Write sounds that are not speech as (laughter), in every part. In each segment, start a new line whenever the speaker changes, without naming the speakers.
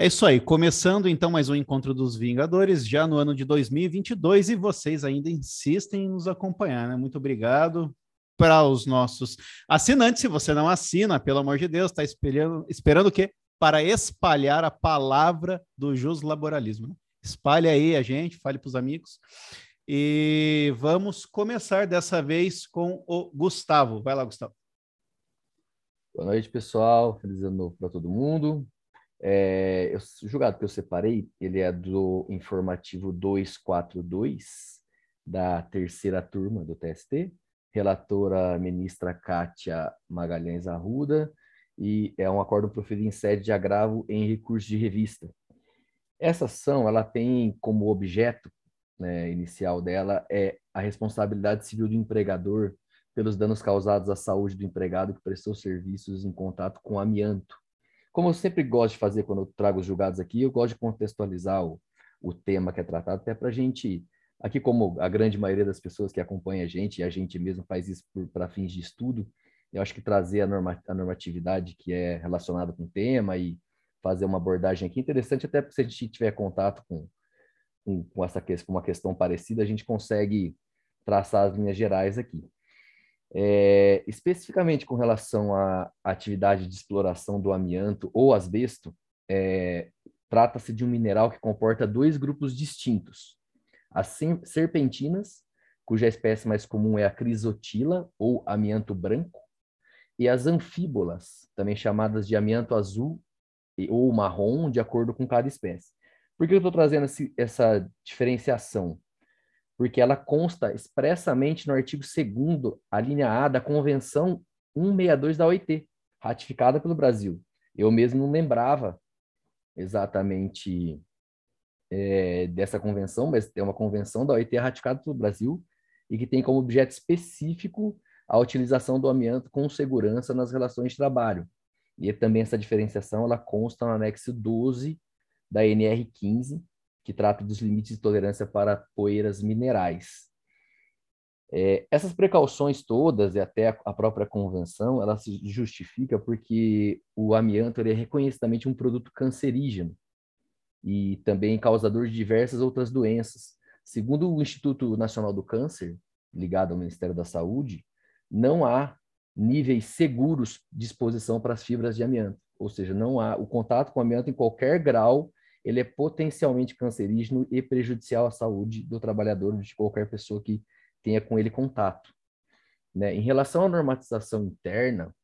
É isso aí, começando então mais um encontro dos Vingadores, já no ano de 2022, e vocês ainda insistem em nos acompanhar, né? Muito obrigado para os nossos assinantes. Se você não assina, pelo amor de Deus, está esperando, esperando o quê? Para espalhar a palavra do laboralismo. Né? Espalhe aí a gente, fale para os amigos. E vamos começar dessa vez com o Gustavo. Vai lá, Gustavo.
Boa noite, pessoal. Feliz ano novo para todo mundo. É, o julgado que eu separei, ele é do informativo 242, da terceira turma do TST, relatora ministra Kátia Magalhães Arruda, e é um acordo proferido em sede de agravo em recurso de revista. Essa ação, ela tem como objeto né, inicial dela é a responsabilidade civil do empregador pelos danos causados à saúde do empregado que prestou serviços em contato com amianto, como eu sempre gosto de fazer quando eu trago os julgados aqui, eu gosto de contextualizar o, o tema que é tratado, até para a gente, aqui como a grande maioria das pessoas que acompanha a gente, e a gente mesmo faz isso para fins de estudo, eu acho que trazer a, norma, a normatividade que é relacionada com o tema e fazer uma abordagem aqui interessante, até se a gente tiver contato com, com, com essa com uma questão parecida, a gente consegue traçar as linhas gerais aqui. É, especificamente com relação à atividade de exploração do amianto ou asbesto, é, trata-se de um mineral que comporta dois grupos distintos. As serpentinas, cuja espécie mais comum é a crisotila ou amianto branco, e as anfíbolas, também chamadas de amianto azul ou marrom, de acordo com cada espécie. Por que eu estou trazendo essa diferenciação? Porque ela consta expressamente no artigo 2 a linha A da Convenção 162 da OIT, ratificada pelo Brasil. Eu mesmo não lembrava exatamente é, dessa convenção, mas é uma convenção da OIT ratificada pelo Brasil e que tem como objeto específico a utilização do amianto com segurança nas relações de trabalho. E também essa diferenciação ela consta no anexo 12 da NR15, que trata dos limites de tolerância para poeiras minerais. É, essas precauções todas e até a própria convenção, ela se justifica porque o amianto é reconhecidamente um produto cancerígeno e também causador de diversas outras doenças. Segundo o Instituto Nacional do Câncer, ligado ao Ministério da Saúde, não há níveis seguros de exposição para as fibras de amianto, ou seja, não há o contato com amianto em qualquer grau ele é potencialmente cancerígeno e prejudicial à saúde do trabalhador, de qualquer pessoa que tenha com ele contato. Né? Em relação à normatização interna,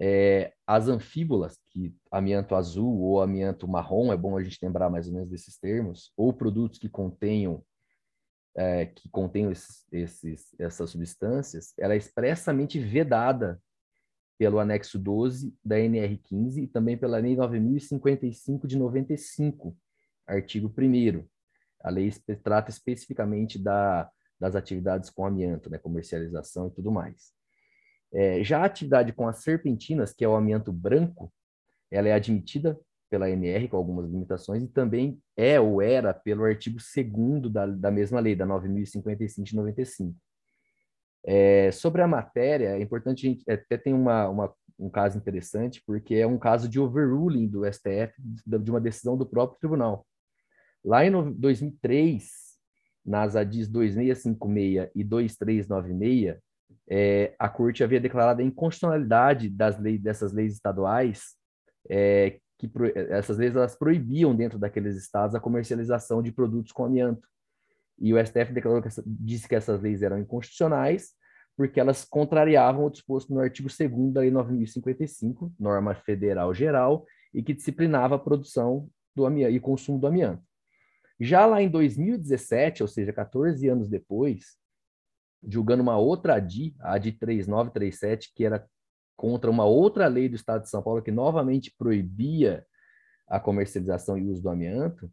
é, as anfíbolas, que amianto azul ou amianto marrom, é bom a gente lembrar mais ou menos desses termos, ou produtos que contenham é, que contenham esses, esses, essas substâncias, ela é expressamente vedada pelo anexo 12 da NR15 e também pela Lei 9055 de 95, artigo 1 A lei trata especificamente da, das atividades com amianto, né, comercialização e tudo mais. É, já a atividade com as serpentinas, que é o amianto branco, ela é admitida pela NR com algumas limitações e também é ou era pelo artigo 2 da, da mesma lei, da 9055 de 95. É, sobre a matéria, é importante a gente até tem uma, uma, um caso interessante, porque é um caso de overruling do STF de uma decisão do próprio tribunal. Lá em 2003, nas ADIs 2656 e 2396, é, a Corte havia declarado a inconstitucionalidade das leis, dessas leis estaduais, é, que essas leis elas proibiam dentro daqueles estados a comercialização de produtos com amianto. E o STF declarou que essa, disse que essas leis eram inconstitucionais porque elas contrariavam o disposto no artigo 2 da Lei 9055, norma federal geral, e que disciplinava a produção do amianto e consumo do amianto. Já lá em 2017, ou seja, 14 anos depois, julgando uma outra ADI, a ADI 3937, que era contra uma outra lei do Estado de São Paulo que novamente proibia a comercialização e uso do amianto,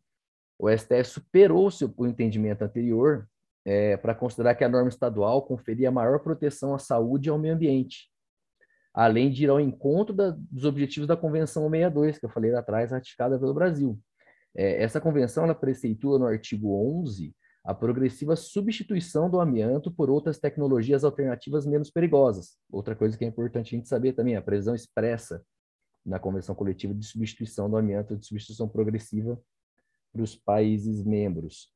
o STF superou seu, o entendimento anterior é, para considerar que a norma estadual conferia maior proteção à saúde e ao meio ambiente, além de ir ao encontro da, dos objetivos da Convenção 62, que eu falei lá atrás, ratificada pelo Brasil. É, essa convenção ela preceitua no artigo 11 a progressiva substituição do amianto por outras tecnologias alternativas menos perigosas. Outra coisa que é importante a gente saber também, a previsão expressa na Convenção Coletiva de Substituição do Amianto de Substituição Progressiva para os países membros.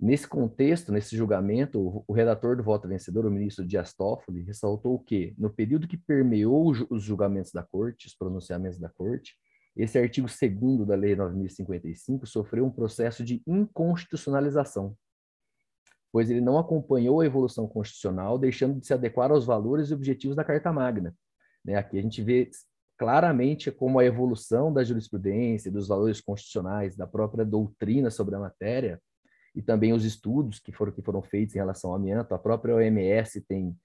Nesse contexto, nesse julgamento, o redator do voto vencedor, o ministro Dias Toffoli, ressaltou que, no período que permeou os julgamentos da Corte, os pronunciamentos da Corte, esse artigo 2 da Lei 9.055 sofreu um processo de inconstitucionalização, pois ele não acompanhou a evolução constitucional, deixando de se adequar aos valores e objetivos da Carta Magna. Né? Aqui a gente vê claramente como a evolução da jurisprudência, dos valores constitucionais, da própria doutrina sobre a matéria, e também os estudos que foram, que foram feitos em relação ao amianto. A própria OMS tem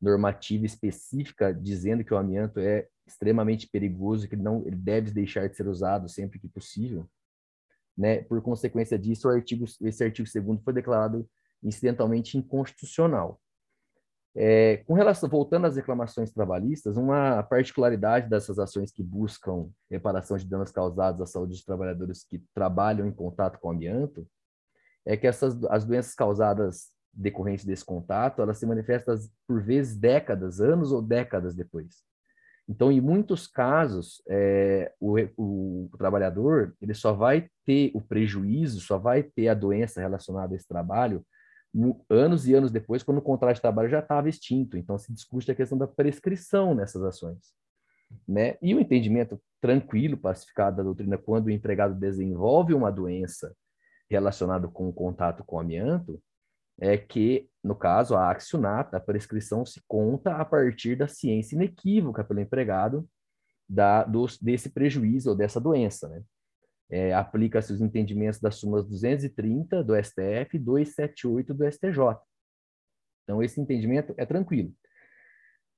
normativa específica dizendo que o amianto é extremamente perigoso, que ele não ele deve deixar de ser usado sempre que possível. Né? Por consequência disso, artigo, esse artigo 2 foi declarado incidentalmente inconstitucional. É, com relação, voltando às reclamações trabalhistas, uma particularidade dessas ações que buscam reparação de danos causados à saúde dos trabalhadores que trabalham em contato com o amianto é que essas as doenças causadas decorrentes desse contato, elas se manifestam por vezes décadas, anos ou décadas depois. Então, em muitos casos, é, o, o, o, trabalhador ele só vai ter o prejuízo, só vai ter a doença relacionada a esse trabalho anos e anos depois, quando o contrato de trabalho já estava extinto. Então, se discute a questão da prescrição nessas ações. Né? E o entendimento tranquilo, pacificado da doutrina, quando o empregado desenvolve uma doença relacionada com o contato com o amianto, é que, no caso, a accionata, a prescrição se conta a partir da ciência inequívoca pelo empregado da, do, desse prejuízo ou dessa doença. Né? É, aplica-se os entendimentos das súmulas 230 do STF e 278 do STJ. Então, esse entendimento é tranquilo.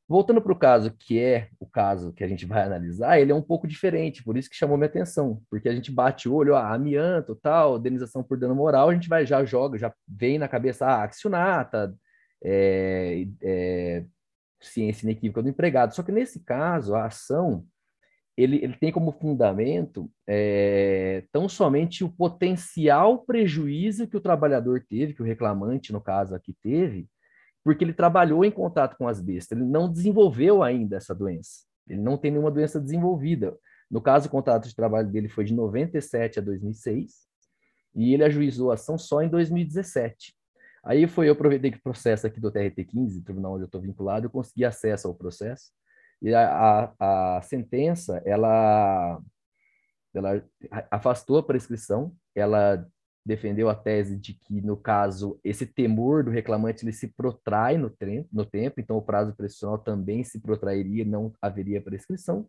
Voltando para o caso que é o caso que a gente vai analisar, ele é um pouco diferente, por isso que chamou minha atenção, porque a gente bate o olho, ah, amianto, tal, indenização por dano moral, a gente vai já joga, já vem na cabeça, ah, accionata, é, é, ciência inequívoca do empregado. Só que nesse caso, a ação ele, ele tem como fundamento é, tão somente o potencial prejuízo que o trabalhador teve, que o reclamante, no caso aqui, teve, porque ele trabalhou em contato com as bestas, ele não desenvolveu ainda essa doença, ele não tem nenhuma doença desenvolvida. No caso, o contrato de trabalho dele foi de 97 a 2006, e ele ajuizou a ação só em 2017. Aí foi, eu aproveitei que o processo aqui do TRT15, tribunal onde eu estou vinculado, eu consegui acesso ao processo, e a, a, a sentença, ela, ela afastou a prescrição, ela defendeu a tese de que, no caso, esse temor do reclamante ele se protrai no, no tempo, então o prazo prescricional também se protrairia, não haveria prescrição.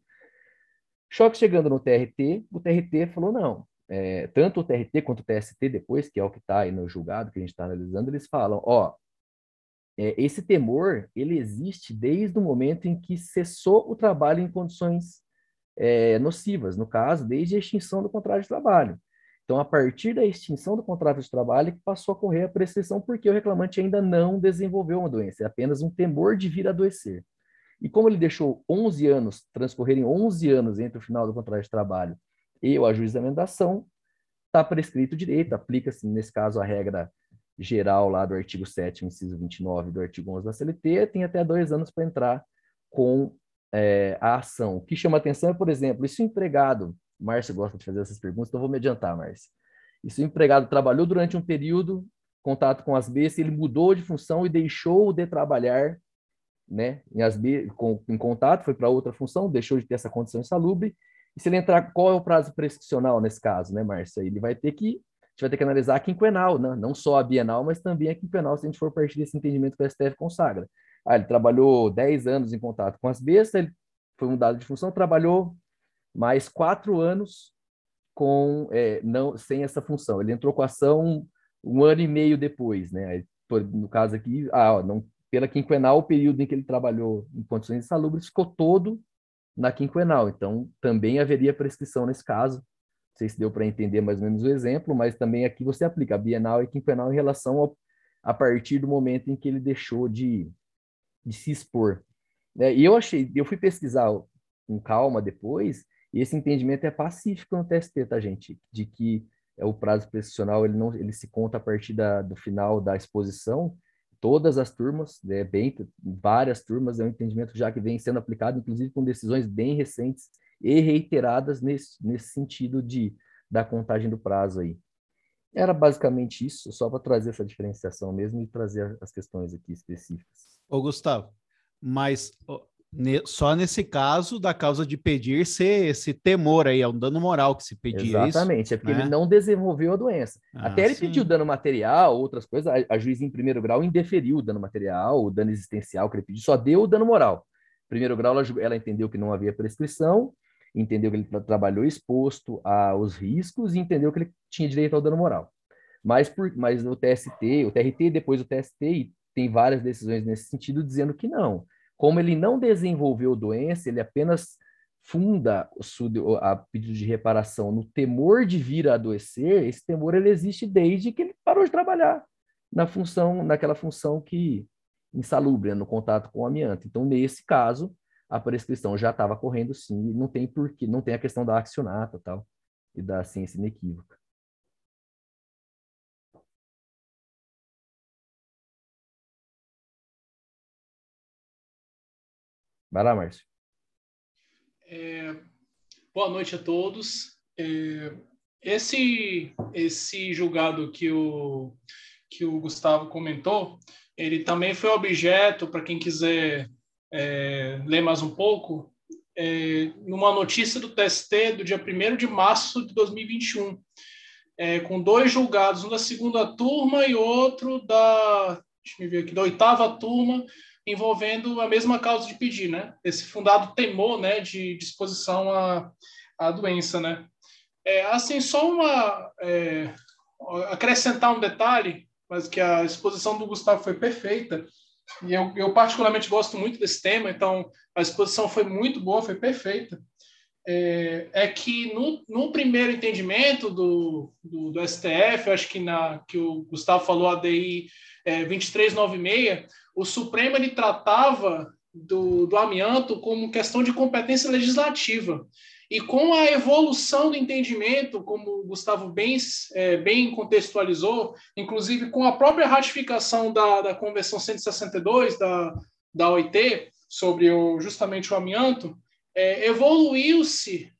Choque chegando no TRT, o TRT falou não. É, tanto o TRT quanto o TST depois, que é o que está aí no julgado que a gente está analisando, eles falam, ó, é, esse temor ele existe desde o momento em que cessou o trabalho em condições é, nocivas, no caso, desde a extinção do contrato de trabalho. Então, a partir da extinção do contrato de trabalho, que passou a correr a prescrição porque o reclamante ainda não desenvolveu uma doença, é apenas um temor de vir adoecer. E como ele deixou 11 anos, transcorrerem 11 anos entre o final do contrato de trabalho e o ajuizamento da ação, está prescrito o direito, aplica-se, nesse caso, a regra geral lá do artigo 7 inciso 29 do artigo 11 da CLT, tem até dois anos para entrar com é, a ação. O que chama atenção é, por exemplo, e se o empregado, Márcio gosta de fazer essas perguntas, então vou me adiantar, Márcio. E se o empregado trabalhou durante um período, contato com as bestas, ele mudou de função e deixou de trabalhar né, em, as com, em contato, foi para outra função, deixou de ter essa condição insalubre, e se ele entrar, qual é o prazo prescricional nesse caso, né, Márcia? Ele vai ter que gente vai ter que analisar a quinquenal, né? não só a bienal, mas também a quinquenal, se a gente for partir desse entendimento que o STF consagra. Ah, ele trabalhou 10 anos em contato com as bestas, ele foi mudado de função, trabalhou mais quatro anos com é, não sem essa função. Ele entrou com a ação um, ano e meio depois, né? No caso aqui, ah, ó, não, pela quinquenal, o período em que ele trabalhou em condições insalubres ficou todo na quinquenal. Então, também haveria prescrição nesse caso, sei se deu para entender mais ou menos o exemplo, mas também aqui você aplica bienal e quinquenal em relação ao, a partir do momento em que ele deixou de, de se expor. É, e eu achei, eu fui pesquisar com calma depois, e esse entendimento é pacífico no TST, tá, gente? De que é o prazo prescricional ele não ele se conta a partir da, do final da exposição todas as turmas né, bem várias turmas é um entendimento já que vem sendo aplicado inclusive com decisões bem recentes e reiteradas nesse, nesse sentido de da contagem do prazo aí. Era basicamente isso, só para trazer essa diferenciação mesmo e trazer as questões aqui específicas.
Ô, Gustavo, mas só nesse caso da causa de pedir ser esse temor aí, é um dano moral que se pedia.
É Exatamente,
isso,
é porque né? ele não desenvolveu a doença. Ah, Até ele sim. pediu dano material, outras coisas, a, a juiz em primeiro grau indeferiu o dano material, o dano existencial que ele pediu, só deu o dano moral. Primeiro grau, ela, ela entendeu que não havia prescrição, entendeu que ele tra trabalhou exposto aos riscos e entendeu que ele tinha direito ao dano moral. Mas, por, mas o TST, o TRT, depois o TST, tem várias decisões nesse sentido dizendo que não como ele não desenvolveu doença, ele apenas funda o a pedido de reparação no temor de vir a adoecer, esse temor ele existe desde que ele parou de trabalhar na função, naquela função que insalubre, né, no contato com o amianto. Então, nesse caso, a prescrição já estava correndo sim, não tem porquê, não tem a questão da accionata tal e da ciência inequívoca. Vai lá, Márcio.
É, boa noite a todos. É, esse, esse julgado que o, que o Gustavo comentou, ele também foi objeto, para quem quiser é, ler mais um pouco, é, numa notícia do TST do dia 1 de março de 2021, é, com dois julgados, um da segunda turma e outro da, deixa eu ver aqui, da oitava turma, envolvendo a mesma causa de pedir, né? Esse fundado temor, né, de disposição à, à doença, né? É, assim, só uma é, acrescentar um detalhe, mas que a exposição do Gustavo foi perfeita e eu, eu particularmente gosto muito desse tema, então a exposição foi muito boa, foi perfeita. É, é que no, primeiro entendimento do, do, do, STF, acho que na que o Gustavo falou a DI é, 2396, o Supremo ele tratava do, do amianto como questão de competência legislativa. E com a evolução do entendimento, como o Gustavo bem, é, bem contextualizou, inclusive com a própria ratificação da, da Convenção 162 da, da OIT sobre o, justamente o amianto, é, evoluiu-se,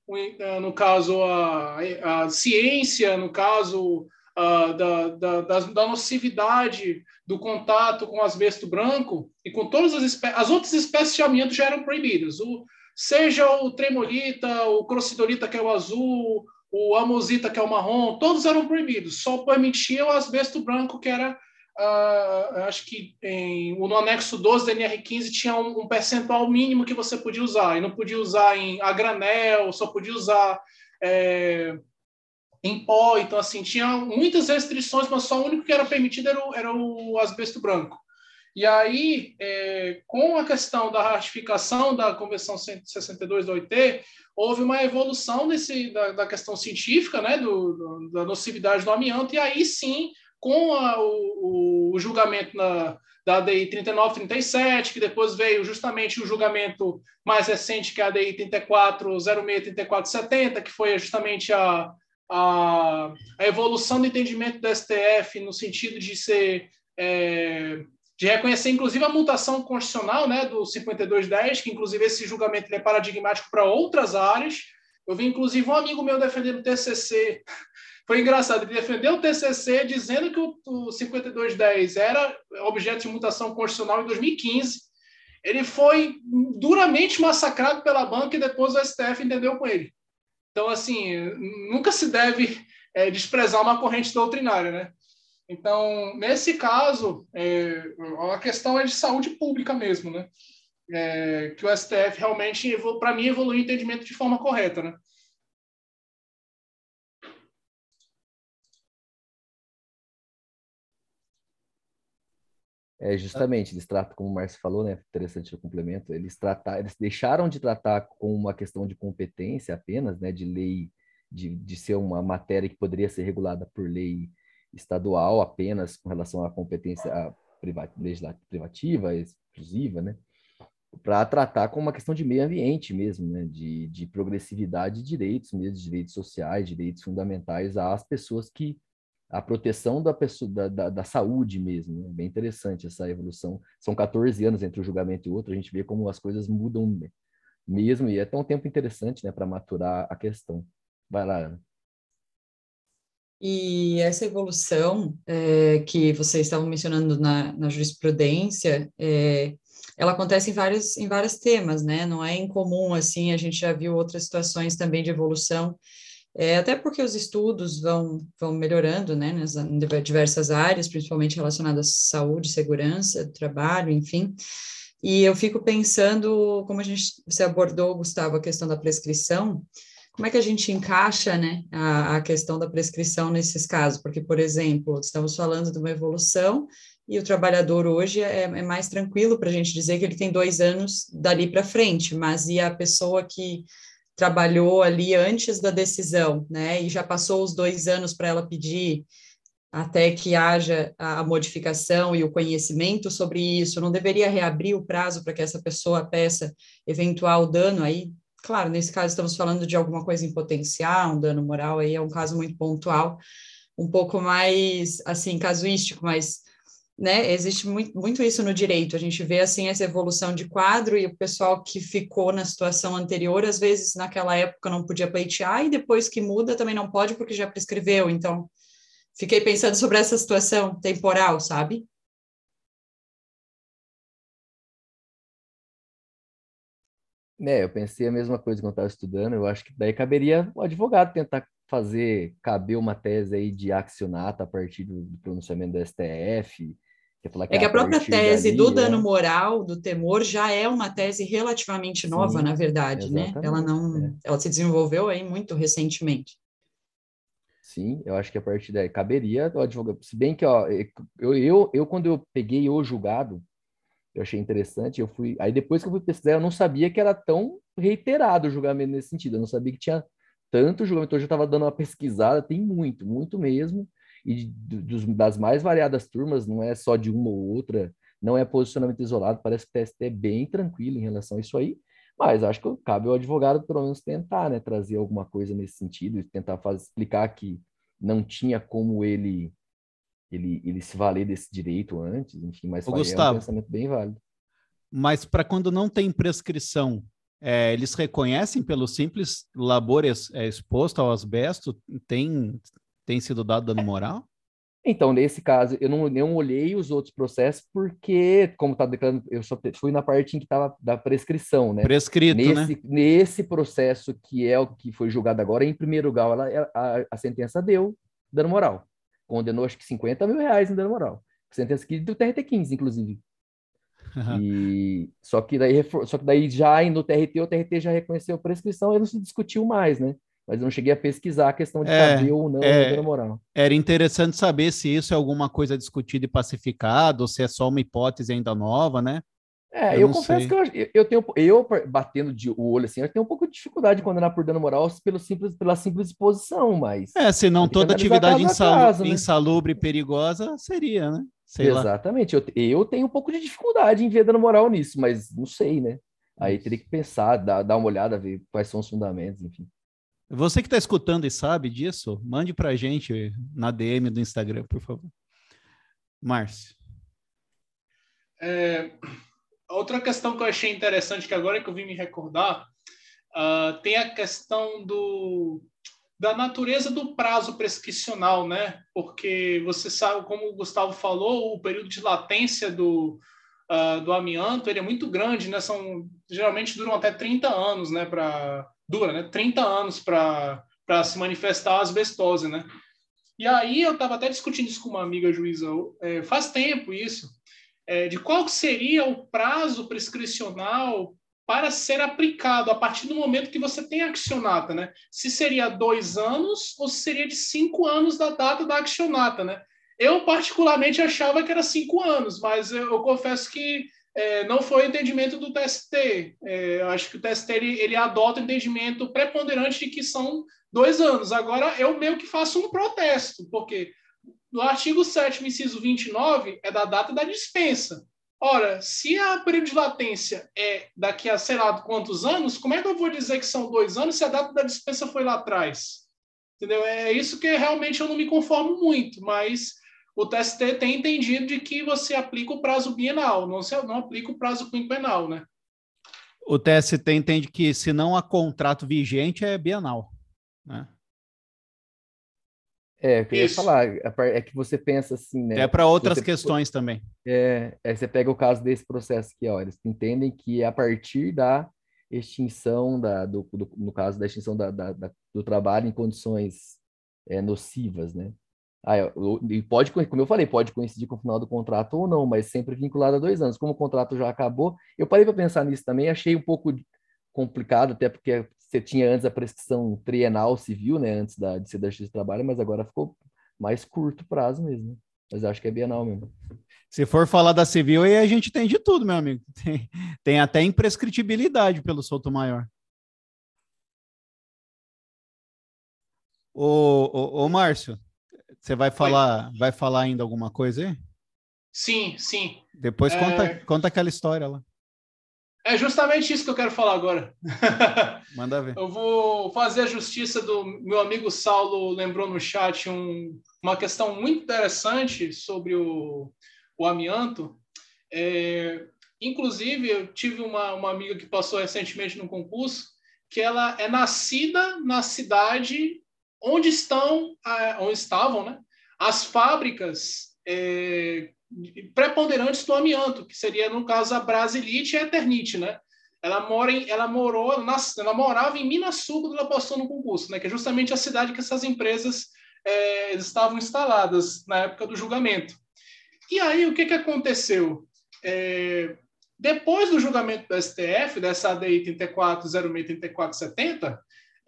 no caso, a, a ciência, no caso, uh, da, da, da, nocividade do contato com asbesto branco e com todas as espécies. As outras espécies de amianto já eram proibidas. O, seja o tremolita, o crossidolita, que é o azul, o amosita, que é o marrom, todos eram proibidos. Só permitia o asbesto branco, que era Uh, acho que em, no anexo 12 da NR15 tinha um, um, percentual mínimo que você podia usar, e não podia usar em a granel, só podia usar é, em pó, então assim, tinha muitas restrições, mas só o único que era permitido era o, era o asbesto branco. E aí, é, com a questão da ratificação da Convenção 162 da OIT, houve uma evolução desse, da, da questão científica, né, do, do, da nocividade do amianto, e aí sim, com a, o, o, julgamento na, da ADI 3937, que depois veio justamente o julgamento mais recente, que é a ADI 3406-3470, que foi justamente a, a, a evolução do entendimento do STF no sentido de ser é, de reconhecer inclusive a mutação constitucional né, do 5210, que inclusive esse julgamento é paradigmático para outras áreas. Eu vi inclusive um amigo meu defendendo o TCC. (laughs) Foi engraçado, ele defendeu o TCC dizendo que o, o 5210 era objeto de mutação constitucional em 2015. Ele foi duramente massacrado pela banca e depois o STF entendeu com ele. Então, assim, nunca se deve é, desprezar uma corrente doutrinária, né? Então, nesse caso, é, a questão é de saúde pública mesmo, né? É, que o STF realmente, para mim, evoluiu o entendimento de forma correta, né?
É, justamente, eles tratam, como o Márcio falou, né? Interessante o complemento. Eles tratar, eles deixaram de tratar com uma questão de competência apenas, né? De lei, de, de ser uma matéria que poderia ser regulada por lei estadual apenas com relação à competência privativa, exclusiva, né? Para tratar com uma questão de meio ambiente mesmo, né? De, de progressividade de direitos mesmo, direitos sociais, direitos fundamentais às pessoas que a proteção da, pessoa, da, da, da saúde mesmo. Né? Bem interessante essa evolução. São 14 anos entre um julgamento e outro, a gente vê como as coisas mudam mesmo, e é um tempo interessante, né, para maturar a questão. Vai lá, Ana.
E essa evolução é, que vocês estavam mencionando na, na jurisprudência, é, ela acontece em vários, em vários temas, né? Não é incomum, assim, a gente já viu outras situações também de evolução, é, até porque os estudos vão, vão melhorando, né, nas diversas áreas, principalmente relacionadas à saúde, segurança, trabalho, enfim. E eu fico pensando, como a gente, você abordou, Gustavo, a questão da prescrição, como é que a gente encaixa né, a, a, questão da prescrição nesses casos? Porque, por exemplo, estamos falando de uma evolução e o trabalhador hoje é, é mais tranquilo para a gente dizer que ele tem dois anos dali para frente, mas e a pessoa que trabalhou ali antes da decisão, né, e já passou os dois anos para ela pedir até que haja a modificação e o conhecimento sobre isso, não deveria reabrir o prazo para que essa pessoa peça eventual dano aí Claro, nesse caso estamos falando de alguma coisa em potencial, um dano moral, aí é um caso muito pontual, um pouco mais, assim, casuístico, mas, né, existe muito, muito isso no direito, a gente vê, assim, essa evolução de quadro e o pessoal que ficou na situação anterior, às vezes, naquela época não podia pleitear e depois que muda também não pode porque já prescreveu, então, fiquei pensando sobre essa situação temporal, sabe?
É, eu pensei a mesma coisa quando estava estudando. Eu acho que daí caberia o advogado tentar fazer caber uma tese aí de accionata a partir do, do pronunciamento do STF.
Que que é que a própria tese dali, do dano é... moral, do temor, já é uma tese relativamente nova, Sim, na verdade, né? Ela não, é. ela se desenvolveu aí muito recentemente.
Sim, eu acho que a partir daí caberia o advogado. Se bem que, ó, eu, eu, eu quando eu peguei o julgado, eu achei interessante. Eu fui, aí depois que eu fui pesquisar, eu não sabia que era tão reiterado o julgamento nesse sentido. Eu não sabia que tinha tanto julgamento. Eu já estava dando uma pesquisada, tem muito, muito mesmo. E dos, das mais variadas turmas, não é só de uma ou outra, não é posicionamento isolado. Parece que o TST é bem tranquilo em relação a isso aí. Mas acho que cabe ao advogado, pelo menos, tentar né, trazer alguma coisa nesse sentido e tentar fazer, explicar que não tinha como ele ele, ele se valer desse direito antes, enfim, mas
Ô, Gustavo,
é um pensamento bem válido.
Mas para quando não tem prescrição, é, eles reconhecem pelo simples labor é, exposto ao asbesto, tem, tem sido dado dano moral?
Então, nesse caso, eu não, não olhei os outros processos, porque, como está declarando, eu só fui na parte em que estava da prescrição, né?
Prescrito,
nesse,
né?
Nesse processo, que é o que foi julgado agora, em primeiro lugar, ela, a, a sentença deu dano moral condenou acho que 50 mil reais em dano moral. Sentença aqui do TRT-15, inclusive. E só que daí só que daí já no TRT o TRT já reconheceu prescrição e não se discutiu mais, né? Mas eu não cheguei a pesquisar a questão de é, caber ou não é, dano moral.
Era interessante saber se isso é alguma coisa discutida e pacificada ou se é só uma hipótese ainda nova, né?
É, eu, eu confesso sei. que eu, eu tenho, eu batendo de, o olho assim, eu tenho um pouco de dificuldade de condenar por dano moral pelo simples, pela simples exposição, mas.
É, se não toda atividade insalubre, caso, né? insalubre e perigosa seria, né?
Sei Exatamente, eu, eu tenho um pouco de dificuldade em ver dano moral nisso, mas não sei, né? Aí teria que pensar, dar, dar uma olhada, ver quais são os fundamentos, enfim.
Você que está escutando e sabe disso, mande para a gente na DM do Instagram, por favor. Márcio.
É, Outra questão que eu achei interessante, que agora que eu vim me recordar, uh, tem a questão do, da natureza do prazo prescricional, né? Porque você sabe, como o Gustavo falou, o período de latência do, uh, do amianto ele é muito grande, né? São, geralmente duram até 30 anos, né? Pra, dura, né? 30 anos para se manifestar a asbestose, né? E aí eu estava até discutindo isso com uma amiga juíza, é, faz tempo isso, é, de qual seria o prazo prescricional para ser aplicado a partir do momento que você tem a né? Se seria dois anos ou se seria de cinco anos da data da accionata, né? Eu particularmente achava que era cinco anos, mas eu, eu confesso que é, não foi o entendimento do TST. É, acho que o TST ele, ele adota o entendimento preponderante de que são dois anos. Agora eu meio que faço um protesto, porque no artigo 7 inciso 29, é da data da dispensa. Ora, se a período de latência é daqui a sei lá quantos anos, como é que eu vou dizer que são dois anos se a data da dispensa foi lá atrás? Entendeu? É isso que realmente eu não me conformo muito, mas o TST tem entendido de que você aplica o prazo bienal, não, se, não aplica o prazo quinquenal, né?
O TST entende que se não há contrato vigente é bienal, né?
É, eu queria Isso. falar, é que você pensa assim, né?
É para outras você, questões também.
É, aí você pega o caso desse processo aqui, ó, eles entendem que a partir da extinção da, do, do no caso da extinção da, da, da do trabalho em condições é, nocivas, né? Ah, e pode, como eu falei, pode coincidir com o final do contrato ou não, mas sempre vinculado a dois anos. Como o contrato já acabou, eu parei para pensar nisso também, achei um pouco complicado, até porque você tinha antes a prescrição trienal civil, né, antes da, de ser da Justiça do Trabalho, mas agora ficou mais curto prazo mesmo. Né? Mas acho que é bienal mesmo.
Se for falar da civil, aí a gente tem de tudo, meu amigo. Tem, tem até imprescritibilidade pelo solto maior. Ô, ô, ô Márcio, você vai falar, vai falar ainda alguma coisa aí?
Sim, sim.
Depois é... conta, conta aquela história lá.
É justamente isso que eu quero falar agora. (laughs)
Manda ver.
Eu vou fazer a justiça do meu amigo Saulo lembrou no chat um, uma questão muito interessante sobre o, o amianto. É, inclusive, eu tive uma, uma amiga que passou recentemente no concurso que ela é nascida na cidade onde estão, onde estavam, né, as fábricas é, preponderantes do amianto, que seria no caso a Brasilite e a Eternite, né? Ela mora em, ela morou, ela morava em Minasul quando ela passou no concurso, né? Que é justamente a cidade que essas empresas é, estavam instaladas na época do julgamento. E aí o que que aconteceu? É, depois do julgamento do STF, dessa ADI 3406-3470,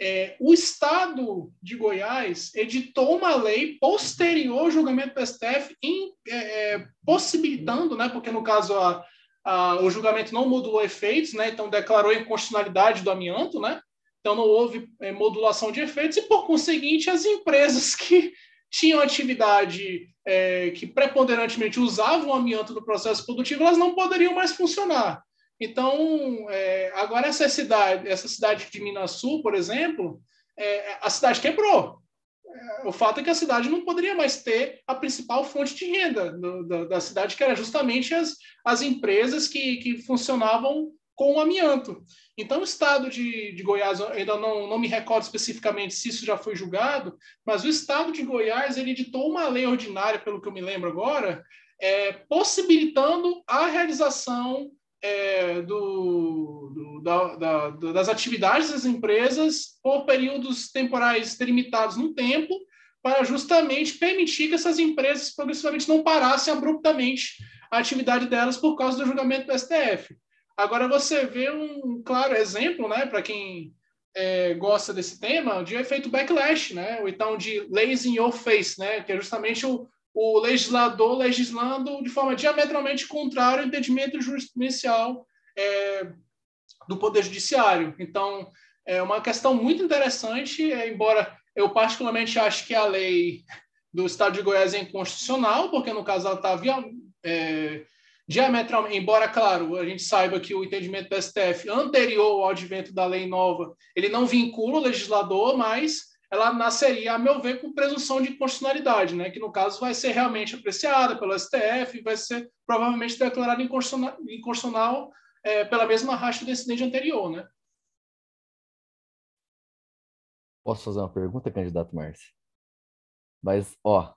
é, o Estado de Goiás editou uma lei posterior ao julgamento do STF, em, é, é, possibilitando, né, porque no caso a, a, o julgamento não modulou efeitos, né, então declarou inconstitucionalidade do amianto, né, então não houve é, modulação de efeitos, e por conseguinte as empresas (laughs) que tinham atividade é, que preponderantemente usavam o amianto no processo produtivo, elas não poderiam mais funcionar. Então, é, agora essa cidade, essa cidade de Minas Sul, por exemplo, é, a cidade quebrou. É, o fato é que a cidade não poderia mais ter a principal fonte de renda do, da, da, cidade, que era justamente as, as empresas que, que funcionavam com o amianto. Então, o estado de, de Goiás, ainda não, não me recordo especificamente se isso já foi julgado, mas o estado de Goiás ele editou uma lei ordinária, pelo que eu me lembro agora, é, possibilitando a realização é, do, do, da, da, das atividades das empresas por períodos temporais delimitados no tempo, para justamente permitir que essas empresas progressivamente não parassem abruptamente a atividade delas por causa do julgamento do STF. Agora você vê um claro exemplo, né, para quem é, gosta desse tema, de efeito backlash, né, ou então de lays in your face, né, que é justamente o, o legislador legislando de forma diametralmente contrária ao entendimento jurisprudencial é, do Poder Judiciário. Então, é uma questão muito interessante, é, embora eu particularmente acho que a lei do Estado de Goiás é inconstitucional, porque no caso ela está é, diametralmente, embora, claro, a gente saiba que o entendimento do STF anterior ao advento da lei nova, ele não vincula o legislador, mas ela nasceria, a meu ver, com presunção de inconstitucionalidade, né? que no caso vai ser realmente apreciada pelo STF e vai ser provavelmente declarada inconstitucional, inconstitucional é, pela mesma racha do incidente anterior. Né?
Posso fazer uma pergunta, candidato Márcio? Mas, ó,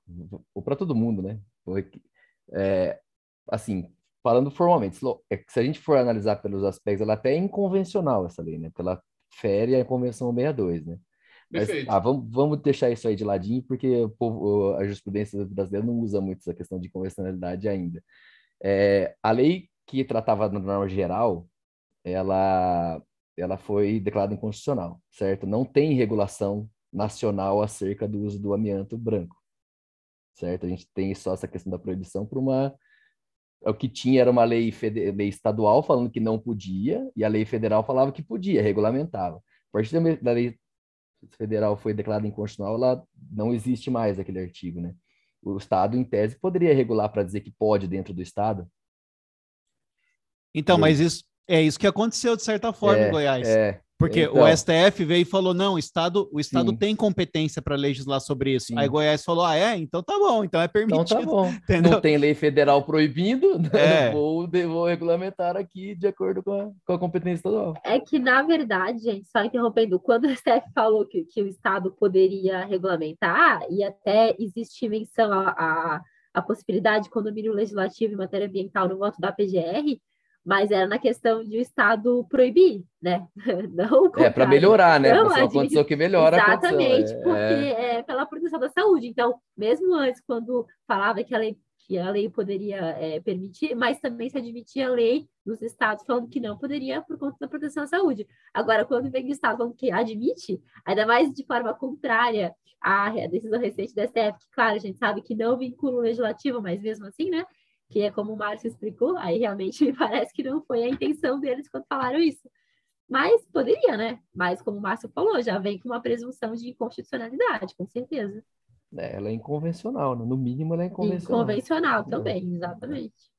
para todo mundo, né? É, assim, falando formalmente, é se a gente for analisar pelos aspectos, ela até é inconvencional essa lei, né? Porque ela fere a Convenção 62, né? Mas, ah, vamos, vamos deixar isso aí de ladinho, porque povo, a jurisprudência brasileira não usa muito essa questão de convencionalidade ainda. É, a lei que tratava da norma geral, ela, ela foi declarada inconstitucional, certo? Não tem regulação nacional acerca do uso do amianto branco, certo? A gente tem só essa questão da proibição por uma o que tinha era uma lei, lei estadual falando que não podia, e a lei federal falava que podia, regulamentava. A partir da lei federal foi declarada inconstitucional, ela não existe mais aquele artigo, né? O Estado, em tese, poderia regular para dizer que pode dentro do Estado.
Então, mas isso é isso que aconteceu de certa forma
é,
em Goiás.
É.
Porque
Então.
o STF veio e falou: não, o Estado, o Estado
Sim.
tem competência para legislar sobre isso.
Sim.
Aí Goiás falou: ah, é? Então tá bom, então é
Então
permitido.
tá bom. (laughs)
entendeu?
Não tem lei federal proibindo, (laughs) né?
É.
vou, vou regulamentar aqui de acordo com a, com a competência estadual.
É que, na verdade, gente, só interrompendo, quando o STF falou que, que o Estado poderia regulamentar, e até existe menção à a, a, possibilidade de condomínio legislativo em matéria ambiental no voto da PGR, mas era na questão de o Estado proibir, né? (laughs) Não
É, para melhorar, né?
Não, admi-
condição que melhora a.
Exatamente,
É,
porque
é.
é pela proteção da saúde. Então, mesmo antes, quando falava que a lei, que a lei poderia é, permitir, mas também se admitia a lei dos estados falando que não poderia por conta da proteção à saúde. Agora, quando vem o estado falando que admite, ainda mais de forma contrária à decisão recente da STF, que, claro, a gente sabe que não vincula o legislativo, mas mesmo assim, né? Que é como o Márcio explicou, aí realmente (laughs) me parece que não foi a intenção deles quando falaram isso. Mas poderia, né? Mas como o Márcio falou, já vem com uma presunção de inconstitucionalidade, com certeza.
É, ela é inconvencional, né? No mínimo ela é inconvencional.
Inconvencional também, exatamente.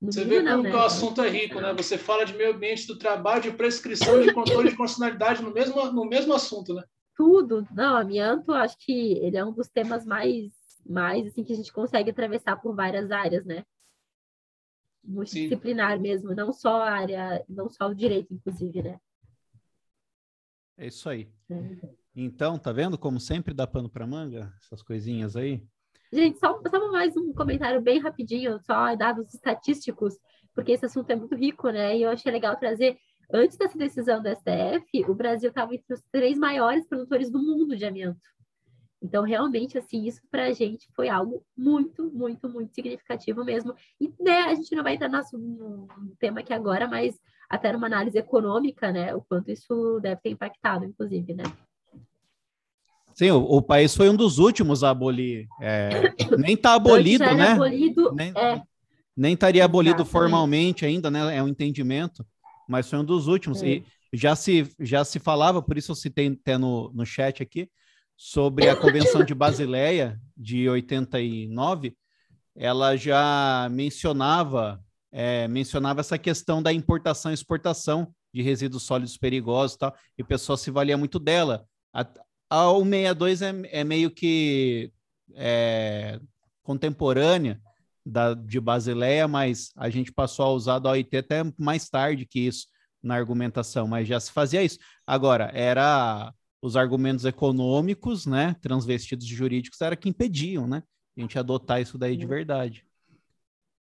No
Você vê
não,
como
né?
que o assunto é rico, né? Você fala de meio ambiente do trabalho, de prescrição, de controle de constitucionalidade no mesmo, no mesmo assunto, né?
Tudo. Não, amianto, acho que ele é um dos temas mais, mais assim, que a gente consegue atravessar por várias áreas, né? Multidisciplinar mesmo, não só a área, não só o direito, inclusive, né?
É isso aí.
É.
Então, tá vendo como sempre dá pano para manga? Essas coisinhas aí.
Gente, só, só mais um comentário bem rapidinho, só dados estatísticos, porque esse assunto é muito rico, né? E eu achei legal trazer. Antes dessa decisão do STF, o Brasil estava entre os três maiores produtores do mundo de amianto. Então, realmente, assim, isso para a gente foi algo muito, muito, muito significativo mesmo. E, né, a gente não vai entrar no, assunto- no tema aqui agora, mas até numa análise econômica, né, o quanto isso deve ter impactado, inclusive, né?
Sim, o, o país foi um dos últimos a abolir. é, (coughs) nem tá abolido, né?
abolido,
Nem,
é,
nem estaria abolido
Exatamente.
formalmente ainda, né? É um entendimento, mas foi um dos últimos. E já se, já se falava, por isso eu citei até no, no chat aqui, sobre a Convenção de Basileia de 89, ela já mencionava, é, mencionava essa questão da importação e exportação de resíduos sólidos perigosos e tal, e o pessoal se valia muito dela. A, a 162 é, é meio que é, contemporânea da, de Basileia, mas a gente passou a usar da OIT até mais tarde que isso na argumentação, mas já se fazia isso. Agora, era os argumentos econômicos, né, transvestidos de jurídicos, era que impediam, né, a gente adotar isso daí de verdade.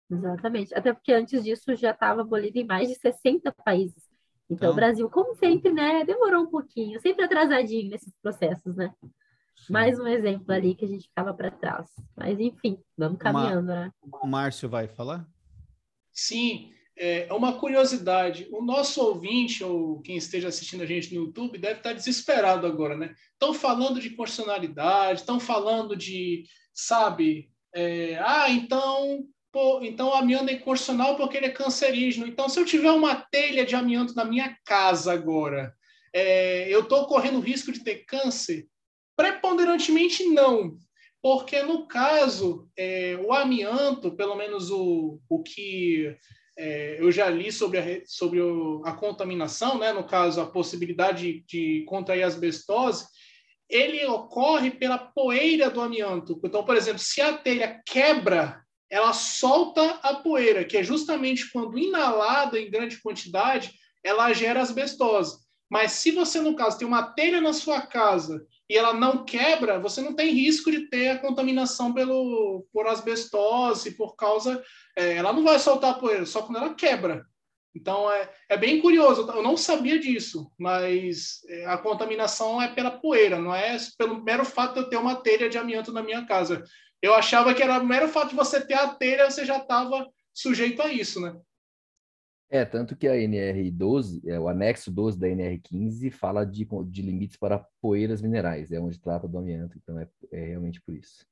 Exatamente. Até porque antes disso já estava abolido em mais de 60 países. Então,
Então-
o Brasil, como sempre, né, demorou um pouquinho, sempre atrasadinho nesses processos, né? Mais um exemplo ali que a gente ficava para trás. Mas, enfim, vamos caminhando, né?
O Márcio vai falar?
Sim, é uma curiosidade. O nosso ouvinte, ou quem esteja assistindo a gente no YouTube, deve estar desesperado agora, né? Estão falando de constitucionalidade, estão falando de, sabe, é, ah, então, pô, então o amianto é inconstitucional porque ele é cancerígeno. Então, se eu tiver uma telha de amianto na minha casa agora, é, eu estou correndo risco de ter câncer? Preponderantemente não, porque no caso, é, o amianto, pelo menos o, o que é, eu já li sobre, a, re- sobre o- a contaminação, né, no caso, a possibilidade de contrair asbestose, ele ocorre pela poeira do amianto. Então, por exemplo, se a telha quebra, ela solta a poeira, que é justamente quando inalada em grande quantidade, ela gera asbestose. Mas se você, no caso, tem uma telha na sua casa e ela não quebra, você não tem risco de ter a contaminação pelo, por asbestose, por causa. é, ela não vai soltar poeira, só quando ela quebra. Então é, é bem curioso, eu não sabia disso, mas é, a contaminação é pela poeira, não é pelo mero fato de eu ter uma telha de amianto na minha casa. Eu achava que era o mero fato de você ter a telha, você já estava sujeito a isso, né?
É, tanto que a NR12, é, o anexo 12 da NR15, fala de, de limites para poeiras minerais, é onde trata do amianto, então é, é realmente por isso.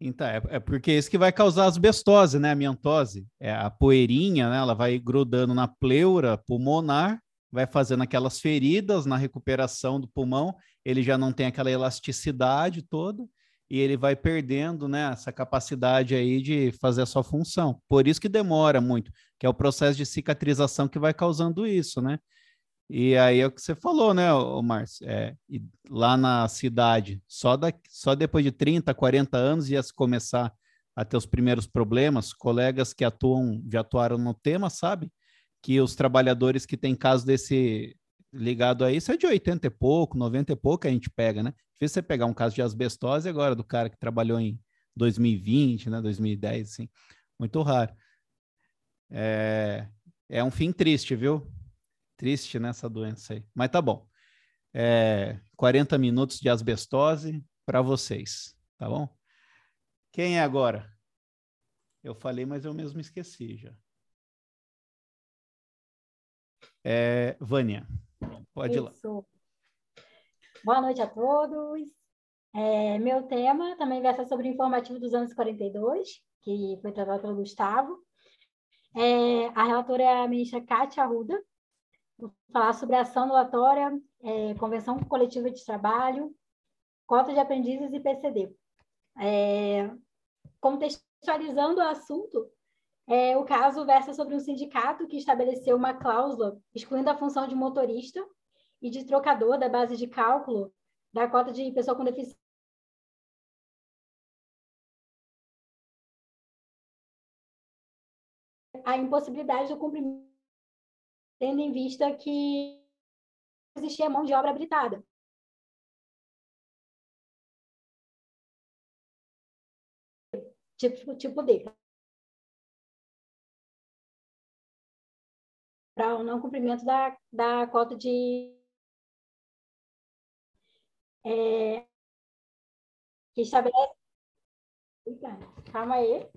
Então, é, é porque isso que vai causar asbestose, né? Amiantose. É a poeirinha, né? Ela vai grudando na pleura pulmonar, vai fazendo aquelas feridas na recuperação do pulmão, ele já não tem aquela elasticidade toda e ele vai perdendo, né, essa capacidade aí de fazer a sua função. Por isso que demora muito, que é o processo de cicatrização que vai causando isso, né? E aí é o que você falou, né, Márcio? É, lá na cidade, só, da, só depois de 30, 40 anos ia se começar a ter os primeiros problemas. Colegas que atuam, já atuaram no tema, sabe? Que os trabalhadores que têm caso desse ligado a isso é de 80 e pouco, 90 e pouco a gente pega, né? Difícil você pegar um caso de asbestose agora do cara que trabalhou em 2020, né, 2010, assim, muito raro. É, é um fim triste, viu? Triste nessa doença aí. Mas tá bom. É, 40 minutos de asbestose para vocês, tá bom? Quem é agora? Eu falei, mas eu mesmo esqueci já. É, Vânia, pode ir lá.
Boa noite a todos. É, meu tema também vai ser sobre o informativo dos anos 42, que foi tratado pelo Gustavo. É, a relatora é a ministra Kátia Arruda. Vou falar sobre a ação anulatória, é, convenção coletiva de trabalho, cota de aprendizes e PCD. É, contextualizando o assunto, é, o caso versa sobre um sindicato que estabeleceu uma cláusula excluindo a função de motorista e de trocador da base de cálculo da cota de pessoa com deficiência a impossibilidade do cumprimento, tendo em vista que existia mão de obra habilitada. Tipo, tipo D. Para o não cumprimento da, da cota de. É, que estabelece. Calma aí.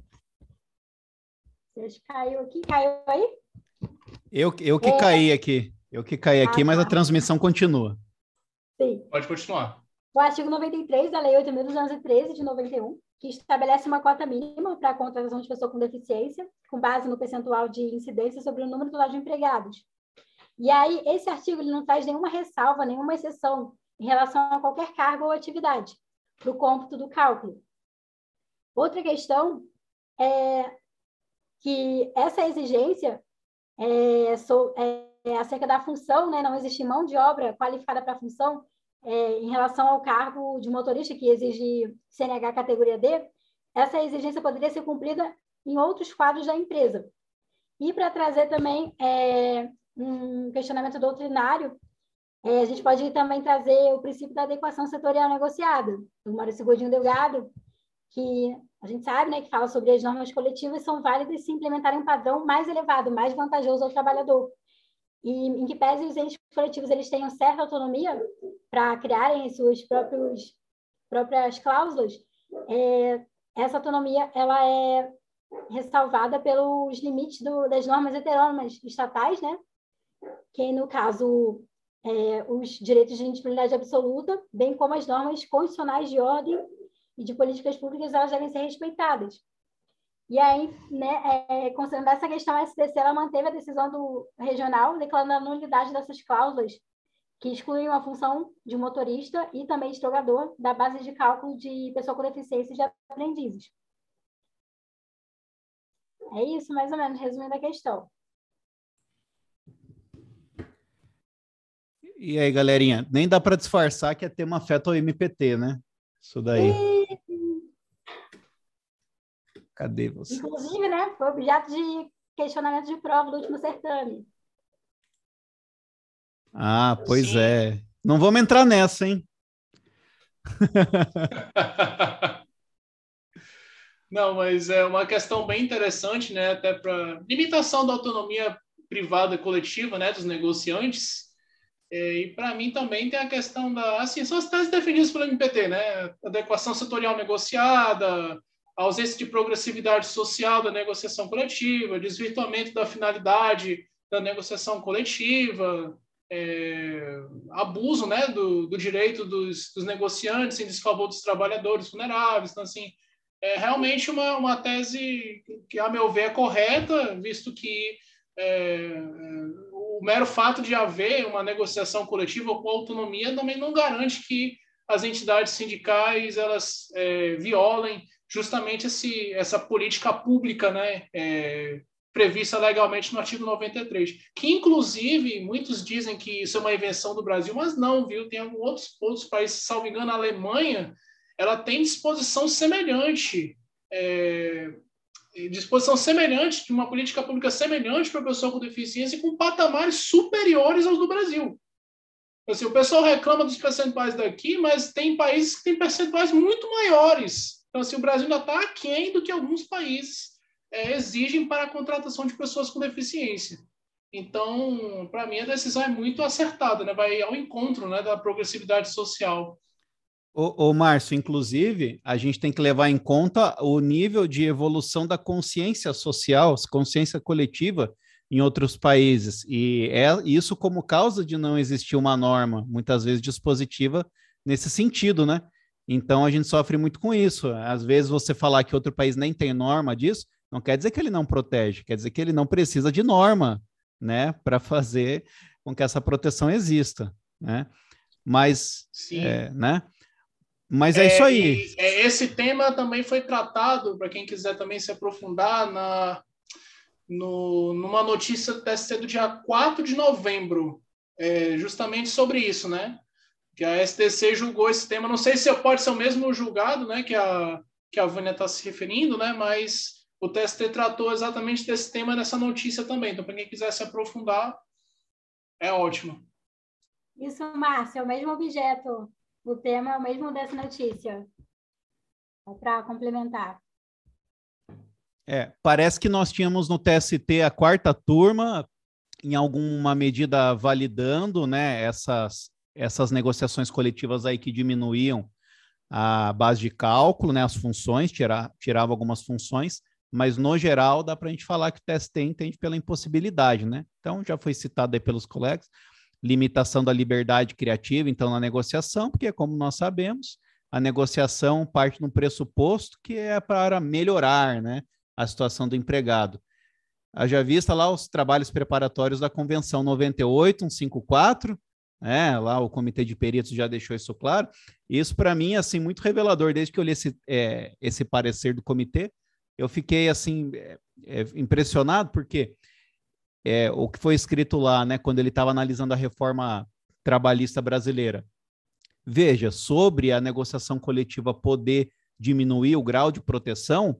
Acho que caiu aqui. Caiu aí?
Eu, eu que é... caí aqui. Eu que caí aqui, ah, mas a tá. transmissão continua.
Sim. Pode continuar.
O artigo 93 da Lei 8.213 de 91, que estabelece uma cota mínima para a contratação de pessoa com deficiência, com base no percentual de incidência sobre o número total de empregados. E aí, esse artigo ele não traz nenhuma ressalva, nenhuma exceção em relação a qualquer cargo ou atividade para o cômputo do cálculo. Outra questão é que essa exigência é, so, é, acerca da função, né, não existe mão de obra qualificada para a função, é, em relação ao cargo de motorista que exige CNH categoria D, essa exigência poderia ser cumprida em outros quadros da empresa. E para trazer também é, um questionamento doutrinário, é, a gente pode também trazer o princípio da adequação setorial negociada, do Maurício Godinho Delgado, que a gente sabe, né, que fala sobre as normas coletivas são válidas se implementarem um padrão mais elevado, mais vantajoso ao trabalhador. E em que pese os entes coletivos eles tenham certa autonomia para criarem suas próprios, próprias cláusulas, é, essa autonomia ela é ressalvada pelos limites do, das normas heterônomas estatais, né? que no caso é, os direitos de individualidade absoluta, bem como as normas constitucionais de ordem e de políticas públicas, elas devem ser respeitadas. E aí, né, é, considerando essa questão, a SDC ela manteve a decisão do regional declarando a nulidade dessas cláusulas que excluem a função de motorista e também de jogador da base de cálculo de pessoa com deficiência de aprendizes. É isso, mais ou menos, resumindo a questão.
E aí, galerinha, nem dá para disfarçar que é tema afeta o MPT, né? Isso daí. Cadê você?
Inclusive, né? Foi objeto de questionamento de prova do último certame.
Ah, pois Sim. é. Não vamos entrar nessa, hein? (laughs)
Não, mas é uma questão bem interessante, né? Até para limitação da autonomia privada e coletiva, né, dos negociantes. É, e para mim também tem a questão da, assim, são as teses defendidas pelo MPT, né? Adequação setorial negociada, ausência de progressividade social da negociação coletiva, desvirtuamento da finalidade da negociação coletiva, é, abuso, né, do, do direito dos, dos, negociantes em desfavor dos trabalhadores vulneráveis. Então, assim, é realmente uma, uma tese que, a meu ver, é correta, visto que é, o mero fato de haver uma negociação coletiva com autonomia também não garante que as entidades sindicais elas é, violem justamente esse, essa política pública né, é, prevista legalmente no artigo 93, que inclusive muitos dizem que isso é uma invenção do Brasil, mas não, viu? Tem outros, outros países, salvo engano, a Alemanha, ela tem disposição semelhante, é, disposição semelhante, de uma política pública semelhante para a pessoa com deficiência, com patamares superiores aos do Brasil. Assim, o pessoal reclama dos percentuais daqui, mas tem países que têm percentuais muito maiores. Então, assim, o Brasil ainda está aquém do que alguns países é, exigem para a contratação de pessoas com deficiência. Então, para mim, a decisão é muito acertada, né? vai ao encontro né, da progressividade social.
Ô, Márcio, inclusive, a gente tem que levar em conta o nível de evolução da consciência social, consciência coletiva em outros países. E é isso como causa de não existir uma norma, muitas vezes dispositiva, nesse sentido, né? Então a gente sofre muito com isso. Às vezes você falar que outro país nem tem norma disso, não quer dizer que ele não protege, quer dizer que ele não precisa de norma, né, para fazer com que essa proteção exista, né? Mas, é, né? Mas é, é isso aí.
É, esse tema também foi tratado, para quem quiser também se aprofundar, na, no, numa notícia do TST do dia 4 de novembro, é, justamente sobre isso, né? Que a STC julgou esse tema. Não sei se pode ser o mesmo julgado, né? Que a, que a Vânia está se referindo, né? Mas o TST tratou exatamente desse tema nessa notícia também. Então, para quem quiser se aprofundar, é ótimo.
Isso, Márcia, é o mesmo objeto. O tema é o mesmo dessa notícia. É para complementar.
É, parece que nós tínhamos no TST a quarta turma, em alguma medida validando né, essas, essas negociações coletivas aí que diminuíam a base de cálculo, né, as funções, tirar, tirava algumas funções, mas no geral dá para a gente falar que o TST entende pela impossibilidade, né? Então já foi citado aí pelos colegas, limitação da liberdade criativa, então na negociação, porque como nós sabemos, a negociação parte no pressuposto que é para melhorar, né, a situação do empregado. Já vista lá os trabalhos preparatórios da Convenção 98, 154, né, lá o Comitê de Peritos já deixou isso claro. Isso para mim é assim muito revelador desde que eu li esse, é, esse parecer do comitê eu fiquei assim é, é, impressionado porque é, o que foi escrito lá, né, quando ele estava analisando a reforma trabalhista brasileira. Veja, sobre a negociação coletiva poder diminuir o grau de proteção,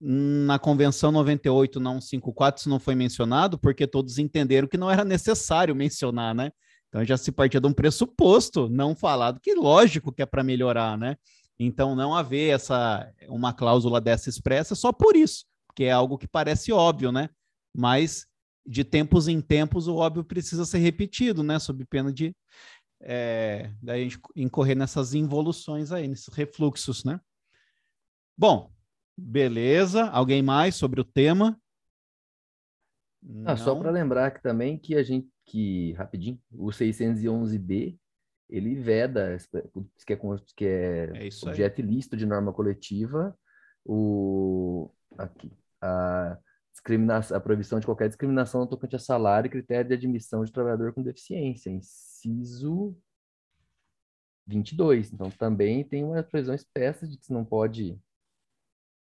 na Convenção 98 não 54 isso não foi mencionado, porque todos entenderam que não era necessário mencionar, né? Então já se partia de um pressuposto não falado, que lógico que é para melhorar, né? Então, não haver essa uma cláusula dessa expressa só por isso, que é algo que parece óbvio, né? Mas de tempos em tempos o óbvio precisa ser repetido, né? Sob pena de é, da gente incorrer nessas involuções aí, nesses refluxos, né? Bom, beleza. Alguém mais sobre o tema?
Ah, só para lembrar que também que a gente que rapidinho, o 611B ele veda, que é, que é, é objeto ilícito de norma coletiva, o, aqui, a, discriminação, a proibição de qualquer discriminação no tocante a salário e critério de admissão de trabalhador com deficiência, inciso 22. Então, também tem uma previsão expressa de que se não pode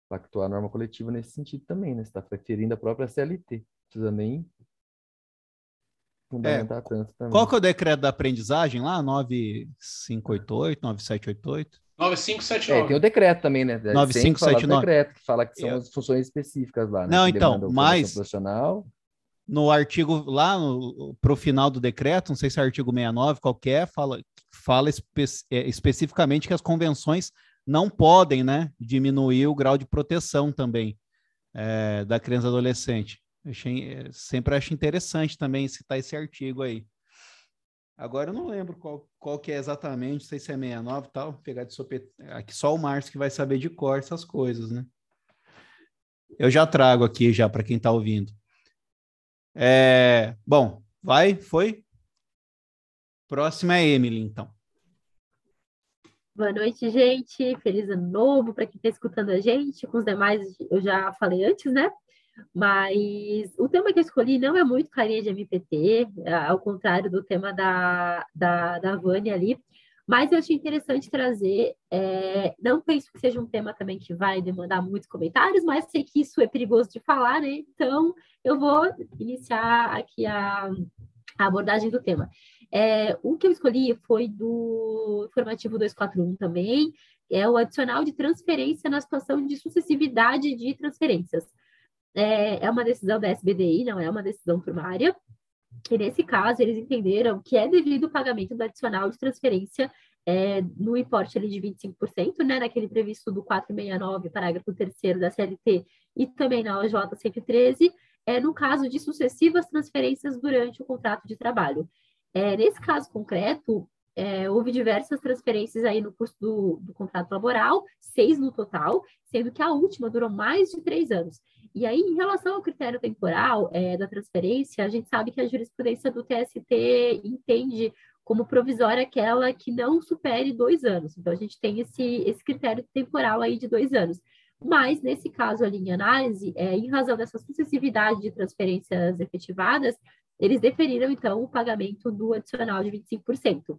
pactuar a norma coletiva nesse sentido também, né? Você está preferindo a própria CLT. Não precisa nem
fundamentar é, tanto também. Qual que é o decreto da aprendizagem lá? 9588, 9788?
9579.
É, tem o decreto também, né?
9579.
decreto que fala que são as funções específicas lá.
Né? Não, então, mas
profissional.
no artigo lá para o final do decreto, não sei se é artigo 69, qualquer, fala, fala espe é, especificamente que as convenções não podem, né, diminuir o grau de proteção também é, da criança e adolescente. Achei, eh, sempre acho interessante também citar esse artigo aí. Agora eu não lembro qual, qual que é exatamente, não sei se é 69 e tal, pegar de sopet... aqui só o Márcio que vai saber de cor essas coisas, né? Eu já trago aqui já para quem está ouvindo. É, bom, vai, foi? Próxima é Emily, então.
Boa noite, gente. Feliz ano novo para quem está escutando a gente. Com os demais, eu já falei antes, né? Mas o tema que eu escolhi não é muito carinha de MPT, ao contrário do tema da, da, da Vânia ali, Mas eu achei interessante trazer, é, não penso que seja um tema também que vai demandar muitos comentários, mas sei que isso é perigoso de falar, né? Então, eu vou iniciar aqui a, a abordagem do tema. É, o que eu escolhi foi do formativo 241 também, é o adicional de transferência na situação de sucessividade de transferências. É, é uma decisão da SBDI, não é uma decisão primária, e nesse caso eles entenderam que é devido o pagamento do adicional de transferência é, no importe ali de 25%, né, naquele previsto do 469, parágrafo 3 da CLT, e também na OJ 113, é, no caso de sucessivas transferências durante o contrato de trabalho. É, nesse caso concreto, é, houve diversas transferências aí no curso do, do, contrato laboral, seis no total, sendo que a última durou mais de três anos. E aí, em relação ao critério temporal é, da transferência, a gente sabe que a jurisprudência do TST entende como provisória aquela que não supere dois anos. Então, a gente tem esse, esse critério temporal aí de dois anos. Mas, nesse caso ali em análise, é, em razão dessa sucessividade de transferências efetivadas, eles deferiram, então, o pagamento do adicional de 25%.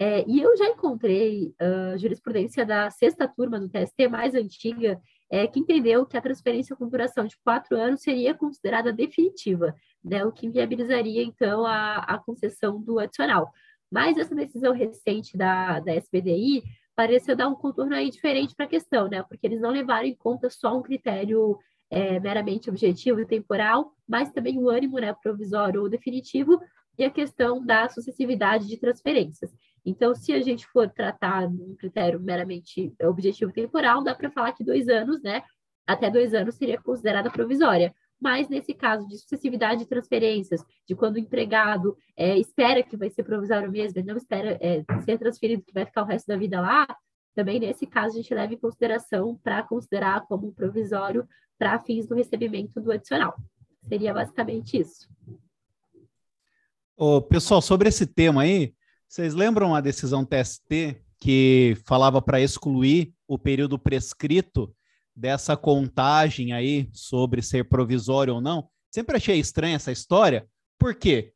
É, e eu já encontrei uh, jurisprudência da sexta turma do TST, mais antiga, é, que entendeu que a transferência com duração de quatro anos seria considerada definitiva, né, o que inviabilizaria, então, a, a concessão do adicional. Mas essa decisão recente da, da SBDI pareceu dar um contorno aí diferente para a questão, né, porque eles não levaram em conta só um critério é, meramente objetivo e temporal, mas também o ânimo né, provisório ou definitivo e a questão da sucessividade de transferências. Então, se a gente for tratar um critério meramente objetivo temporal, dá para falar que dois anos, né? Até dois anos seria considerada provisória. Mas nesse caso de sucessividade de transferências, de quando o empregado é, espera que vai ser provisório mesmo, ele não espera é, ser transferido, que vai ficar o resto da vida lá, também nesse caso a gente leva em consideração para considerar como provisório para fins do recebimento do adicional. Seria basicamente isso.
Ô, pessoal, sobre esse tema aí, vocês lembram a decisão TST que falava para excluir o período prescrito dessa contagem aí sobre ser provisório ou não? Sempre achei estranha essa história. Por quê?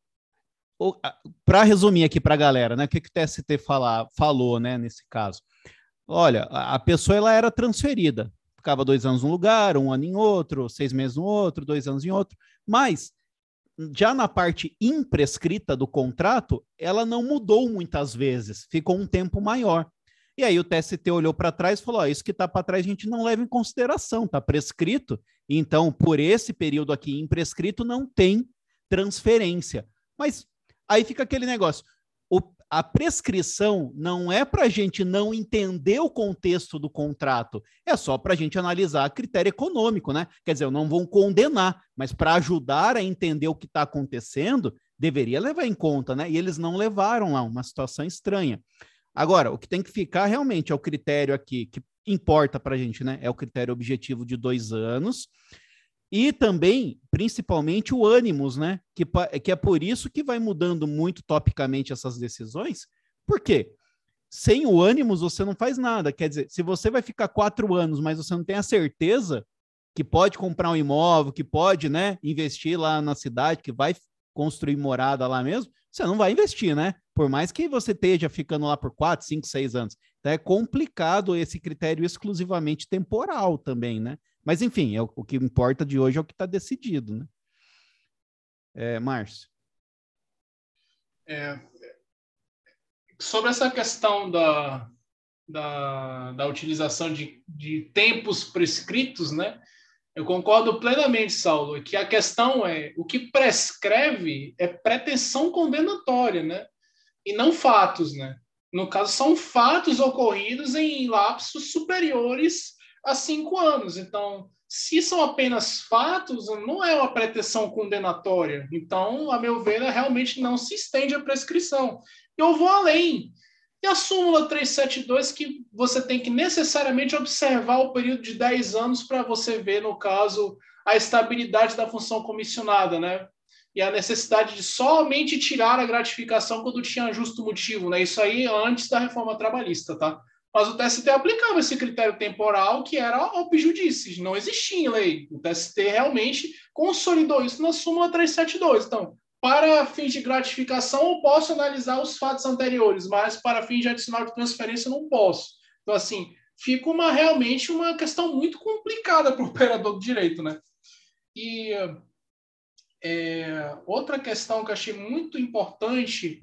Para resumir aqui para a galera, né? O que, que o TST fala, falou, né? Nesse caso, olha, a pessoa ela era transferida, ficava dois anos num lugar, um ano em outro, seis meses no outro, dois anos em outro, mas já na parte imprescrita do contrato, ela não mudou muitas vezes, ficou um tempo maior. E aí o TST olhou para trás e falou: oh, isso que está para trás a gente não leva em consideração, está prescrito. Então, por esse período aqui imprescrito, não tem transferência. Mas aí fica aquele negócio: o, a prescrição não é para a gente não entender o contexto do contrato, é só para a gente analisar critério econômico, né? Quer dizer, eu não vou condenar, mas para ajudar a entender o que está acontecendo, deveria levar em conta, né? E eles não levaram lá, uma situação estranha. Agora, o que tem que ficar realmente é o critério aqui que importa para a gente, né? É o critério objetivo de dois anos. E também, principalmente, o ânimos, né? Que, que é por isso que vai mudando muito topicamente essas decisões. Por quê? Sem o ânimos, você não faz nada. Quer dizer, se você vai ficar quatro anos, mas você não tem a certeza que pode comprar um imóvel, que pode, né, investir lá na cidade, que vai construir morada lá mesmo, você não vai investir, né? Por mais que você esteja ficando lá por quatro, cinco, seis anos. Então é complicado esse critério exclusivamente temporal também, né? Mas, enfim, é o, o que importa de hoje é o que está decidido, né? É, Márcio.
É, sobre essa questão da, da, da utilização de, de tempos prescritos, né? Eu concordo plenamente, Saulo, que a questão é o que prescreve é pretensão condenatória, né? E não fatos, né? No caso, são fatos ocorridos em lapsos superiores a cinco anos. Então, se são apenas fatos, não é uma pretensão condenatória. Então, a meu ver, realmente não se estende a prescrição. Eu vou além. E a súmula 372 que você tem que necessariamente observar o período de 10 anos para você ver, no caso, a estabilidade da função comissionada, né? E a necessidade de somente tirar a gratificação quando tinha justo motivo, né? Isso aí antes da reforma trabalhista, tá? Mas o TST aplicava esse critério temporal que era objudice, não existia em lei. O TST realmente consolidou isso na súmula 372. Então, para fins de gratificação, eu posso analisar os fatos anteriores, mas para fins de adicional de transferência, eu não posso. Então, assim, fica uma, realmente uma questão muito complicada para o operador do direito, né? E é, outra questão que eu achei muito importante,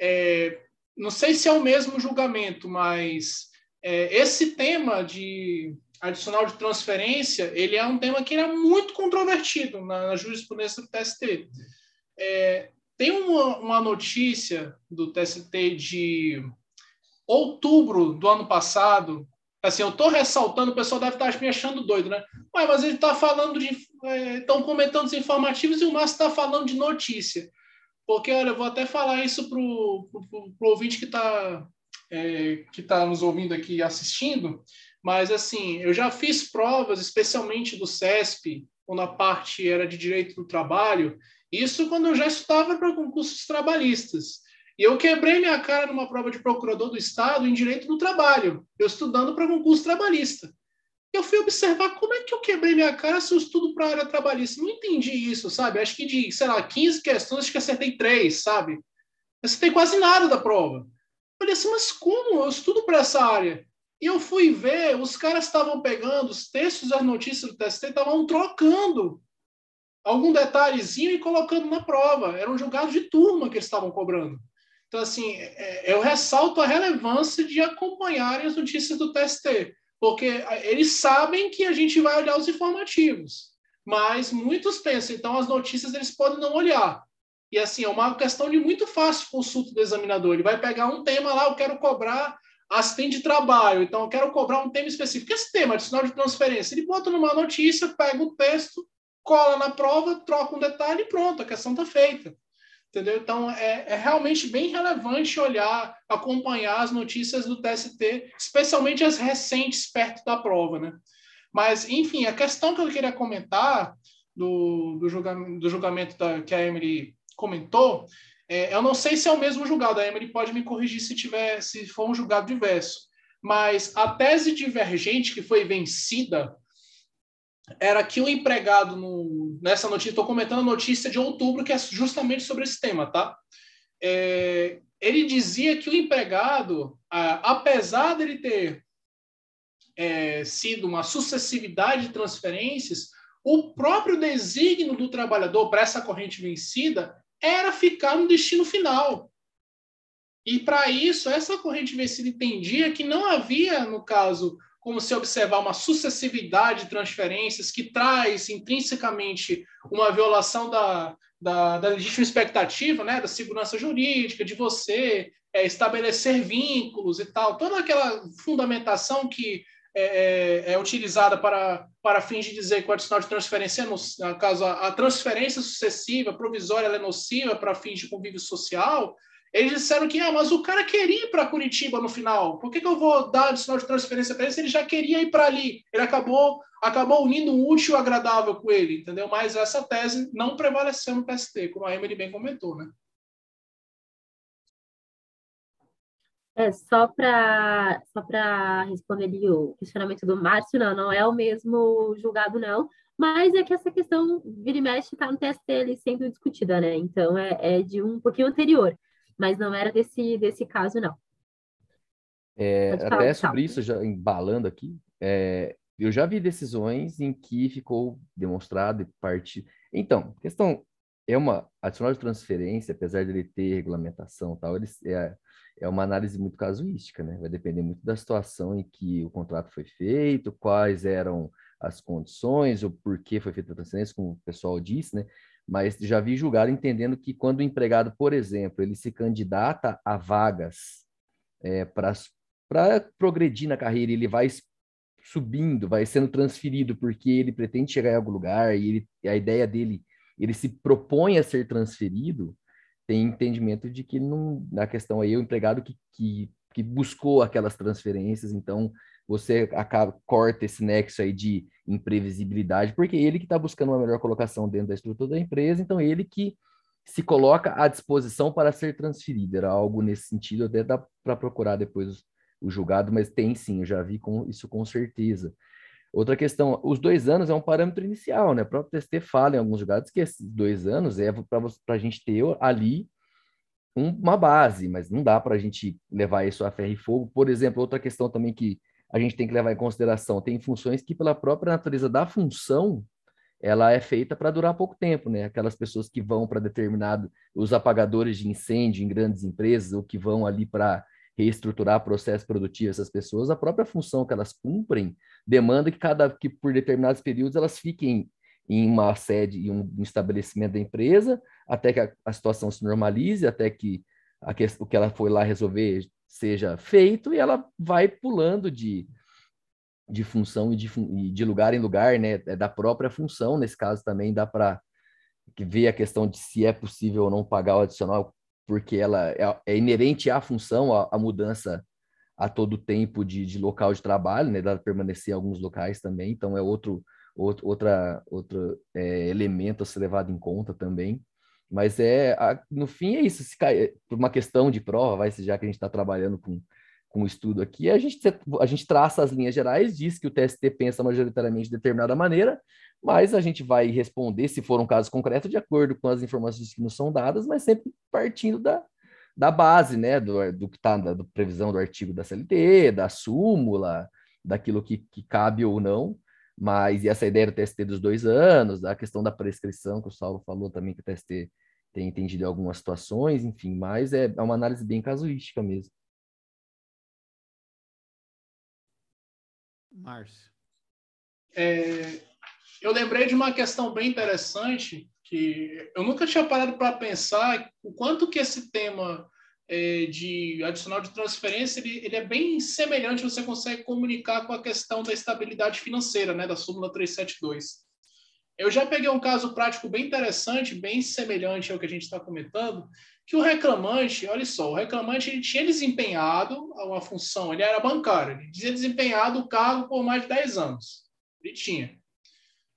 é, não sei se é o mesmo julgamento, mas é, esse tema de adicional de transferência, ele é um tema que é muito controvertido na, na jurisprudência do TST. É, tem uma, uma notícia do TST de outubro do ano passado, assim, eu estou ressaltando, o pessoal deve estar me achando doido, né? Ué, mas ele está falando de. Estão é, comentando os informativos e o Márcio está falando de notícia. Porque, olha, eu vou até falar isso para o ouvinte que está é, que tá nos ouvindo aqui assistindo, mas, assim, eu já fiz provas, especialmente do CESP, quando a parte era de direito do trabalho, isso quando eu já estava para concursos trabalhistas. E eu quebrei minha cara numa prova de procurador do Estado em direito do trabalho, eu estudando para concurso trabalhista. Eu fui observar como é que eu quebrei minha cara se eu estudo para a área trabalhista. Não entendi isso, sabe? Acho que de, sei lá, 15 questões, acho que acertei três, sabe? Acertei quase nada da prova. Falei assim, mas como? Eu estudo para essa área. E eu fui ver, os caras estavam pegando os textos das notícias do TST, estavam trocando algum detalhezinho e colocando na prova. Era um julgado de turma que eles estavam cobrando. Então, assim, é, é, eu ressalto a relevância de acompanharem as notícias do TST, porque eles sabem que a gente vai olhar os informativos, mas muitos pensam, então as notícias eles podem não olhar. E, assim, é uma questão de muito fácil consulta do examinador. Ele vai pegar um tema lá, eu quero cobrar assistente de trabalho, então eu quero cobrar um tema específico. Esse tema, adicional de transferência, ele bota numa notícia, pega o texto, cola na prova, troca um detalhe e pronto, a questão está feita. Entendeu? Então, é, é, realmente bem relevante olhar, acompanhar as notícias do TST, especialmente as recentes perto da prova, né? Mas, enfim, a questão que eu queria comentar do, do julgamento, do julgamento da, que a Emily comentou, é, eu não sei se é o mesmo julgado, a Emily pode me corrigir se, tiver, se for um julgado diverso, mas a tese divergente que foi vencida era que o empregado, no, nessa notícia, estou comentando a notícia de outubro, que é justamente sobre esse tema, tá? É, ele dizia que o empregado, apesar dele ter é, sido uma sucessividade de transferências, o próprio desígnio do trabalhador para essa corrente vencida era ficar no destino final. E para isso, essa corrente vencida entendia que não havia, no caso, como se observar uma sucessividade de transferências que traz intrinsecamente uma violação da, da, da legítima expectativa, né, da segurança jurídica, de você é, estabelecer vínculos e tal, toda aquela fundamentação que é, é, é, utilizada para, para fins de dizer que o adicional de transferência, é no, caso, a, a transferência sucessiva, provisória, é nociva para fins de convívio social, eles disseram que, ah, mas o cara queria ir para Curitiba no final. Por que, que eu vou dar sinal de transferência para ele se ele já queria ir para ali? Ele acabou, acabou unindo o útil e agradável com ele, entendeu? Mas essa tese não prevaleceu no PST, como a Emily bem comentou, né?
É, só para só responder ali o questionamento do Márcio, não, não é o mesmo julgado, não, mas é que essa questão vira e mexe está no TST ali sendo discutida, né? Então é, é de um pouquinho anterior mas não era desse, desse caso, não.
É, até sobre isso, já embalando aqui, é, eu já vi decisões em que ficou demonstrado e parte. Então, questão é uma adicional de transferência, apesar de ele ter regulamentação, tal, ele é, é uma análise muito casuística, né? Vai depender muito da situação em que o contrato foi feito, quais eram as condições, o porquê foi feita a transferência, como o pessoal disse, né? mas já vi julgado entendendo que quando o empregado, por exemplo, ele se candidata a vagas é, para progredir na carreira, ele vai subindo, vai sendo transferido porque ele pretende chegar em algum lugar e, ele, a ideia dele, ele se propõe a ser transferido, tem entendimento de que não, na questão aí, o empregado que, que, que buscou aquelas transferências, então você acaba, corta esse nexo aí de imprevisibilidade, porque ele que está buscando uma melhor colocação dentro da estrutura da empresa, então ele que se coloca à disposição para ser transferido. Era algo nesse sentido, até dá para procurar depois o julgado, mas tem sim, eu já vi com isso com certeza. Outra questão, os dois anos é um parâmetro inicial, né? O próprio TST fala em alguns lugares que esses dois anos é para a gente ter ali uma base, mas não dá para a gente levar isso a ferro e fogo. Por exemplo, outra questão também que a gente tem que levar em consideração, tem funções que pela própria natureza da função, ela é feita para durar pouco tempo, né? Aquelas pessoas que vão para determinado, os apagadores de incêndio em grandes empresas, ou que vão ali para reestruturar processo produtivo essas pessoas, a própria função que elas cumprem demanda que cada que por determinados períodos elas fiquem em uma sede, em um estabelecimento da empresa, até que a, a situação se normalize, até que, a, o que ela foi lá resolver seja feito, e ela vai pulando de, de função e de, de lugar em lugar, né? É da própria função, nesse caso também dá para ver a questão de se é possível ou não pagar o adicional, porque ela é, é inerente à função, a mudança a todo tempo de, de local de trabalho, né? Para permanecer em alguns locais também, então é outro, outro outra, outro é, elemento a ser levado em conta também. Mas é, a, no fim é isso, se cai, por uma questão de prova, vai já que a gente está trabalhando com, com o estudo aqui, a gente, a gente traça as linhas gerais, diz que o TST pensa majoritariamente de determinada maneira, mas a gente vai responder, se for um caso concreto, de acordo com as informações que nos são dadas, mas sempre partindo da, da base, né, do, do que está do previsão do artigo da CLT, da súmula, daquilo que, que cabe ou não, mas e essa ideia do TST dos dois anos, da questão da prescrição, que o Saulo falou também, que o TST tem entendido em algumas situações, enfim, mas é, é uma análise bem casuística mesmo.
Márcio.
É, eu lembrei de uma questão bem interessante que eu nunca tinha parado para pensar o quanto que esse tema é, de adicional de transferência ele, ele, é bem semelhante, você consegue comunicar com a questão da estabilidade financeira, né, da súmula 372. Eu já peguei um caso prático bem interessante, bem semelhante ao que a gente está comentando, que o reclamante, olha só, o reclamante ele tinha desempenhado uma função, ele era bancário, ele tinha desempenhado o cargo por mais de 10 anos. Ele tinha.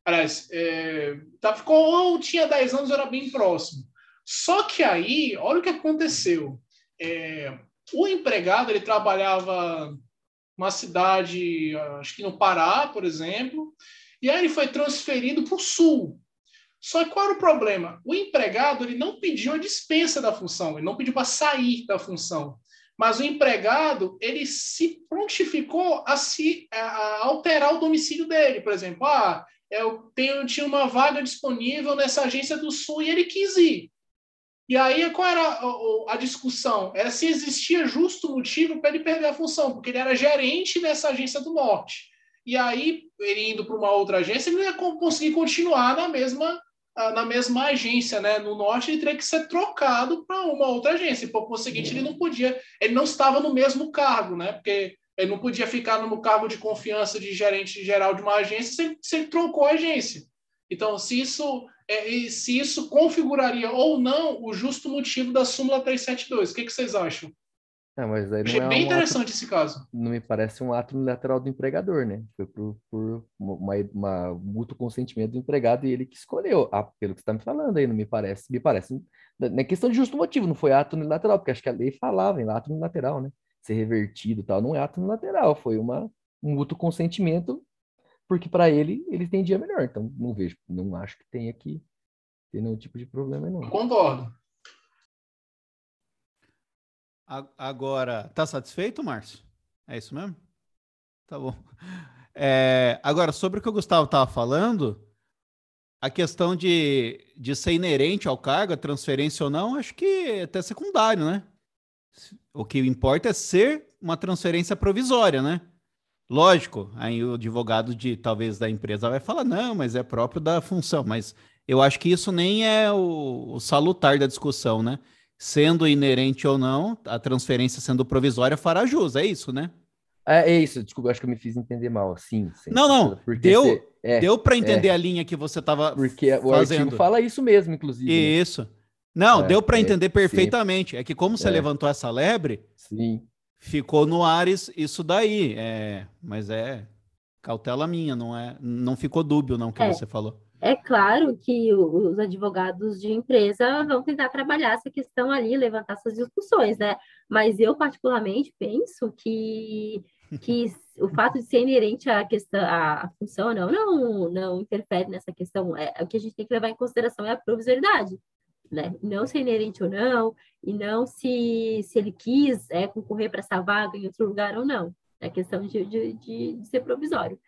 Aliás, é, tá, ficou, ou tinha 10 anos, era bem próximo. Só que aí, olha o que aconteceu. É, o empregado, ele trabalhava numa cidade, acho que no Pará, por exemplo, e aí ele foi transferido para o Sul. Só que qual era o problema? O empregado ele não pediu a dispensa da função, ele não pediu para sair da função. Mas o empregado ele se prontificou a se a alterar o domicílio dele, por exemplo, ah, eu tenho, tinha uma vaga disponível nessa agência do Sul e ele quis ir. E aí, qual era a, a discussão? Era se existia justo motivo para ele perder a função, porque ele era gerente dessa agência do Norte. E aí, ele indo para uma outra agência, ele não ia conseguir continuar na mesma, na mesma agência, né? No Norte, ele teria que ser trocado para uma outra agência. E, por conseguinte, ele não podia, ele não estava no mesmo cargo, né? Porque ele não podia ficar no cargo de confiança de gerente geral de uma agência se, se ele trocou a agência. Então, se isso, é, se isso configuraria ou não o justo motivo da súmula 372, o que, que vocês acham?
É, mas aí
Achei
não é
bem
um
interessante
ato,
esse caso.
Não me parece um ato unilateral do empregador, né? Foi por, por uma, uma mútuo consentimento do empregado e ele que escolheu. Ah, pelo que você está me falando aí, não me parece. Me parece. Na questão de justo motivo, não foi ato unilateral, porque acho que a lei falava em ato unilateral, né? ser revertido tal, não é ato unilateral, foi uma, um mútuo consentimento, porque para ele, ele entendia melhor. Então, não vejo, não acho que tenha que ter nenhum tipo de problema, não.
Concordo.
Agora, tá satisfeito, Márcio? É isso mesmo? Tá bom. (laughs) É, agora, sobre o que o Gustavo estava falando, a questão de, de ser inerente ao cargo, a transferência ou não, acho que é até secundário, né? O que importa é ser uma transferência provisória, né? Lógico, aí o advogado de talvez da empresa vai falar, não, mas é próprio da função. Mas eu acho que isso nem é o, o salutar da discussão, né? Sendo inerente ou não, a transferência sendo provisória fará jus, é isso, né?
É, é isso, desculpa, acho que eu me fiz entender mal. Sim, sim.
Não, não, deu, você, é, deu para entender é, a linha que você estava
Porque o fazendo. artigo fala isso mesmo, inclusive. Né?
Isso. Não, é, deu para é, entender perfeitamente. Sim. É que como você é. levantou essa lebre,
sim.
ficou no Ares isso daí. É, mas é cautela minha, não é? Não ficou dúbio não que
é.
você falou.
É claro que os advogados de empresa vão tentar trabalhar essa questão ali, levantar essas discussões, né? Mas eu, particularmente, penso que, que o fato de ser inerente à questão, à função não, não, não interfere nessa questão. É, o que a gente tem que levar em consideração é a provisoriedade, né? Não ser inerente ou não, e não se, se ele quis é, concorrer para essa vaga em outro lugar ou não. É questão de, de, de ser provisório.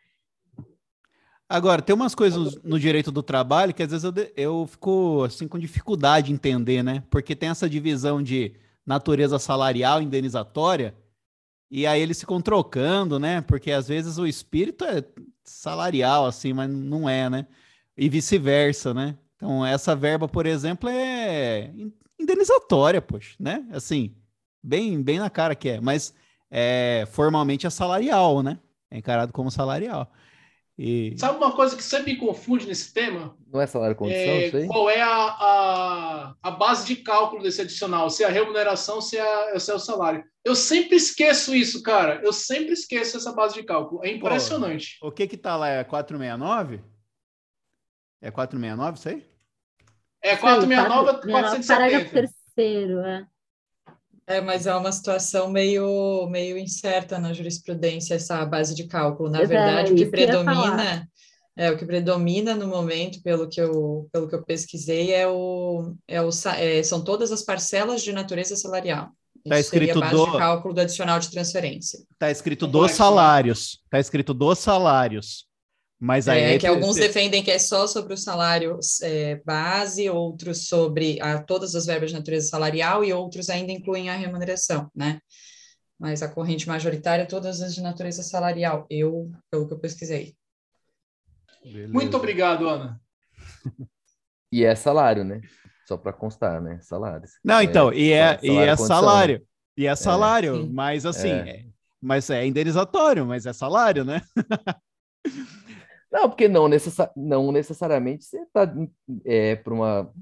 Agora, tem umas coisas no direito do trabalho que às vezes eu, eu fico assim com dificuldade de entender, né? Porque tem essa divisão de natureza salarial indenizatória, e aí eles ficam trocando, né? Porque às vezes o espírito é salarial, assim, mas não é, né? E vice-versa, né? Então, essa verba, por exemplo, é indenizatória, poxa, né? Assim, bem, bem na cara que é, mas é, formalmente é salarial, né? É encarado como salarial.
E... Sabe uma coisa que sempre me confunde nesse tema?
Não é salário condição, é,
Qual é a, a, a, base de cálculo desse adicional? Se é a remuneração, se é, se é o salário. Eu sempre esqueço isso, cara. Eu sempre esqueço essa base de cálculo. É impressionante.
Pô, o que que tá lá? É 469? É 469 isso aí?
É 469, 470. Parágrafo
terceiro, é.
É, mas é uma situação meio, meio incerta na jurisprudência essa base de cálculo. Na verdade, o que predomina é o que predomina no momento, pelo que eu, pelo que eu pesquisei, é o, é o é, são todas as parcelas de natureza salarial.
Está escrito do
cálculo do adicional de transferência.
Está escrito dos salários. Está escrito dos salários. Mas aí
é, é que alguns defendem que é só sobre o salário é, base, outros sobre a, todas as verbas de natureza salarial e outros ainda incluem a remuneração, né? Mas a corrente majoritária, todas as de natureza salarial, eu, pelo que eu pesquisei.
Beleza. Muito obrigado, Ana. (laughs)
E é salário, né? Só para constar, né? Salários.
Não, então, é, e é, salário, e é salário. E é salário, é. mas assim, é. mas é indenizatório, mas é salário, né? (laughs)
Não, porque não, necessa não necessariamente você está é, para uma.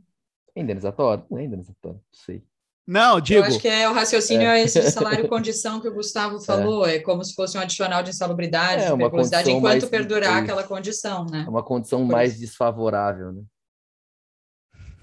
É indenizatório? Não é indenizatório, não sei.
Não, digo. Eu
acho que é o raciocínio é. esse de salário-condição (laughs) que o Gustavo é. falou, é. é. como se fosse um adicional de insalubridade, é, de periculosidade, enquanto mais, perdurar aquela condição, né?
É uma condição Por mais isso. desfavorável, né?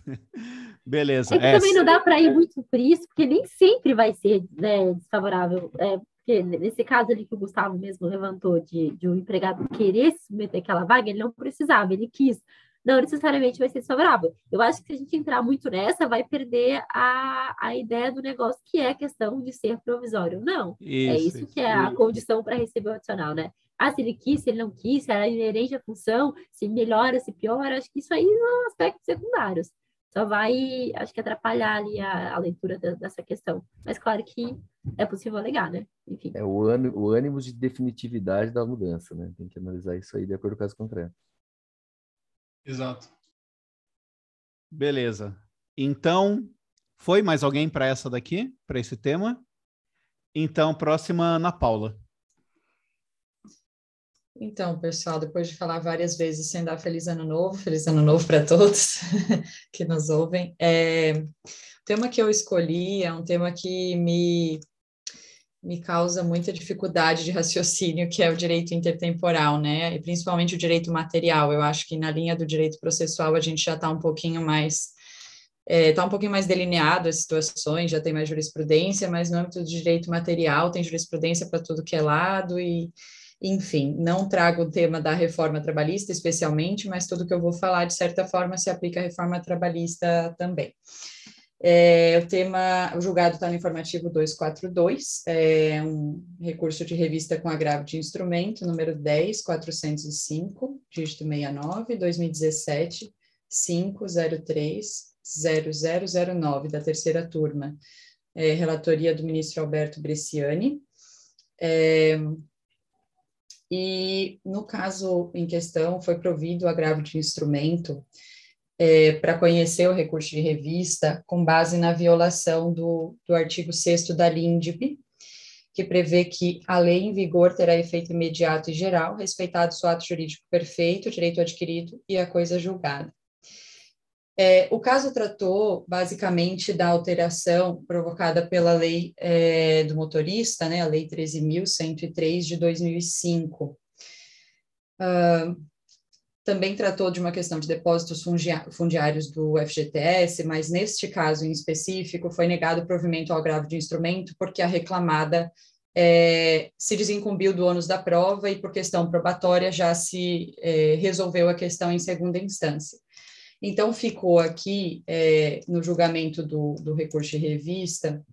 (laughs)
Beleza.
É que também não dá para ir muito por isso, porque nem sempre vai ser né, desfavorável. É, porque nesse caso ali que o Gustavo mesmo levantou de, de um empregado querer se submeter aquela vaga, ele não precisava, ele quis. Não necessariamente vai ser desfavorável. Eu acho que se a gente entrar muito nessa, vai perder a, a ideia do negócio, que é a questão de ser provisório. Não. É isso, é isso que é a condição para receber o adicional, né? Ah, se ele quis, se ele não quis, se era inerente à função, se melhora, se piora, acho que isso aí são aspectos secundários só vai, acho que, atrapalhar ali a, a leitura da, dessa questão. Mas claro que é possível alegar, né? Enfim.
É o, ânimo, o ânimo de definitividade da mudança, né? Tem que analisar isso aí de acordo com o caso concreto.
Exato.
Beleza. Então, foi mais alguém para essa daqui, para esse tema? Então, próxima, Ana Paula.
Então, pessoal, depois de falar várias vezes sem dar feliz ano novo, feliz ano novo para todos (laughs) que nos ouvem. É, o tema que eu escolhi é um tema que me, me causa muita dificuldade de raciocínio, que é o direito intertemporal, né? E principalmente o direito material. Eu acho que na linha do direito processual a gente já está um pouquinho mais está é, tá um pouquinho mais delineado as situações, já tem mais jurisprudência, mas no âmbito do direito material tem jurisprudência para tudo que é lado e enfim, não trago o tema da reforma trabalhista especialmente, mas tudo que eu vou falar, de certa forma, se aplica à reforma trabalhista também. É, o tema, o julgado está no informativo 242, é um recurso de revista com agravo de instrumento, número 10405, dígito 69, 2017, 503 0009, da terceira turma. É, relatoria do ministro Alberto Bresciani. É, e no caso em questão, foi provido o agravo de instrumento é, para conhecer o recurso de revista com base na violação do, do artigo 6 da LINDB, que prevê que a lei em vigor terá efeito imediato e geral, respeitado o ato jurídico perfeito, o direito adquirido e a coisa julgada. É, o caso tratou basicamente da alteração provocada pela lei é, do motorista, né, a Lei 13.103 de 2005. Uh, também tratou de uma questão de depósitos fundiários do FGTS, mas neste caso em específico foi negado o provimento ao agravo de instrumento porque a reclamada é, se desincumbiu do ônus da prova e por questão probatória já se é, resolveu a questão em segunda instância. Então ficou aqui é, no julgamento do, do recurso de revista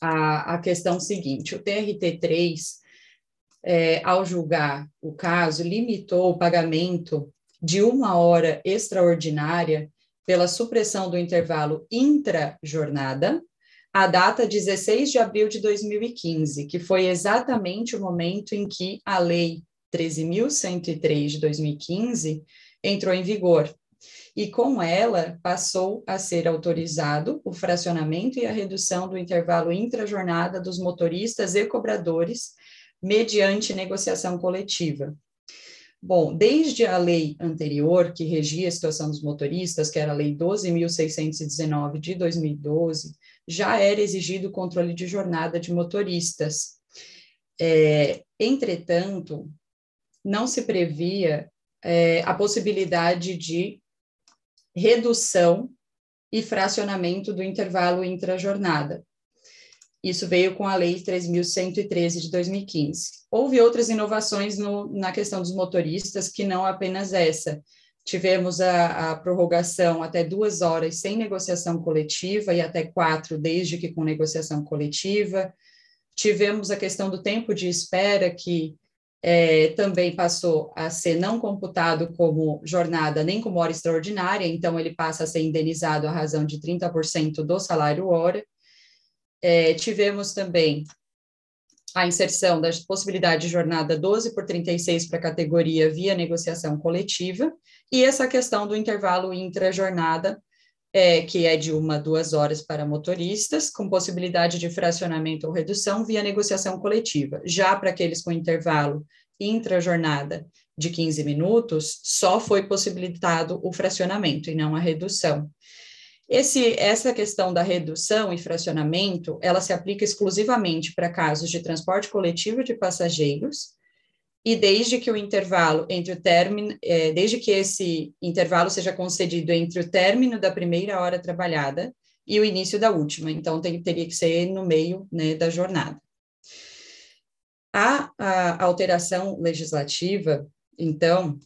a, a questão seguinte: o TRT3 é, ao julgar o caso, limitou o pagamento de uma hora extraordinária pela supressão do intervalo intra-jornada, a data 16 de abril de 2015, que foi exatamente o momento em que a Lei 13.103 de 2015 entrou em vigor. E com ela passou a ser autorizado o fracionamento e a redução do intervalo intra-jornada dos motoristas e cobradores mediante negociação coletiva. Bom, desde a lei anterior, que regia a situação dos motoristas, que era a Lei 12.619 de 2012, já era exigido o controle de jornada de motoristas. É, entretanto, não se previa é, a possibilidade de redução e fracionamento do intervalo intra-jornada. Isso veio com a Lei 3.113 de 2015. Houve outras inovações no, na questão dos motoristas, que não apenas essa. Tivemos a, a, prorrogação até duas horas sem negociação coletiva e até quatro, desde que com negociação coletiva. Tivemos a questão do tempo de espera, que é, também passou a ser não computado como jornada nem como hora extraordinária, então ele passa a ser indenizado à razão de 30% do salário hora. É, tivemos também a inserção da possibilidade de jornada 12 por 36 para a categoria via negociação coletiva, e essa questão do intervalo intra-jornada, é, que é de uma, duas horas para motoristas, com possibilidade de fracionamento ou redução via negociação coletiva. Já para aqueles com intervalo intra-jornada de 15 minutos, só foi possibilitado o fracionamento e não a redução. Esse, essa questão da redução e fracionamento, ela se aplica exclusivamente para casos de transporte coletivo de passageiros, e desde que o intervalo entre o término, é, desde que esse intervalo seja concedido entre o término da primeira hora trabalhada e o início da última, então tem, teria que ser no meio né, da jornada. A, a alteração legislativa, então,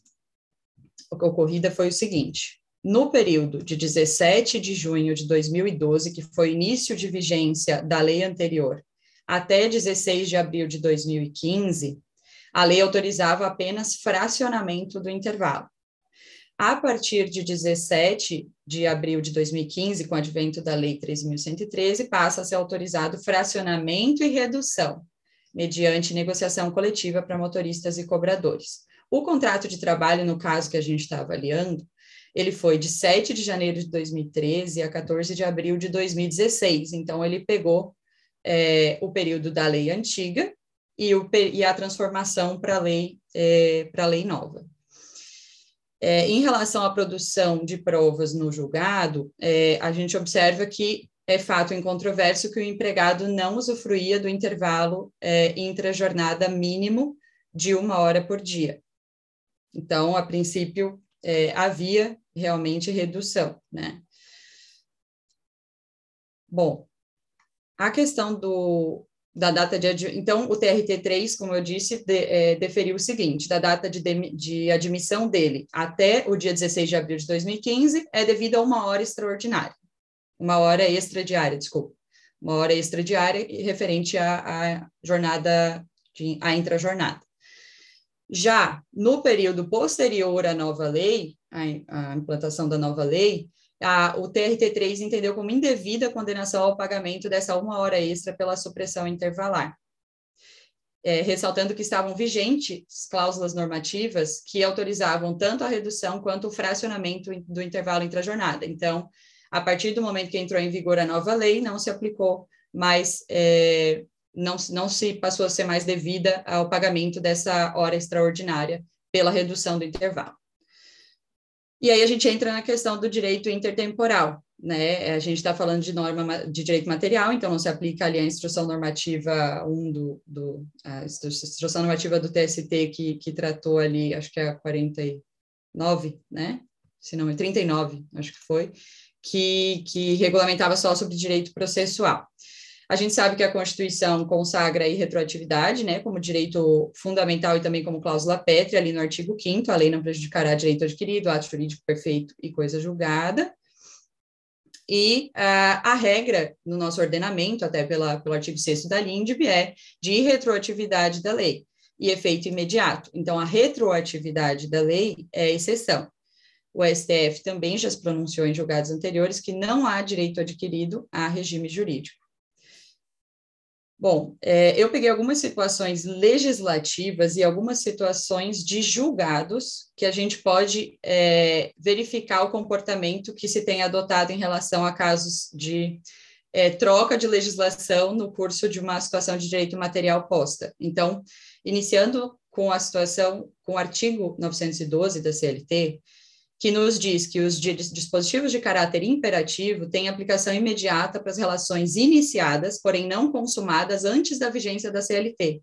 ocorrida foi o seguinte: no período de 17 de junho de 2012, que foi início de vigência da lei anterior, até 16 de abril de 2015, a lei autorizava apenas fracionamento do intervalo. A partir de 17 de abril de 2015, com o advento da Lei 3.113, passa a ser autorizado fracionamento e redução, mediante negociação coletiva para motoristas e cobradores. O contrato de trabalho, no caso que a gente está avaliando, ele foi de 7 de janeiro de 2013 a 14 de abril de 2016. Então, ele pegou é, o período da lei antiga e, o, e a transformação para a lei, é, lei nova. É, em relação à produção de provas no julgado, é, a gente observa que é fato incontroverso que o empregado não usufruía do intervalo é, intra-jornada mínimo de uma hora por dia. Então, a princípio, é, havia realmente redução, né? Bom, a questão do, da data de... Então, o TRT3, como eu disse, de, é, deferiu o seguinte, da data de, de admissão dele até o dia 16 de abril de 2015 é devido a uma hora extraordinária, uma hora extra diária, desculpa, uma hora extra diária referente à, à jornada, de, à intrajornada. Já no período posterior à nova lei, a, a implantação da nova lei, a, o TRT3 entendeu como indevida a condenação ao pagamento dessa uma hora extra pela supressão intervalar. É, ressaltando que estavam vigentes cláusulas normativas que autorizavam tanto a redução quanto o fracionamento do intervalo intrajornada. Então, a partir do momento que entrou em vigor a nova lei, não se aplicou mais é, não, não se passou a ser mais devida ao pagamento dessa hora extraordinária pela redução do intervalo. E aí a gente entra na questão do direito intertemporal, né? A gente está falando de norma de direito material, então não se aplica ali a instrução normativa 1 do, do a instrução normativa do TST que, que tratou ali, acho que é a 40 9, né? Se não, 39, acho que foi, que, que regulamentava só sobre direito processual. A gente sabe que a Constituição consagra a retroatividade, né, como direito fundamental e também como cláusula pétrea, ali no artigo 5 a lei não prejudicará direito adquirido, ato jurídico perfeito e coisa julgada. E uh, a regra no nosso ordenamento, até pela, pelo artigo 6 da LINDB, é de retroatividade da lei e efeito imediato. Então, a retroatividade da lei é exceção. O STF também já se pronunciou em julgados anteriores que não há direito adquirido a regime jurídico. Bom, é, eu peguei algumas situações legislativas e algumas situações de julgados que a gente pode é, verificar o comportamento que se tem adotado em relação a casos de é, troca de legislação no curso de uma situação de direito material posta. Então, iniciando com a situação, com o artigo 912 da CLT, que nos diz que os dispositivos de caráter imperativo têm aplicação imediata para as relações iniciadas, porém não consumadas antes da vigência da CLT.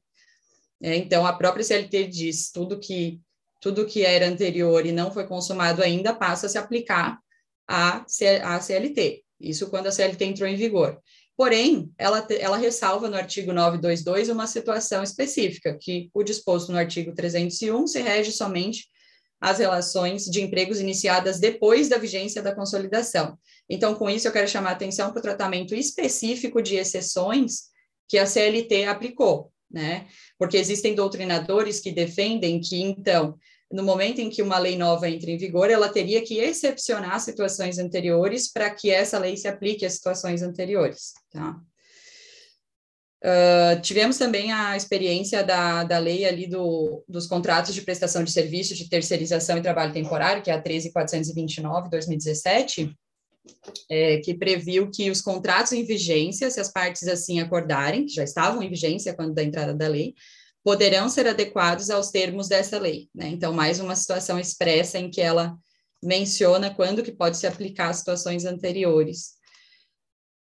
É, então, a própria CLT diz tudo que tudo que era anterior e não foi consumado ainda passa a se aplicar à, CLT. Isso quando a CLT entrou em vigor. Porém, ela, ela ressalva no artigo 922 uma situação específica, que o disposto no artigo 301 se rege somente as relações de empregos iniciadas depois da vigência da consolidação. Então, com isso, eu quero chamar a atenção para o tratamento específico de exceções que a CLT aplicou, né? Porque existem doutrinadores que defendem que, então, no momento em que uma lei nova entra em vigor, ela teria que excepcionar situações anteriores para que essa lei se aplique às situações anteriores, tá? Uh, tivemos também a experiência da, da lei ali do, dos contratos de prestação de serviços de terceirização e trabalho temporário, que é a 13429, 2017, é, que previu que os contratos em vigência, se as partes assim acordarem, que já estavam em vigência quando da entrada da lei, poderão ser adequados aos termos dessa lei. Né? Então, mais uma situação expressa em que ela menciona quando que pode se aplicar às situações anteriores.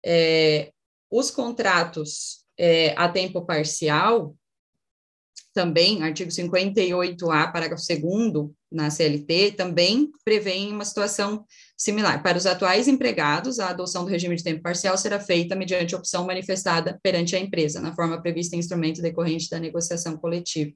É, os contratos é, a tempo parcial, também, artigo 58A, parágrafo 2 na CLT, também prevê uma situação similar. Para os atuais empregados, a adoção do regime de tempo parcial será feita mediante opção manifestada perante a empresa, na forma prevista em instrumento decorrente da negociação coletiva.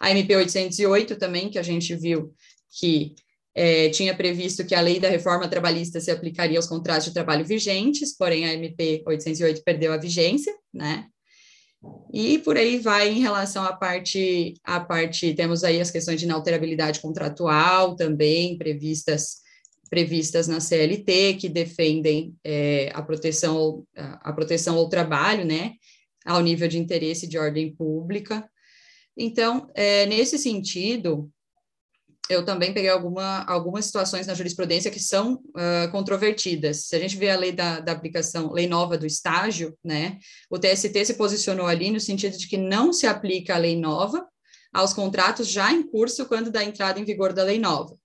A MP 808 também, que a gente viu que é, tinha previsto que a lei da reforma trabalhista se aplicaria aos contratos de trabalho vigentes, porém a MP 808 perdeu a vigência, né? E por aí vai em relação à parte, à parte, temos aí as questões de inalterabilidade contratual também previstas previstas na CLT que defendem é, a proteção a proteção ao trabalho, né, ao nível de interesse de ordem pública. Então, é, nesse sentido, eu também peguei alguma, algumas situações na jurisprudência que são uh, controvertidas. Se a gente vê a lei da, da, aplicação, lei nova do estágio, né, o TST se posicionou ali no sentido de que não se aplica a lei nova aos contratos já em curso quando da entrada em vigor da lei nova.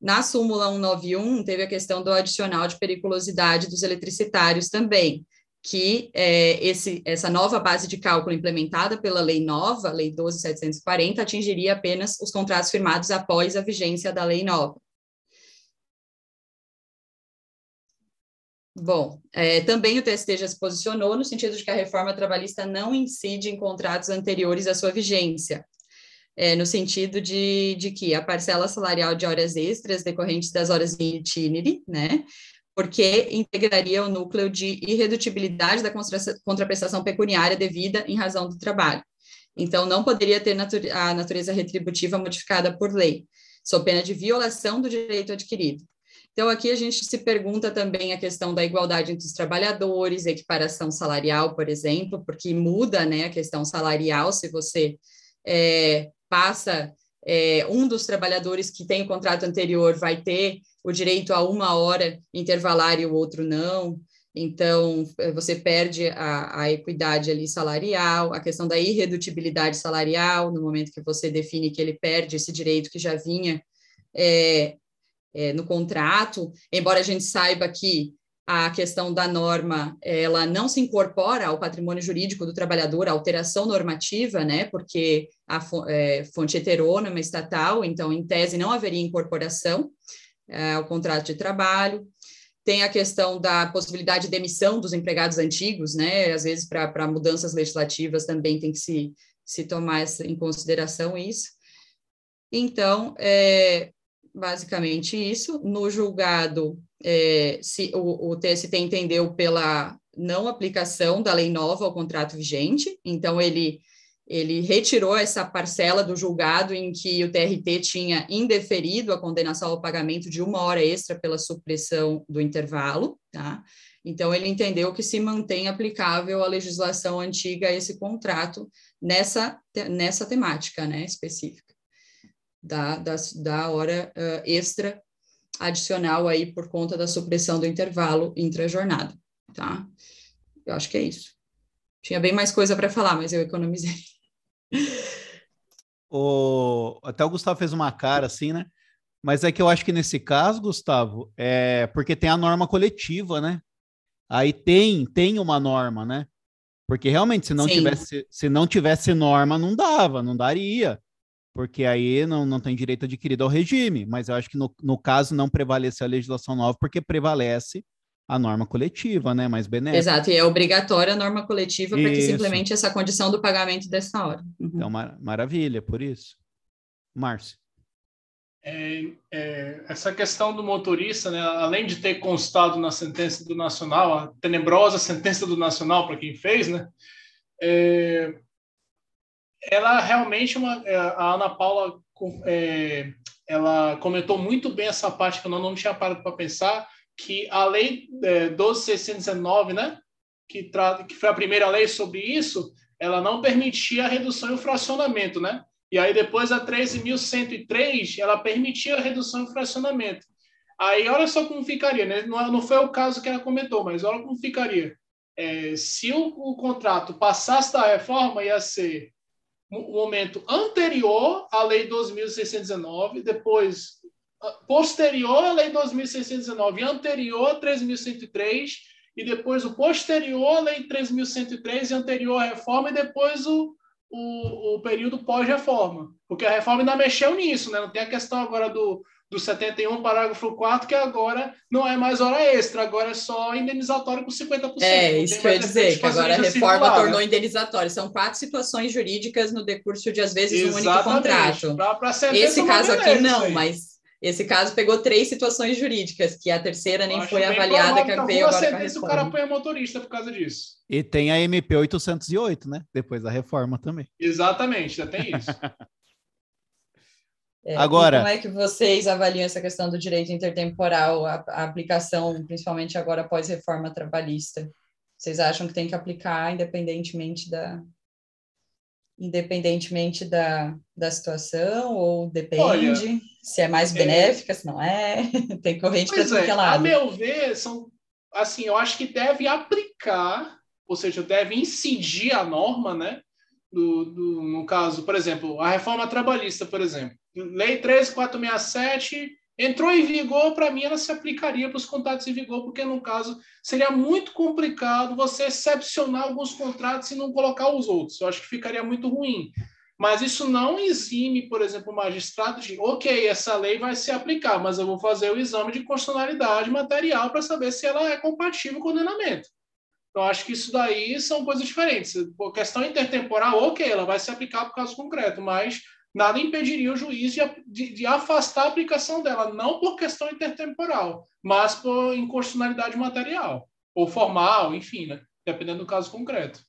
Na súmula 191, teve a questão do adicional de periculosidade dos eletricitários também que é, esse, essa nova base de cálculo implementada pela lei nova, Lei 12.740, atingiria apenas os contratos firmados após a vigência da lei nova. Bom, é, também o TST já se posicionou no sentido de que a reforma trabalhista não incide em contratos anteriores à sua vigência, é, no sentido de, de que a parcela salarial de horas extras decorrentes das horas em itinere, né, porque integraria o núcleo de irredutibilidade da contraprestação pecuniária devida em razão do trabalho. Então, não poderia ter a natureza retributiva modificada por lei, sob pena de violação do direito adquirido. Então, aqui a gente se pergunta também a questão da igualdade entre os trabalhadores, equiparação salarial, por exemplo, porque muda né, a questão salarial se você é, passa é, um dos trabalhadores que tem o contrato anterior vai ter o direito a uma hora intervalar e o outro não. Então, é, você perde a, a, equidade ali salarial, a questão da irredutibilidade salarial, no momento que você define que ele perde esse direito que já vinha é, é, no contrato, embora a gente saiba que a questão da norma, ela não se incorpora ao patrimônio jurídico do trabalhador, a alteração normativa, né, porque a é, fonte heterônoma estatal, então, em tese, não haveria incorporação é, ao contrato de trabalho. Tem a questão da possibilidade de demissão dos empregados antigos, né, às vezes para mudanças legislativas também tem que se, se tomar essa, em consideração isso. Então, é, basicamente isso. No julgado, é, se, o, o TST entendeu pela não aplicação da lei nova ao contrato vigente, então ele, ele retirou essa parcela do julgado em que o TRT tinha indeferido a condenação ao pagamento de uma hora extra pela supressão do intervalo, tá? Então, ele entendeu que se mantém aplicável a legislação antiga a esse contrato nessa, nessa temática né, específica da, da, da hora uh, extra adicional aí por conta da supressão do intervalo intra-jornada, tá? Eu acho que é isso. Tinha bem mais coisa para falar, mas eu economizei.
O... Até o Gustavo fez uma cara assim, né? Mas é que eu acho que nesse caso, Gustavo, é porque tem a norma coletiva, né? Aí tem, tem uma norma, né? Porque realmente, se não, tivesse, se não tivesse norma, não dava, não daria porque aí não, não tem direito adquirido ao regime. Mas eu acho que no, no caso não prevalece a legislação nova, porque prevalece a norma coletiva, né? Mais benéfica.
Exato, e é obrigatória a norma coletiva para que simplemente essa condição do pagamento dessa hora.
Uhum. Então, mar maravilha, por isso. Márcio.
É, é, essa questão do motorista, né, além de ter constado na sentença do Nacional, a tenebrosa sentença do Nacional para quem fez, né, é, ela realmente uma, é, a Ana Paula é, ela comentou muito bem essa parte que eu não, não tinha parado para pensar que a lei é, 12.619, né, que, tra... que foi a primeira lei sobre isso, ela não permitia a redução e o fracionamento, né? E aí depois a 13.103, ela permitia a redução e o fracionamento. Aí olha só como ficaria, né? Não, não foi o caso que ela comentou, mas olha como ficaria. É, se o, o contrato passasse da reforma, ia ser no momento anterior à Lei 2.619, depois posterior à Lei 2.619 e anterior a 3.103, e depois o posterior à Lei 3.103 e anterior à reforma, e depois o, o, o período pós-reforma. Porque a reforma ainda mexeu nisso, né? não tem a questão agora do, do 71, parágrafo 4, que agora não é mais hora extra, agora é só indenizatório com 50%.
É, isso que eu ia dizer, que agora a reforma circular, tornou né? indenizatório. São quatro situações jurídicas no decurso de, às vezes, Exatamente. um único contrato. Pra, pra esse caso aqui não, mas esse caso pegou três situações jurídicas, que a terceira nem foi avaliada, que veio agora com a reforma.
o cara apanha motorista por causa disso.
E tem a MP 808, né? Depois da reforma também.
Exatamente, já tem isso. (laughs)
É, Agora, como é que vocês avaliam essa questão do direito intertemporal, a, a aplicação, principalmente agora após reforma trabalhista? Vocês acham que tem que aplicar independentemente da independentemente da, da situação ou depende Olha, se é mais é. benéfica, é... se não é? (laughs) tem corrente para tudo
é, lado. A meu ver, são assim, eu acho que deve aplicar, ou seja, deve incidir a norma, né? Do, do, no caso, por exemplo, a reforma trabalhista, por exemplo. Lei 13467 entrou em vigor, para mim ela se aplicaria para os contratos em vigor, porque no caso seria muito complicado você excepcionar alguns contratos e não colocar os outros. Eu acho que ficaria muito ruim. Mas isso não exime, por exemplo, o magistrado de, ok, essa lei vai se aplicar, mas eu vou fazer o exame de constitucionalidade material para saber se ela é compatível com o ordenamento. Então, acho que isso daí são coisas diferentes. A questão intertemporal, ok, ela vai se aplicar o caso concreto, mas nada impediria o juiz de, de, afastar a aplicação dela, não por questão intertemporal, mas por inconstitucionalidade material, ou formal, enfim, né? dependendo do caso concreto.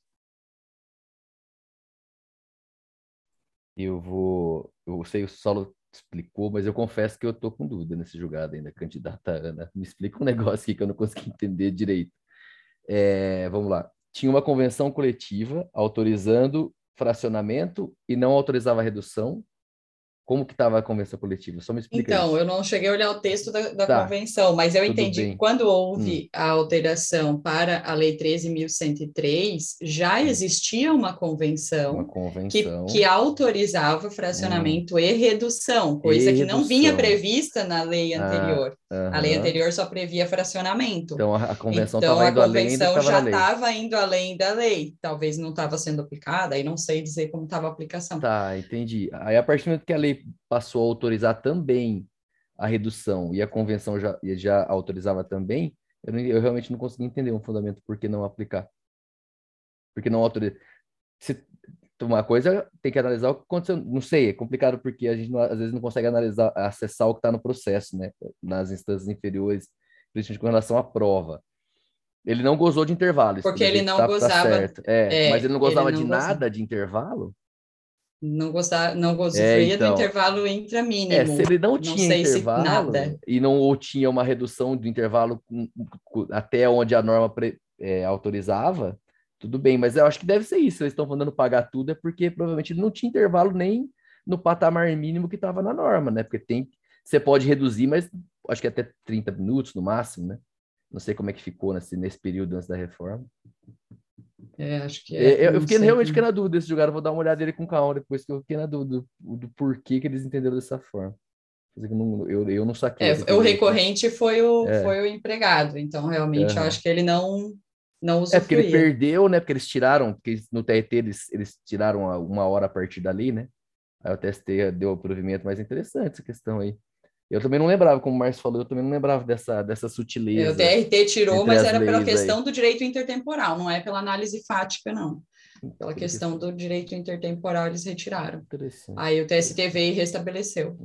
Eu vou. Eu sei o Solo explicou, mas eu confesso que eu estou com dúvida nesse julgado ainda, candidata Ana. Me explica um negócio aqui que eu não consegui entender direito. É, vamos lá. Tinha uma convenção coletiva autorizando fracionamento e não autorizava redução, como que estava a convenção coletiva? Só me explica
Então,
isso.
eu não cheguei a olhar o texto da, da
Tá.
convenção, mas eu
Tudo
entendi
bem.
que quando houve a alteração para a Lei 13.103, já existia uma convenção
Uma
que,
convenção.
que autorizava fracionamento e redução, coisa
E
que não vinha
redução.
prevista na lei
Ah,
anterior. A lei anterior só previa fracionamento.
Então a, convenção
Então,
estava
a convenção já estava indo além da lei. Talvez não estava sendo aplicada, aí não sei dizer como estava a aplicação.
Tá, entendi. Aí, a partir do momento que a lei passou a autorizar também a redução e a convenção já, já autorizava também, eu, não- eu realmente não consegui entender um fundamento por que não aplicar. Porque não autoriza. Se, uma coisa tem que analisar o que aconteceu. Não sei, é complicado porque a gente não- às vezes não consegue analisar, acessar o que está no processo, né? Nas instâncias inferiores, principalmente com relação à prova. Ele não gozou de intervalo.
Porque ele não
tá- tá
gozava-
certo. É,
é,
mas ele não
ele
gozava
não
de
gozava.
nada de intervalo?
Não gostar, não
É,
gozia
então.
do intervalo intramínimo.
É, se ele não
Não
tinha intervalo
nada.
e não ou tinha uma redução do intervalo até onde a norma pre- é, autorizava, tudo bem, mas eu acho que deve ser isso. Eles estão mandando pagar tudo, é porque provavelmente não tinha intervalo nem no patamar mínimo que estava na norma, né? Porque tem, você pode reduzir, mas acho que até 30 minutos no máximo, né? Não sei como é que ficou nesse, nesse período antes da reforma.
É, acho que
É,
é,
eu, eu fiquei realmente fiquei na dúvida desse jogar, eu vou dar uma olhada nele com calma depois que eu fiquei na dúvida do, do porquê que eles entenderam dessa forma. Que eu não- Eu, não saquei.
É, o recorrente foi o,
É.
foi o empregado, então realmente eu acho que ele não, não
É porque ele perdeu, né? Porque eles tiraram, porque no TRT eles, eles tiraram uma hora a partir dali, né? Aí o TST deu o provimento mais interessante essa questão aí. Eu também não lembrava, como o Márcio falou, eu também não lembrava dessa, dessa
É,
sutileza.
o TRT tirou, mas
as
era pela
leis aí.
questão do direito intertemporal, não é pela análise fática, não. Pela
Porque-
questão do direito intertemporal eles retiraram.
Interessante.
Aí o TST veio e restabeleceu.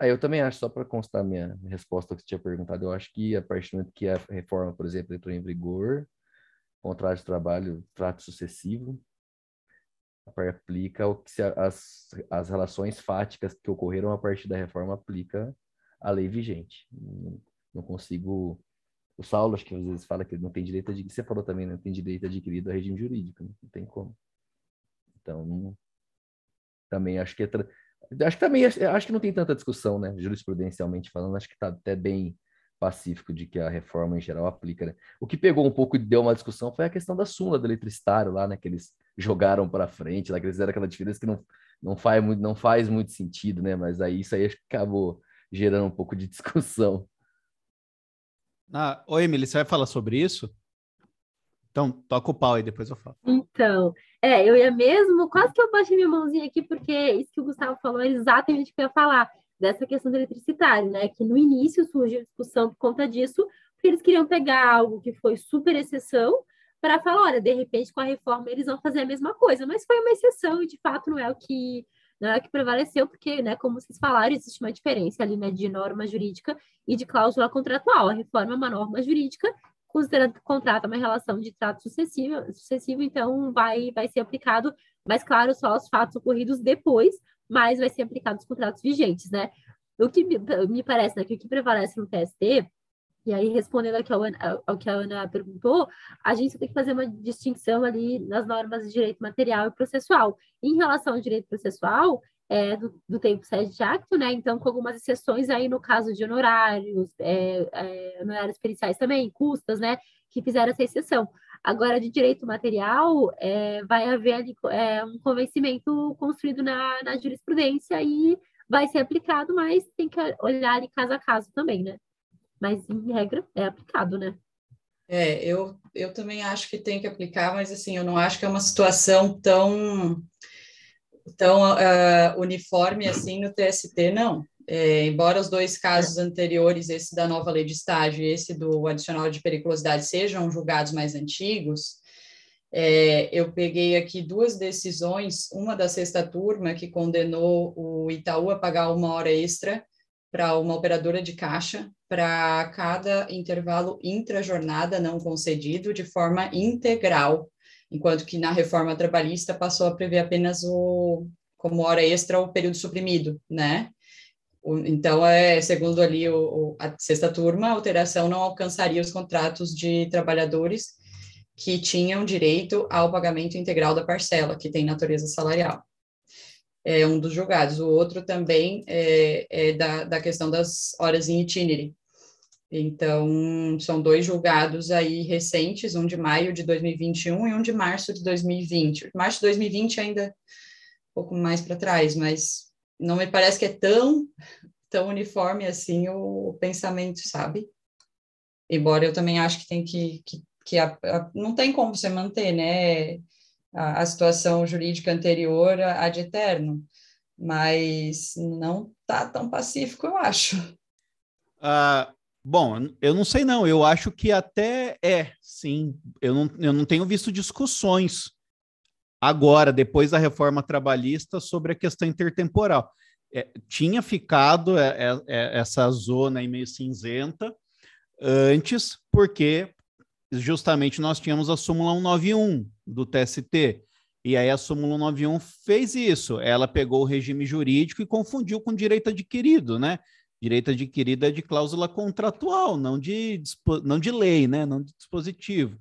Aí eu também acho, só para constar minha resposta ao que você tinha perguntado, eu acho que a partir do momento que a reforma, por exemplo, entrou em vigor, contrato de trabalho, trato sucessivo, aplica o que se as, as relações fáticas que ocorreram a partir da reforma aplica a lei vigente. Não, consigo. O Saulo, acho que às vezes fala que não tem direito adquirido. Você falou também, não tem direito adquirido a regime jurídico, né? não tem como. Então, não- também acho que é tra- acho que também acho que não tem tanta discussão, né? Jurisprudencialmente falando, acho que está até bem pacífico de que a reforma em geral aplica, né? O que pegou um pouco e deu uma discussão foi a questão da súmula do eletricitário lá, né? Que eles jogaram para frente, lá que eles fizeram aquela diferença que não, não, faz muito, não faz muito sentido, né? Mas aí isso aí acabou gerando um pouco de (laughs) discussão.
Ah, oi, Emily, você vai falar sobre isso? Então, toca o pau aí, depois eu falo.
Então, é, eu ia mesmo, quase que eu baixei minha mãozinha aqui, porque isso que o Gustavo falou é exatamente o que eu ia falar, dessa questão do eletricitário, né? Que no início surgiu discussão por conta disso, porque eles queriam pegar algo que foi super exceção para falar, olha, de repente com a reforma eles vão fazer a mesma coisa, mas foi uma exceção e de fato não é o que não é o que prevaleceu, porque, né, como vocês falaram, existe uma diferença ali, né, de norma jurídica e de cláusula contratual. A reforma é uma norma jurídica considerando que o contrato é uma relação de trato sucessivo, sucessivo então vai, vai ser aplicado, mas claro, só os fatos ocorridos depois, mas vai ser aplicado os contratos vigentes, né? O que me, parece né, que o que prevalece no TST, e aí respondendo ao que, Ana, ao que a Ana perguntou, a gente tem que fazer uma distinção ali nas normas de direito material e processual. Em relação ao direito processual, é, do, do, tempo sede de acto, né? Então, com algumas exceções aí no caso de honorários, é, é, honorários periciais também, custas, né? Que fizeram essa exceção. Agora, de direito material, é, vai haver ali, é, um convencimento construído na, na jurisprudência e vai ser aplicado, mas tem que olhar ali caso a caso também, né? Mas, em regra, é aplicado, né?
É, eu, eu também acho que tem que aplicar, mas assim, eu não acho que é uma situação tão tão uh, uniforme assim no TST, não. É, embora os dois casos anteriores, esse da nova lei de estágio e esse do adicional de periculosidade, sejam julgados mais antigos, é, eu peguei aqui duas decisões, uma da sexta turma, que condenou o Itaú a pagar uma hora extra para uma operadora de caixa para cada intervalo intrajornada não concedido de forma integral, enquanto que na reforma trabalhista passou a prever apenas o como hora extra o período suprimido, né? O, então, é, segundo ali o, o, a sexta turma, a alteração não alcançaria os contratos de trabalhadores que tinham direito ao pagamento integral da parcela, que tem natureza salarial. é um dos julgados. O outro também é, é da, da questão das horas em itinere. Então, são dois julgados aí recentes, um de maio de 2021 e um de março de 2020. Março de 2020 ainda um pouco mais para trás, mas não me parece que é tão, tão uniforme assim o pensamento, sabe? Embora eu também acho que tem que, que, que a, a, não tem como você manter, né, a, a situação jurídica anterior a de eterno, mas não tá tão pacífico, eu acho.
Uh, bom, eu não sei não, eu acho que até é, sim, eu não, eu não tenho visto discussões agora, depois da reforma trabalhista, sobre a questão intertemporal. É, tinha ficado é, é, é essa zona aí meio cinzenta, antes, porque justamente nós tínhamos a súmula 191 do TST. E aí a súmula 191 fez isso. Ela pegou o regime jurídico e confundiu com direito adquirido, né? Direito adquirido é de cláusula contratual, não de, não de lei, né? Não de dispositivo,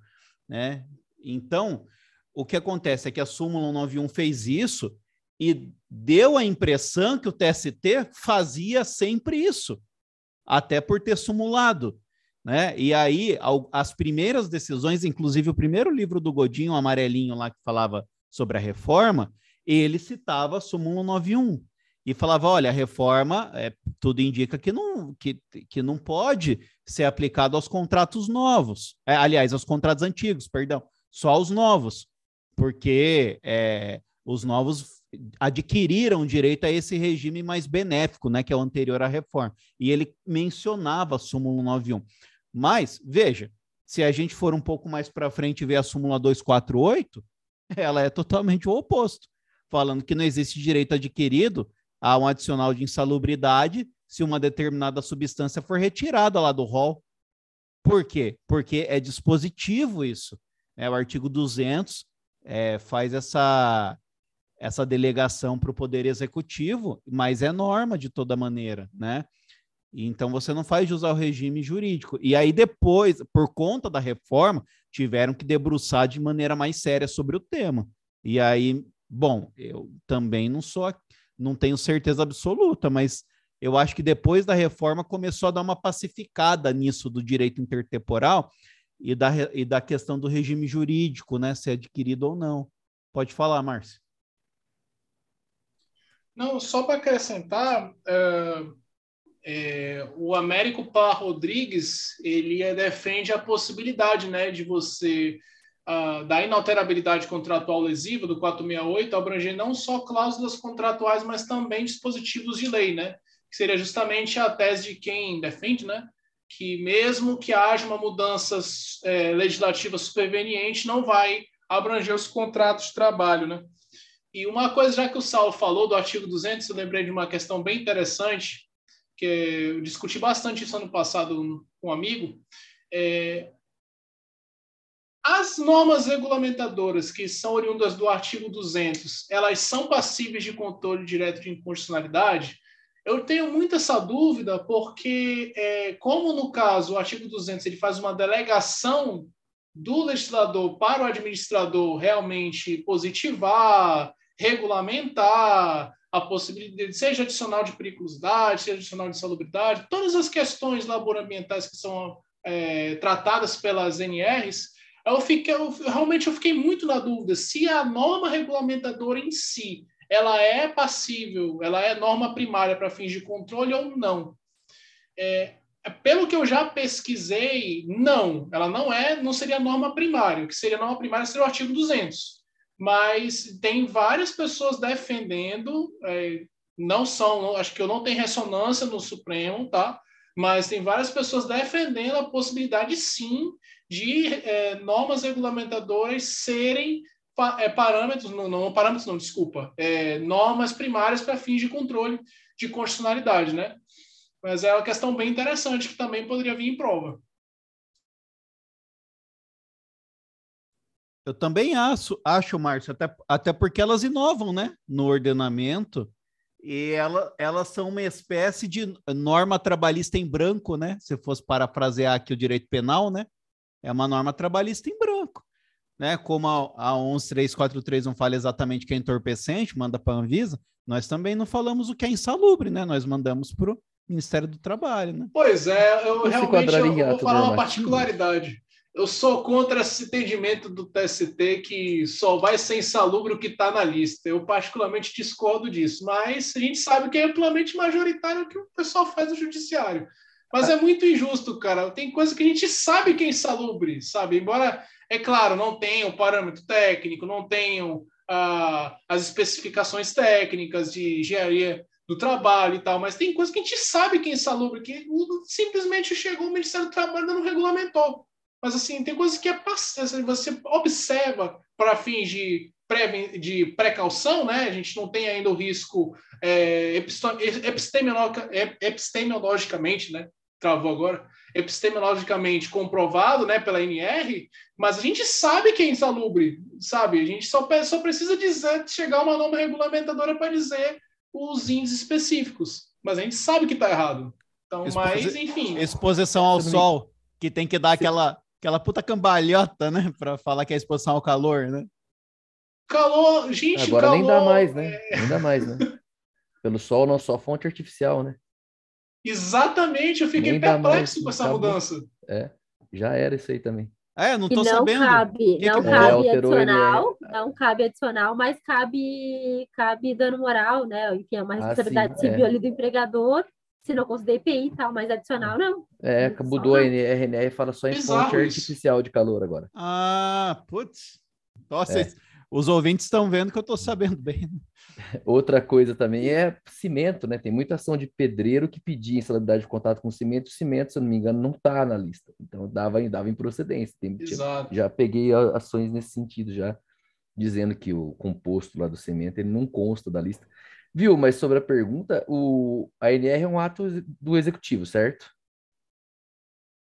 né? Então, o que acontece é que a súmula 191 fez isso e deu a impressão que o TST fazia sempre isso, até por ter sumulado. Né? E aí, as primeiras decisões, inclusive o primeiro livro do Godinho, amarelinho lá, que falava sobre a reforma, ele citava a súmula 91 e falava: olha, a reforma, é, tudo indica que não, que, que não pode ser aplicado aos contratos novos, é, aliás, aos contratos antigos, perdão, só aos novos, porque é, os novos adquiriram direito a esse regime mais benéfico, né, que é o anterior à reforma. E ele mencionava a súmula 91. Mas, veja, se a gente for um pouco mais para frente e ver a súmula 248, (laughs) ela é totalmente o oposto, falando que não existe direito adquirido a um adicional de insalubridade se uma determinada substância for retirada lá do rol. Por quê? Porque é dispositivo isso. É, o artigo 200 é, faz essa, essa delegação para o Poder Executivo, mas é norma de toda maneira, né? Então você não faz usar o regime jurídico. E aí depois, por conta da reforma, tiveram que debruçar de maneira mais séria sobre o tema. E aí, bom, eu também não sou, não tenho certeza absoluta, mas eu acho que depois da reforma começou a dar uma pacificada nisso do direito intertemporal e da, e da questão do regime jurídico, né, se é adquirido ou não. Pode falar, Márcio.
Não, só para acrescentar, uh é, o Américo Pá Rodrigues ele é, defende a possibilidade né, de você da inalterabilidade contratual lesiva do 468 abranger não só cláusulas contratuais, mas também dispositivos de lei, né? Que seria justamente a tese de quem defende, né? Que mesmo que haja uma mudança é, legislativa superveniente, não vai abranger os contratos de trabalho, né? E uma coisa, já que o Saulo falou do artigo 200, eu lembrei de uma questão bem interessante, que eu discuti bastante isso ano passado com um amigo, é, as normas regulamentadoras que são oriundas do artigo 200, elas são passíveis de controle direto de inconstitucionalidade? Eu tenho muito essa dúvida, porque, é, como no caso o artigo 200 ele faz uma delegação do legislador para o administrador realmente positivar, regulamentar, a possibilidade, seja adicional de periculosidade, seja adicional de salubridade, todas as questões laborambientais que são é, tratadas pelas NRs, eu, fiquei, eu realmente eu fiquei muito na dúvida se a norma regulamentadora em si ela é passível, ela é norma primária para fins de controle ou não. É, pelo que eu já pesquisei, não, ela não é, não seria norma primária. O que seria norma primária seria o artigo 200 mas tem várias pessoas defendendo, é, não são, acho que eu não tenho ressonância no Supremo, tá? Mas tem várias pessoas defendendo a possibilidade, sim, de é, normas regulamentadoras serem é, parâmetros, não, não parâmetros, não, desculpa, é, normas primárias para fins de controle de constitucionalidade, né? Mas é uma questão bem interessante que também poderia vir em prova.
Eu também acho, acho Márcio, até, até porque elas inovam, né, no ordenamento, e ela, elas são uma espécie de norma trabalhista em branco, né? Se fosse parafrasear aqui o direito penal, né? É uma norma trabalhista em branco. né? Como a, a 11343 não fala exatamente que é entorpecente, manda para a Anvisa, nós também não falamos o que é insalubre, né? Nós mandamos para o Ministério do Trabalho, né?
Pois é, eu
Esse
realmente eu, vou falar uma particularidade. Eu sou contra esse entendimento do TST que só vai ser insalubre o que está na lista. Eu particularmente discordo disso, mas a gente sabe que é amplamente majoritário o que o pessoal faz no judiciário. Mas é muito injusto, cara. Tem coisa que a gente sabe que é insalubre, sabe? Embora, é claro, não tenham o parâmetro técnico, não tenham ah, as especificações técnicas de engenharia do trabalho e tal, mas tem coisa que a gente sabe que é insalubre, que simplesmente chegou o Ministério do Trabalho e não regulamentou. Mas assim, tem coisas que é assim, você observa para fins de, preven- de precaução, né? A gente não tem ainda o risco é, epistemologicamente, né? Travou agora. Epistemologicamente comprovado, né, pela NR, mas a gente sabe que é insalubre, sabe? A gente só, só precisa dizer, chegar uma norma regulamentadora para dizer os índices específicos. Mas a gente sabe que está errado. Então,
Expo-
mas, enfim.
Exposição ao sol, que tem que dar aquela, aquela puta cambalhota, né? Para falar que é exposição ao calor, né?
Calor, gente,
Agora
calor.
nem dá mais, né? Nem dá mais, né? Pelo sol, não só fonte artificial, né?
Exatamente, eu fiquei
Nem
perplexo
mais,
com essa
acabou.
mudança.
Já era isso aí também.
É, não
E
tô
não
sabendo.
cabe,
que
não
que-
É,
cabe
ele,
adicional, não cabe adicional, mas cabe, cabe dano moral, né? Enfim, é uma
Ah,
responsabilidade
sim,
civil
é.
ali do empregador, se não consider IPI e tal, mas adicional não.
É, mudou a. RNR e fala só em
Bizarro
fonte
isso.
artificial de calor agora.
Ah, putz. Nossa,
É.
os ouvintes estão vendo que eu tô sabendo bem. né? (laughs)
Outra coisa também é cimento, né? Tem muita ação de pedreiro que pedia insalubridade de contato com cimento. O cimento, se eu não me engano, não tá na lista. Então dava, dava improcedência. Tem, tinha-
Exato.
já peguei ações nesse sentido já, dizendo que o composto lá do cimento ele não consta da lista. Viu? Mas sobre a pergunta, o a NR é um ato do executivo, certo?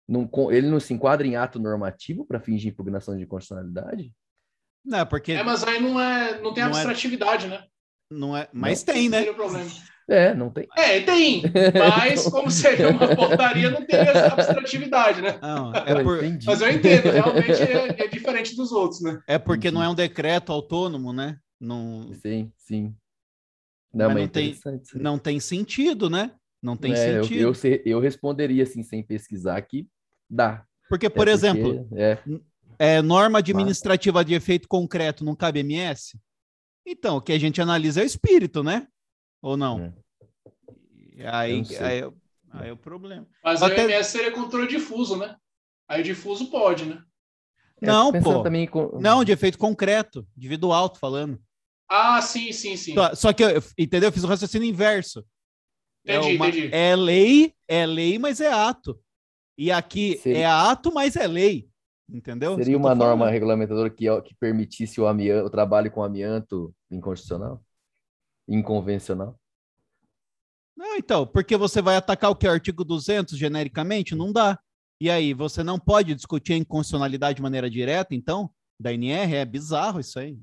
Não, ele não se enquadra em ato normativo para fins de impugnação de constitucionalidade?
Não, porque
É, mas aí não, é, não tem
Não é-
abstratividade, né?
não é. Mas
Não.
tem, né?
seria o problema.
É, não tem.
É, tem. Mas, (laughs) como seria uma portaria, não teria essa (laughs) abstratividade, né?
Não, é, por-
entendi.
Mas eu entendo, realmente é, é diferente dos outros, né?
é porque não é um decreto autônomo, né? Não,
Sim, sim. Não,
Mas
mas,
não tem- não tem sentido, né? Não tem
É, eu,
sentido.
eu, se- eu responderia assim, sem pesquisar, que dá.
Porque,
É
por
porque-
exemplo,
é,
é, norma administrativa de efeito concreto não cabe MS? Então, o que a gente analisa é o espírito, né? Ou não?
É.
Aí,
não sei.
aí, aí é o problema.
Mas
Até-
o MS seria controle difuso, né? Aí difuso pode, né?
é,
Não,
pensando
pô.
Também com...
Não, de efeito concreto, individual, tô falando.
Ah, sim, sim, sim.
Só, só que, eu, entendeu? Eu fiz o raciocínio inverso. É,
Entendi,
uma-
entendi.
é lei, é lei, mas é ato. E aqui
Seria-
é ato, mas é lei. Entendeu?
Seria uma norma
falando.
regulamentadora que, que permitisse o, amianto, o trabalho com amianto inconstitucional? Inconvencional?
Não, então, porque você vai atacar o que? O artigo 200 genericamente? Não dá. E aí, você não pode discutir a inconstitucionalidade de maneira direta, então, da NR? É bizarro isso aí.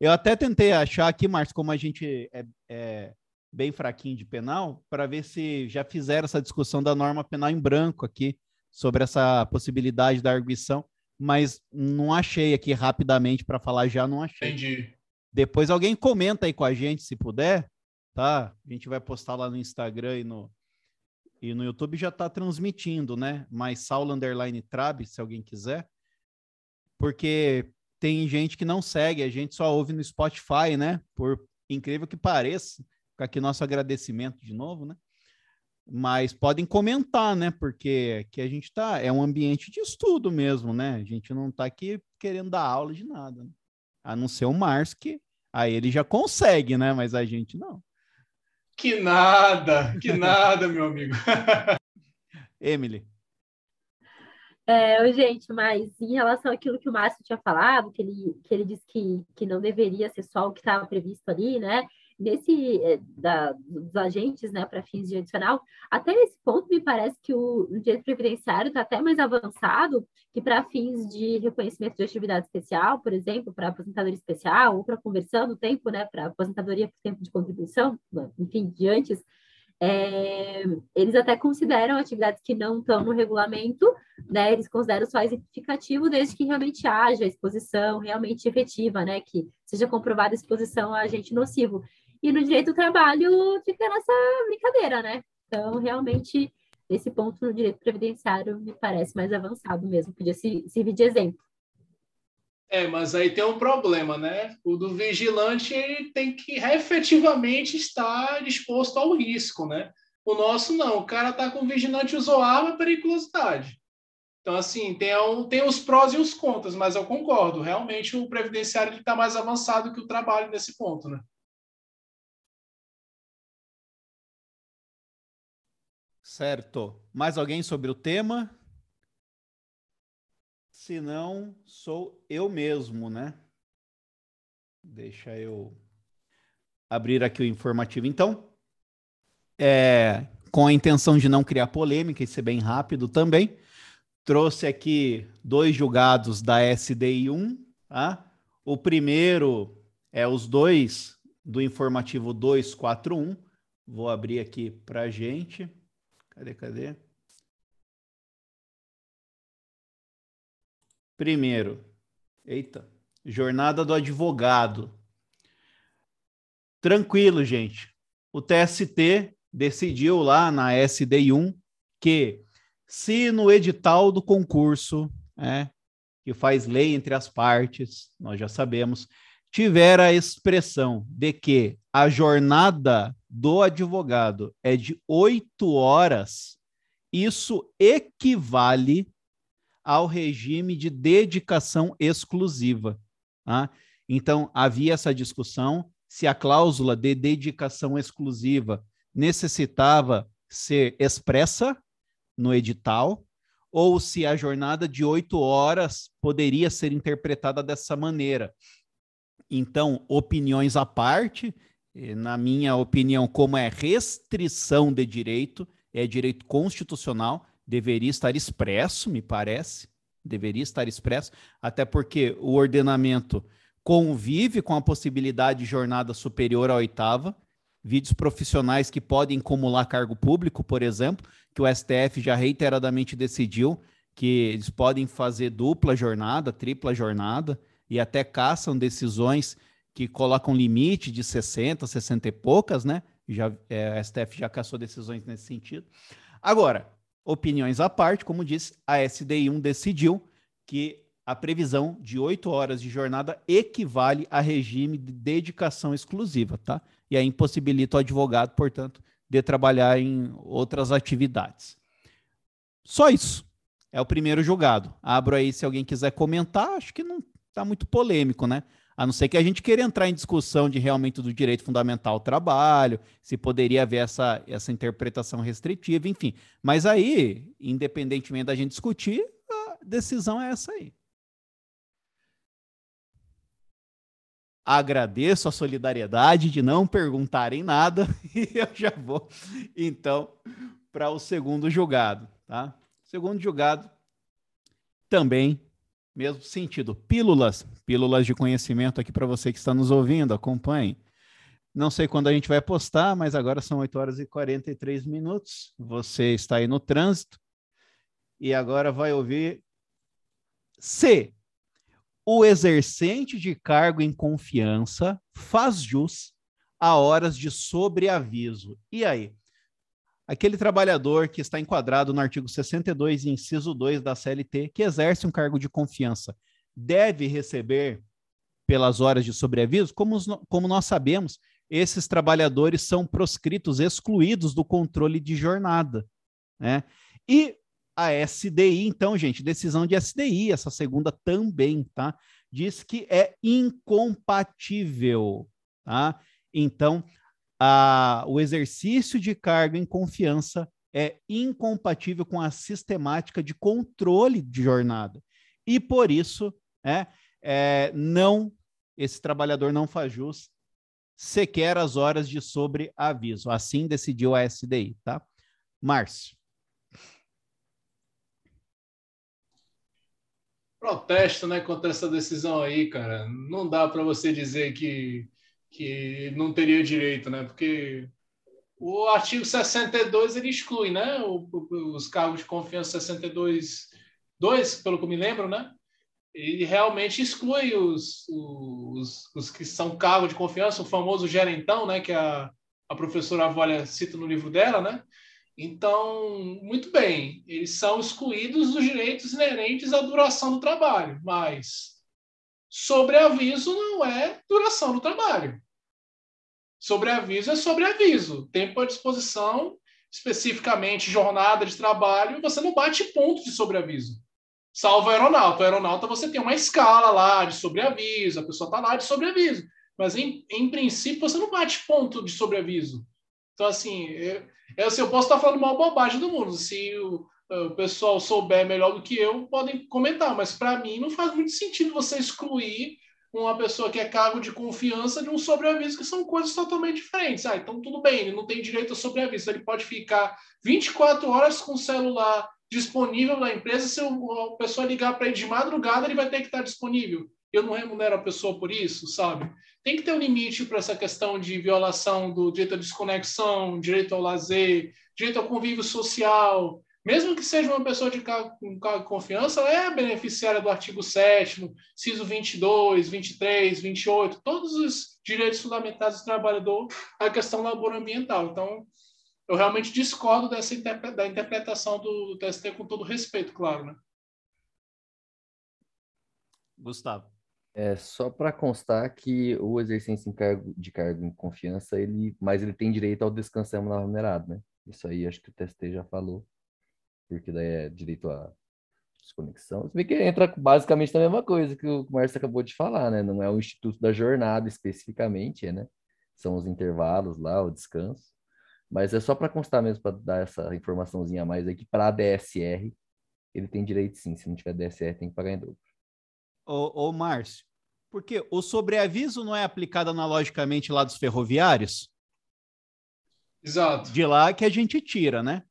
Eu até tentei achar aqui, Márcio, como a gente é, é bem fraquinho de penal, para ver se já fizeram essa discussão da norma penal em branco aqui, sobre essa possibilidade da arguição, mas não achei aqui rapidamente para falar já, não achei.
Entendi.
Depois alguém comenta aí com a gente, se puder, tá? A gente vai postar lá no Instagram e no, e no YouTube já tá transmitindo, né? Mas Saulo Underline Trab, se alguém quiser. Porque tem gente que não segue, a gente só ouve no Spotify, né? Por incrível que pareça. Fica aqui nosso agradecimento de novo, né? Mas podem comentar, né? Porque aqui a gente tá, é um ambiente de estudo mesmo, né? A gente não tá aqui querendo dar aula de nada, né? A não ser o Márcio, que aí ele já consegue, né? Mas a gente não.
Que nada, que (laughs) nada, meu amigo. (laughs)
Emily.
É, gente, mas em relação àquilo que o Márcio tinha falado, que ele, que ele disse que, que não deveria ser só o que estava previsto ali, né? Nesse, é, da, dos agentes, né, para fins de adicional, até esse ponto me parece que o, o direito previdenciário está até mais avançado que para fins de reconhecimento de atividade especial, por exemplo, para aposentadoria especial, ou para conversão do tempo, né, para aposentadoria por tempo de contribuição, enfim, de antes, é, eles até consideram atividades que não estão no regulamento, né? Eles consideram só exemplificativo desde que realmente haja exposição realmente efetiva, né? Que seja comprovada exposição a agente nocivo. E no direito do trabalho fica nessa brincadeira, né? Então, realmente, esse ponto no direito previdenciário me parece mais avançado mesmo, podia servir de exemplo.
É, mas aí tem um problema, né? O do vigilante tem que efetivamente estar disposto ao risco, né? O nosso não, o cara tá com vigilante usou arma, periculosidade. Então, assim, tem, um, tem os prós e os contras, mas eu concordo. Realmente, o previdenciário está mais avançado que o trabalho nesse ponto, né?
Certo. Mais alguém sobre o tema? Se não, sou eu mesmo, né? Deixa eu abrir aqui o informativo. Então, é, com a intenção de não criar polêmica e ser bem rápido também, trouxe aqui dois julgados da SDI 1. Tá? O primeiro é os dois do informativo 241. Vou abrir aqui para gente. Cadê, cadê? Primeiro, eita, jornada do advogado. Tranquilo, gente. O TST decidiu lá na SDI1 que se no edital do concurso, né, que faz lei entre as partes, nós já sabemos, tiver a expressão de que a jornada do advogado é de oito horas, isso equivale ao regime de dedicação exclusiva. Tá? Então, havia essa discussão se a cláusula de dedicação exclusiva necessitava ser expressa no edital ou se a jornada de oito horas poderia ser interpretada dessa maneira. Então, opiniões à parte, na minha opinião, como é restrição de direito, é direito constitucional, deveria estar expresso, me parece, deveria estar expresso, até porque o ordenamento convive com a possibilidade de jornada superior à oitava, vídeos profissionais que podem acumular cargo público, por exemplo, que o STF já reiteradamente decidiu que eles podem fazer dupla jornada, tripla jornada, e até caçam decisões que colocam limite de 60, 60 e poucas, né? Já, é, a STF já caçou decisões nesse sentido. Agora, Opiniões à parte, como disse, a SDI1 decidiu que a previsão de oito horas de jornada equivale a regime de dedicação exclusiva, tá? E aí impossibilita o advogado, portanto, de trabalhar em outras atividades. Só isso. É o primeiro julgado. Abro aí se alguém quiser comentar, acho que não está muito polêmico, né? A não ser que a gente queira entrar em discussão de realmente do direito fundamental ao trabalho, se poderia haver essa, essa interpretação restritiva, enfim. Mas aí, independentemente da gente discutir, a decisão é essa aí. Agradeço a solidariedade de não perguntarem nada (laughs) e eu já vou, então, para o segundo julgado, tá? Segundo julgado, também mesmo sentido. Pílulas, pílulas de conhecimento aqui para você que está nos ouvindo, acompanhe. Não sei quando a gente vai postar, mas agora são 8 horas e 43 minutos. Você está aí no trânsito e agora vai ouvir C. O exercente de cargo em confiança faz jus a horas de sobreaviso. E aí? Aquele trabalhador que está enquadrado no artigo 62, inciso 2 da CLT, que exerce um cargo de confiança, deve receber pelas horas de sobreaviso? Como, como nós sabemos, esses trabalhadores são proscritos, excluídos do controle de jornada. Né? E a SDI, então, gente, decisão de SDI, essa segunda também, tá? Diz que é incompatível, tá? Então, a, o exercício de cargo em confiança é incompatível com a sistemática de controle de jornada. E por isso, é, é, não esse trabalhador não faz jus sequer as horas de sobreaviso. Assim decidiu a SDI, tá? Márcio.
Protesto, né, contra essa decisão aí, cara. Não dá para você dizer que que não teria direito, né? Porque o artigo 62 ele exclui, né? O, os cargos de confiança 62, 2, pelo que me lembro, né? Ele realmente exclui os, os, os que são cargos de confiança, o famoso gerentão, né? Que a, a professora Avolha cita no livro dela, né? Então, muito bem, eles são excluídos dos direitos inerentes à duração do trabalho, mas sobreaviso não é duração do trabalho. Sobreaviso é sobreaviso. Tempo à disposição, especificamente jornada de trabalho, você não bate ponto de sobreaviso. Salvo aeronauta. A aeronauta você tem uma escala lá de sobreaviso, a pessoa está lá de sobreaviso. Mas, em, em princípio, você não bate ponto de sobreaviso. Então, assim, eu, eu, assim, eu posso estar falando uma bobagem do mundo. Se o, o pessoal souber melhor do que eu, podem comentar. Mas, para mim, não faz muito sentido você excluir uma pessoa que é cargo de confiança de um sobreaviso, que são coisas totalmente diferentes. Ah, então tudo bem, ele não tem direito a sobreaviso. Ele pode ficar 24 horas com o celular disponível na empresa. Se a pessoa ligar para ele de madrugada, ele vai ter que estar disponível. Eu não remunero a pessoa por isso, sabe? tem que ter um limite para essa questão de violação do direito à desconexão, direito ao lazer, direito ao convívio social. Mesmo que seja uma pessoa de confiança, ela é beneficiária do artigo 7 CISO 22, 23, 28, todos os direitos fundamentais do trabalhador, a questão laboral-ambiental. Então, eu realmente discordo dessa da interpretação do TST com todo respeito, claro. Né?
Gustavo.
É só para constar que o exercência cargo, de cargo em confiança, ele, mas ele tem direito ao descanso remunerado, né? Isso aí acho que o TST já falou, porque daí é direito à desconexão. Se bem que entra basicamente na mesma coisa que o Márcio acabou de falar, né? Não é o Instituto da Jornada especificamente, né? São os intervalos lá, o descanso. Mas é só para constar mesmo, para dar essa informaçãozinha a mais aqui, para a DSR, ele tem direito sim. Se não tiver DSR, tem que pagar em dobro
ô, ô Márcio, porque o sobreaviso não é aplicado analogicamente lá dos ferroviários?
Exato.
De lá que a gente tira, né?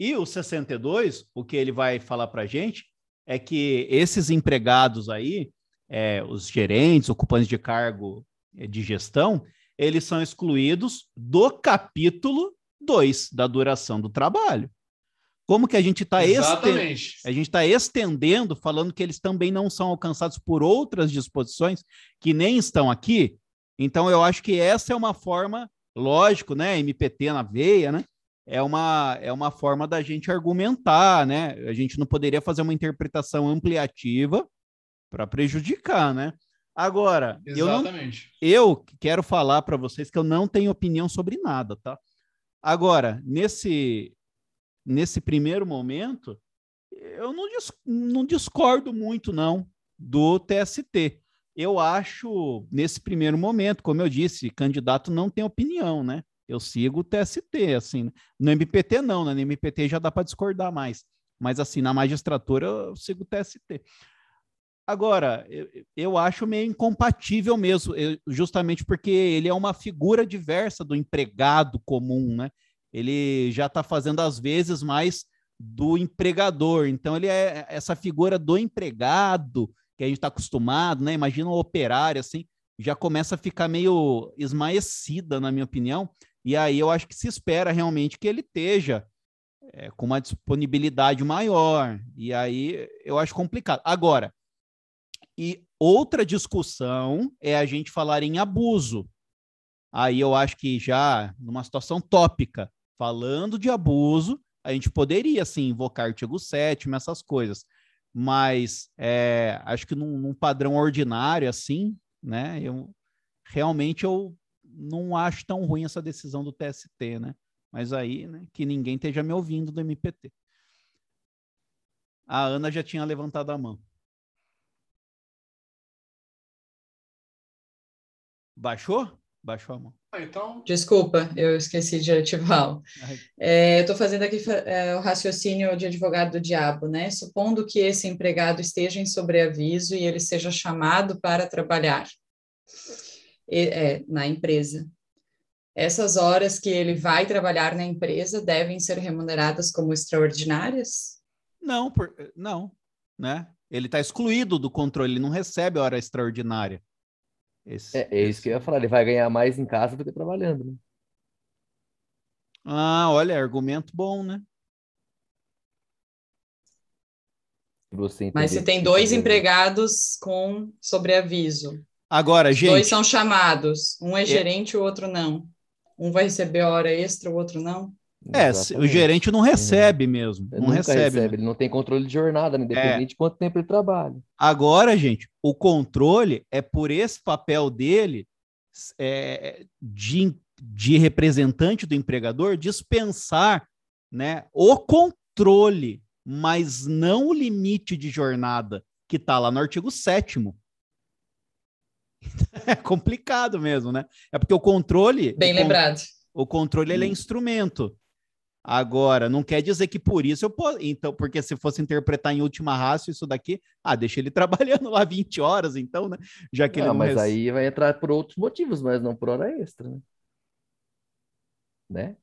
E o 62, o que ele vai falar para a gente é que esses empregados aí, é, os gerentes, ocupantes de cargo é, de gestão, eles são excluídos do capítulo 2 da duração do trabalho. Como que a gente está a gente está estendendo, falando que eles também não são alcançados por outras disposições que nem estão aqui. Então eu acho que essa é uma forma, lógico, né? MPT na veia, né? É uma, é uma forma da gente argumentar, né? A gente não poderia fazer uma interpretação ampliativa para prejudicar, né? Agora,
Exatamente.
eu, não, eu quero falar para vocês que eu não tenho opinião sobre nada, tá? Agora, nesse nesse primeiro momento, eu não, não discordo muito, não, do TST. Eu acho, nesse primeiro momento, como eu disse, candidato não tem opinião, né? Eu sigo o TST, assim. No MPT, não, né? No MPT já dá para discordar mais. Mas, assim, na magistratura, eu sigo o TST. Agora, eu, eu acho meio incompatível mesmo, justamente porque ele é uma figura diversa do empregado comum, né? ele já está fazendo às vezes mais do empregador. Então, ele é essa figura do empregado que a gente está acostumado, né? Imagina um operário assim, já começa a ficar meio esmaecida, na minha opinião. E aí eu acho que se espera realmente que ele esteja é, com uma disponibilidade maior. E aí eu acho complicado. Agora, e outra discussão é a gente falar em abuso. Aí eu acho que já numa situação tópica, falando de abuso, a gente poderia, sim, invocar artigo 7 essas coisas. Mas é, acho que num, num, padrão ordinário, assim, né? Eu realmente eu não acho tão ruim essa decisão do TST, né? Mas aí, né, que ninguém esteja me ouvindo do MPT. A Ana já tinha levantado a mão. Baixou? Baixou a mão.
Ah, então...
Desculpa, eu esqueci de ativar. É, eu estou fazendo aqui é, o raciocínio de advogado do diabo, né? Supondo que esse empregado esteja em sobreaviso e ele seja chamado para trabalhar e, é, na empresa. Essas horas que ele vai trabalhar na empresa devem ser remuneradas como extraordinárias?
Não, por, não, né? Ele está excluído do controle, ele não recebe hora extraordinária.
Esse, é, é isso que eu ia falar, ele vai ganhar mais em casa do que trabalhando, né?
Ah, olha, argumento bom, né?
Você
Mas se
entender
tem dois
você-
empregados com sobreaviso,
Agora, gente,
dois são chamados, um é
É-
gerente e o outro não. Um vai receber hora extra, o outro não.
é, se- o
Exatamente.
gerente não recebe mesmo,
Ele
não
nunca
recebe.
recebe,
né?
ele não tem controle de jornada, né? independente de quanto tempo ele trabalha.
Agora, gente, o controle é por esse papel dele é, de, de representante do empregador dispensar né, o controle, mas não o limite de jornada, que está lá no artigo 7 (laughs) É complicado mesmo, né? É porque o controle.
Bem
o con-
lembrado.
O controle ele é instrumento. Agora, não quer dizer que por isso eu posso. Então, porque se fosse interpretar em última raça isso daqui, ah, deixa ele (laughs) trabalhando lá 20 horas, então, né? Já que ele
Não,
não
mas
rece-
aí vai entrar por outros motivos, mas não por hora extra, né? Né?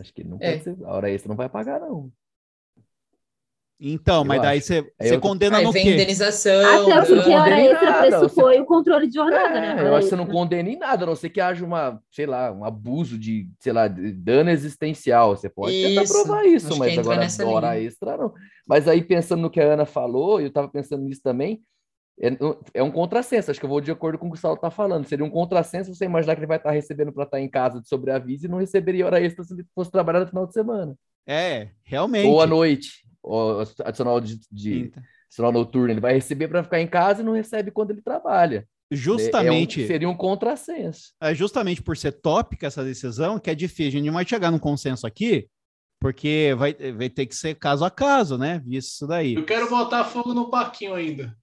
Acho que não
É.
pode ser. A hora extra não vai pagar, não.
Então,
Eu
mas daí
acho.
você condena
Aí
no
vem
quê?
indenização.
Até porque a hora extra pressupõe o controle de jornada, né?
É,
Hora
eu acho que você não condena em nada, a não ser que haja uma, sei lá, um abuso de, sei lá, de dano existencial. Você pode tentar
Isso,
provar isso,
acho
mas agora hora
linha.
extra não. Mas aí pensando no que a Ana falou, eu estava pensando nisso também, é, é um contrassenso, acho que eu vou de acordo com o que o Saulo está falando. Seria um contrassenso você imaginar que ele vai estar recebendo para estar em casa de sobreaviso e não receberia hora extra se ele fosse trabalhar no final de semana.
É, realmente.
Ou à noite, adicional de, de adicional noturno, ele vai receber para ficar em casa e não recebe quando ele trabalha.
Justamente,
É um- seria um contrassenso.
é justamente por ser tópica essa decisão que é difícil. A gente não vai chegar num consenso aqui, porque vai, vai ter que ser caso a caso, né? Visto isso daí.
Eu quero botar fogo no parquinho ainda.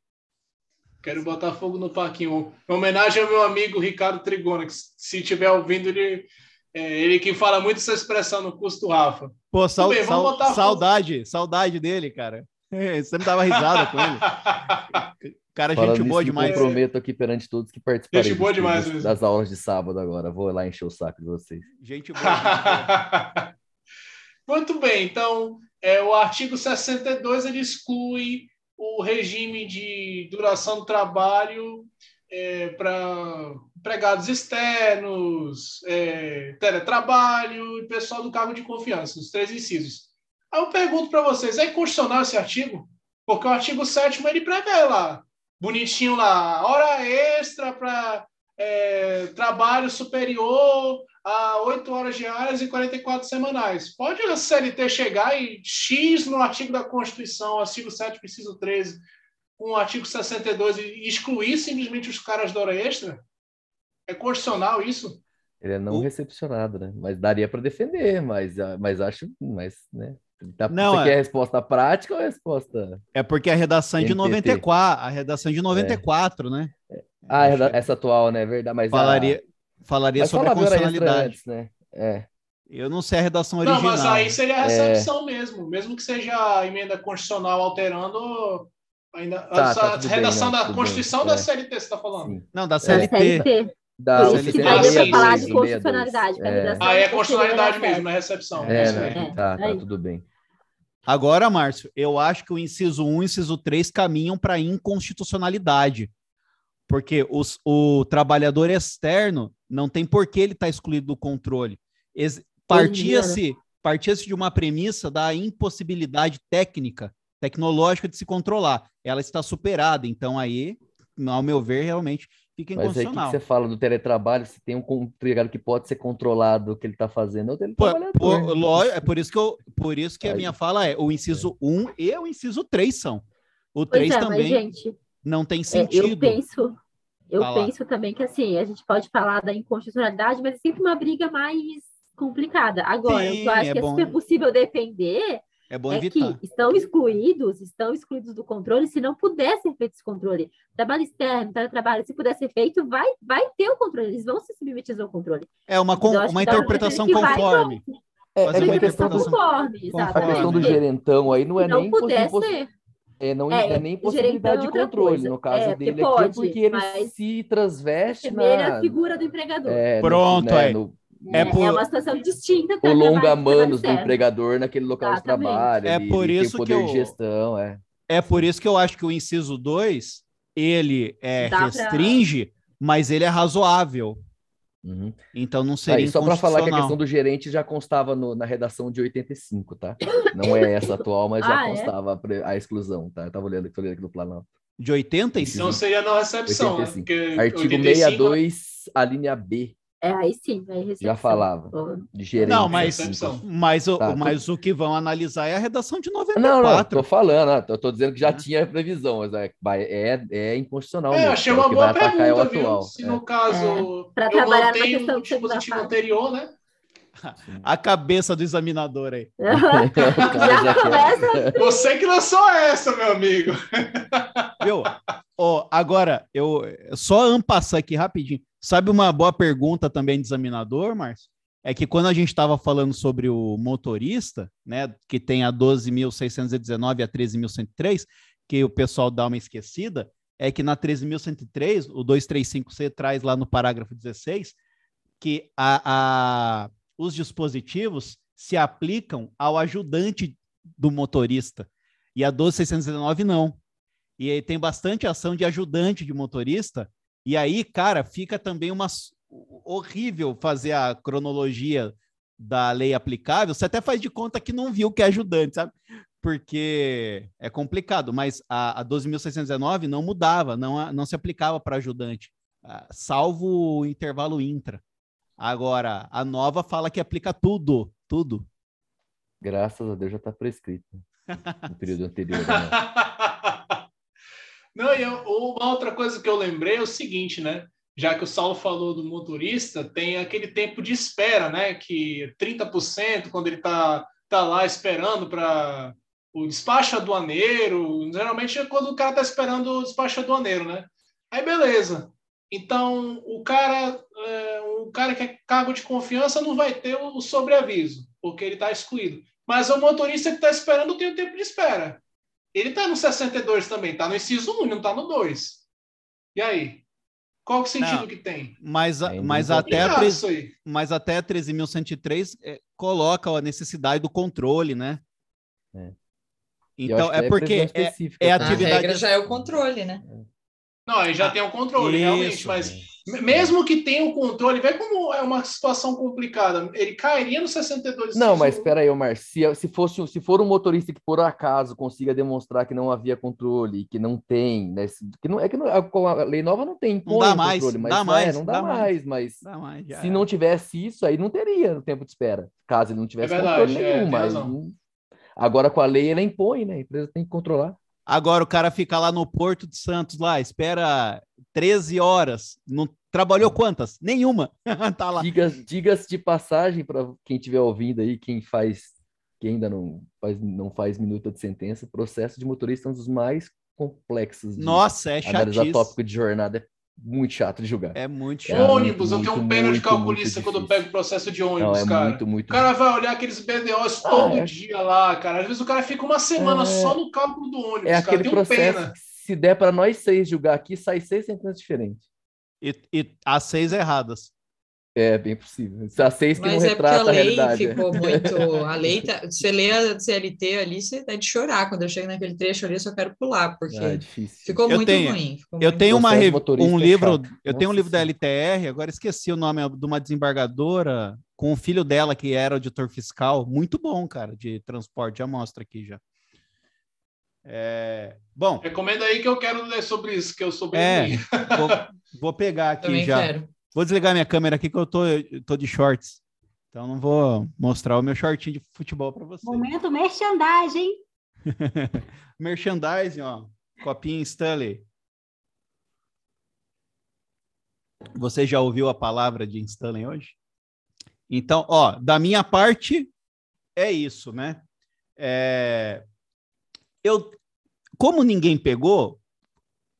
Quero botar fogo no parquinho. Em homenagem ao meu amigo Ricardo Trigona, que se estiver ouvindo, ele, é, ele que fala muito essa expressão no curso do Rafa.
Pô, sau-
bem, fogo.
saudade, saudade dele, cara. (laughs) Você me dava risada com ele. (laughs) Cara,
Falando
gente boa demais.
comprometo aqui perante todos que participarem
Gente boa demais mesmo.
das aulas de sábado agora. Vou lá encher o saco de vocês.
Gente boa. gente boa. (laughs)
Muito bem, então é, o artigo 62 ele exclui o regime de duração do trabalho para empregados externos, é, teletrabalho e pessoal do cargo de confiança, os três incisos. Aí eu pergunto para vocês, é inconstitucional esse artigo? Porque o artigo 7 ele prevê lá, bonitinho lá, hora extra para trabalho superior a 8 horas diárias e 44 semanais. Pode a CLT chegar e X no artigo da Constituição, artigo 7, inciso 13, com o artigo 62 e excluir simplesmente os caras da hora extra? É constitucional isso?
Ele é não
O-
recepcionado, né? Mas daria para defender, mas, ah, mas acho, mas, né? Tá-
Não,
você
é-
quer a resposta prática ou a resposta?
É porque a redação é de
NTT.
94, a redação é de 94, né?
Ah,
Acho
essa, atual, né? É verdade, mas a-
Falaria, falaria
mas
sobre a constitucionalidade.
antes, né? É.
Eu não sei a redação
Não,
original.
mas aí seria a recepção mesmo, mesmo que seja a emenda constitucional alterando ainda
Tá,
a,
tá,
a redação
bem, né?
da
Tudo
Constituição
bem,
da
é.
CLT, você está falando?
Sim.
Não, da
Da
CLT.
CLT.
Da
Por
Por
isso que daria para falar de
62,
constitucionalidade.
é.
Ah, é constitucionalidade mesmo, não é recepção.
É,
isso
né?
É,
Tá, tá,
aí.
tudo bem.
Agora, Márcio, eu acho que o inciso 1 e o inciso 3 caminham para inconstitucionalidade. Porque os, o trabalhador externo não tem por que ele estar excluído do controle. Partia-se partia-se de uma premissa da impossibilidade técnica, tecnológica de se controlar. Ela está superada. Então, aí, ao meu ver, realmente fica
Mas aí o que que
inconstitucional.
você fala do teletrabalho? Se tem um empregado que pode ser controlado o que ele está fazendo, é o teletrabalhador.
pô, ló- é por isso que, eu, por isso que a minha fala é o inciso 1 e o inciso 3 são. O
Pois
3
é,
também
mas, gente,
não tem
é,
sentido.
eu penso, eu
Fala.
penso também que assim, a gente pode falar da inconstitucionalidade, mas é sempre uma briga mais complicada. Agora, o
Sim,
que eu acho
é
que é
bom.
super possível defender
É bom
é
evitar.
que estão excluídos, estão excluídos do controle, se não puder ser feito esse controle. Trabalho externo, teletrabalho, se puder ser feito, vai, vai ter o controle, eles vão se submeter ao controle.
É uma, com-
Eu acho
uma interpretação
vai,
conforme.
É, é
uma
Interpretação conforme,
conforme.
a questão do gerentão aí não é
não
nem
puder
impossi-
ser.
É, não
É,
é, nem possibilidade
é
de controle.
coisa.
No caso
É,
dele aqui,
pode,
é porque ele se transveste
é
na.
a figura do empregador.
é, no-
Pronto,
né,
aí.
no-
É
É,
por-
é uma situação distinta.
o longa-manos do empregador naquele local
Exatamente.
de trabalho.
É
ele,
por isso que
poder
eu-
de gestão, é.
É por isso que eu acho que o inciso 2, ele é,
Dá pra-
restringe, mas ele é razoável.
Uhum.
Então não seria
Aí, só para falar que a questão do gerente já constava no- na redação de 85, tá? Não é essa atual, mas já (laughs)
Ah, é?
constava a, pre- a exclusão, tá? Eu tava olhando, tô olhando aqui no Planalto.
De 85?
Então seria não recepção, né?
85.
Porque
Artigo
85
62, a linha B,
É, aí sim, vai receber.
já falava. De gerente.
Não, mas-
Recepção.
Mas, o,
Tá,
mas o que vão analisar é a redação de 94.
Não, não, tô falando, ah, tô, tô dizendo que já
É.
tinha previsão, mas é, é, é inconstitucional
É,
mesmo.
achei
é o
uma boa
é o
pergunta, viu?
atual.
Se
é.
no caso
Pra
eu
trabalhar na
voltei
questão
no
de segunda
dispositivo anterior, né?
A cabeça do examinador aí. (laughs)
O
Já começa.
Você que lançou essa, meu amigo.
Viu? Ó, agora, eu só ampassar aqui rapidinho. Sabe uma boa pergunta também de examinador, Márcio? É que quando a gente estava falando sobre o motorista, né, que tem a 12.619 e a 13.103, que o pessoal dá uma esquecida, é que na 13.103, o 235C traz lá no parágrafo 16, que a, a- os dispositivos se aplicam ao ajudante do motorista. E a 12.619 não. E aí tem bastante ação de ajudante de motorista. E aí, cara, fica também uma horrível fazer a cronologia da lei aplicável. Você até faz de conta que não viu que é ajudante, sabe? Porque é complicado, mas a, a 12.619 não mudava, não, não se aplicava para ajudante, salvo o intervalo intra. Agora, a nova fala que aplica tudo, tudo.
Graças a Deus já tá prescrito. No período (laughs) anterior. né?
Não, e eu- uma outra coisa que eu lembrei é o seguinte, né? Já que o Saulo falou do motorista, tem aquele tempo de espera, né? Que 30% quando ele tá, tá lá esperando para o despacho aduaneiro, geralmente é quando o cara tá esperando o despacho aduaneiro, né? Aí beleza. Então, o cara, é, o cara que é cargo de confiança não vai ter o sobreaviso, porque ele está excluído. Mas o motorista que está esperando tem o tempo de espera. Ele está no 62 também, está no inciso 1, não está no 2. E aí? Qual que sentido
Não.
que tem?
Mas, a-
Ainda
mas até a
Errado
13
isso aí.
mas até a 13.103 é, coloca a necessidade do controle, né?
É.
Então,
que
é porque é, é.
A
atividade-
regra já é o controle, né?
Não, aí já tem o controle,
Isso,
realmente, mas
é.
Mesmo que tenha o controle, vê como é uma situação complicada. Ele cairia no 62.
Não, mas
um.
espera aí, Omar. Se, se, fosse, um- se for um motorista que por acaso consiga demonstrar que não havia controle, que não tem, né, que não é que não- a, com a lei nova não tem impõe
dá mais,
controle, mas
dá
é,
mais,
não dá,
dá mais.
mais, mas
Dá mais, já
se
é.
não tivesse isso, aí não teria o tempo de espera, caso ele não tivesse
verdade,
controle
é,
nenhum, mas agora com a lei ele impõe, né? A empresa tem que controlar.
Agora o cara fica lá no Porto de Santos, lá, espera 13 horas. Não trabalhou quantas? Nenhuma. (laughs) tá lá.
Diga- Diga-se de passagem para quem estiver ouvindo aí, quem faz, quem ainda não faz, não faz minuta de sentença, processo de motorista é um dos mais complexos
Nossa, é
analisar
chatíssimo.
tópico de jornada. É muito chato de julgar.
É muito
É
chato.
ônibus, eu
muito,
tenho pena de
muito,
calculista quando eu pego o processo de
Não,
ônibus,
é
cara.
muito, muito
O cara vai olhar aqueles BDOs todo
é.
dia lá, cara. Às vezes o cara fica uma semana
É.
só no cálculo do ônibus,
É
cara.
aquele processo
pena.
que se der para nós seis julgar aqui, sai seis sentenças diferentes.
E, e as seis erradas.
É bem possível. Há seis que
Mas
não
é porque a
retrata a, realidade. é.
ficou muito. A lei, (laughs) tá, você lê a CLT ali, você dá de chorar. Quando eu chego naquele trecho ali, eu só quero pular, porque
Ah, é difícil.
ficou
Eu
muito
tenho-
ruim. ficou
Eu
muito
tenho uma,
motorista
um
é
livro,
chato.
eu tenho um livro da. LTR, agora esqueci o nome é de uma desembargadora com o filho dela que era auditor fiscal, muito bom, cara, de transporte, já mostra aqui já. É, bom,
Recomenda aí que eu quero ler sobre isso, que eu sou bem
É.
ruim.
vou, vou pegar (laughs) aqui
Também
já.
quero.
Vou desligar minha câmera aqui que eu tô, eu tô de shorts. Então não vou mostrar o meu shortinho de futebol para vocês.
Momento merchandising. (laughs)
Merchandising, ó. Copinha Stanley. Você já ouviu a palavra de Stanley hoje? Então, ó, da minha parte, é isso, né? É, Eu, como ninguém pegou,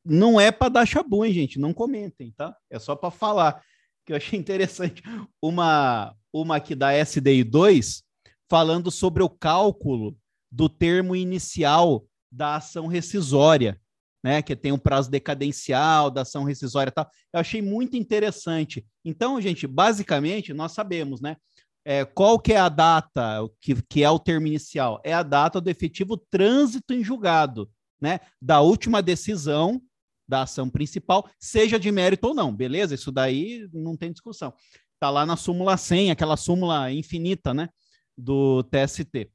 não é para dar chabu, hein, gente? Não comentem, tá? É só para falar que eu achei interessante uma uma aqui da SDI 2 falando sobre o cálculo do termo inicial da ação rescisória, né? Que tem um prazo decadencial da ação rescisória e tal. Eu achei muito interessante. Então, gente, basicamente, nós sabemos, né? É, qual que é a data que, que é o termo inicial? É a data do efetivo trânsito em julgado, né? Da última decisão da ação principal, seja de mérito ou não, beleza? Isso daí não tem discussão. Está lá na súmula 100, aquela súmula infinita, né, do TST.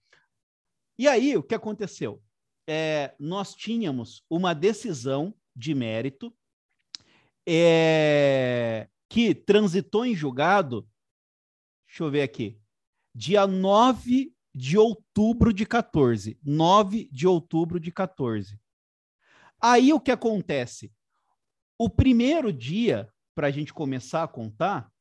E aí, o que aconteceu? É, nós tínhamos uma decisão de mérito é, que transitou em julgado, deixa eu ver aqui, dia 9 de outubro de 14. 9 de outubro de 14. Aí o que acontece? O primeiro dia, para a gente começar a contar,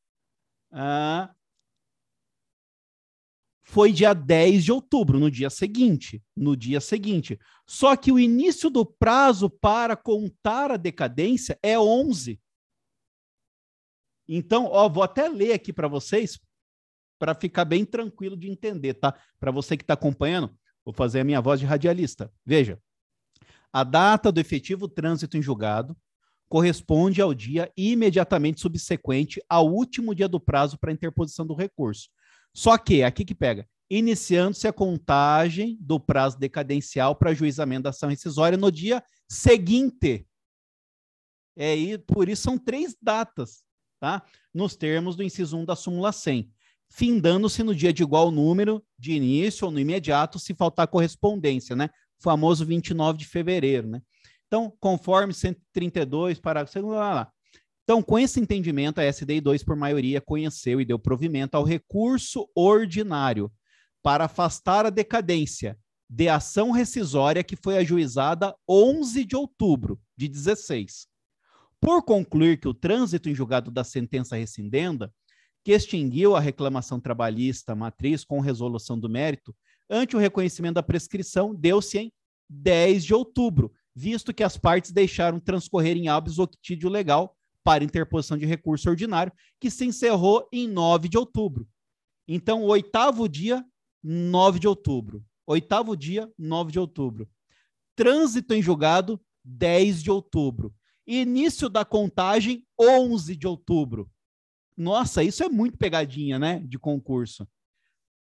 foi dia 10 de outubro, no dia seguinte. No dia seguinte. Só que o início do prazo para contar a decadência é 11. Então, ó, vou até ler aqui para vocês, para ficar bem tranquilo de entender, tá? Para você que está acompanhando, vou fazer a minha voz de radialista. Veja, a data do efetivo trânsito em julgado corresponde ao dia imediatamente subsequente ao último dia do prazo para interposição do recurso. Só que, aqui que pega, iniciando-se a contagem do prazo decadencial para ajuizamento da ação rescisória no dia seguinte. É, e por isso são três datas, tá? Nos termos do inciso 1 da súmula 100 findando-se no dia de igual número de início ou no imediato, se faltar correspondência, né? Famoso 29 de fevereiro, né? Então, conforme 132, parágrafo lá, lá. Então, com esse entendimento, a SDI 2, por maioria, conheceu e deu provimento ao recurso ordinário para afastar a decadência de ação rescisória que foi ajuizada 11 de outubro de 16. Por concluir que o trânsito em julgado da sentença rescindenda que extinguiu a reclamação trabalhista matriz com resolução do mérito, ante o reconhecimento da prescrição, deu-se em 10 de outubro, visto que as partes deixaram transcorrer em hábitos octídio legal para interposição de recurso ordinário, que se encerrou em 9 de outubro. Então, oitavo dia, 9 de outubro. Oitavo dia, 9 de outubro. Trânsito em julgado, 10 de outubro. Início da contagem, 11 de outubro. Nossa, isso é muito pegadinha, né? De concurso.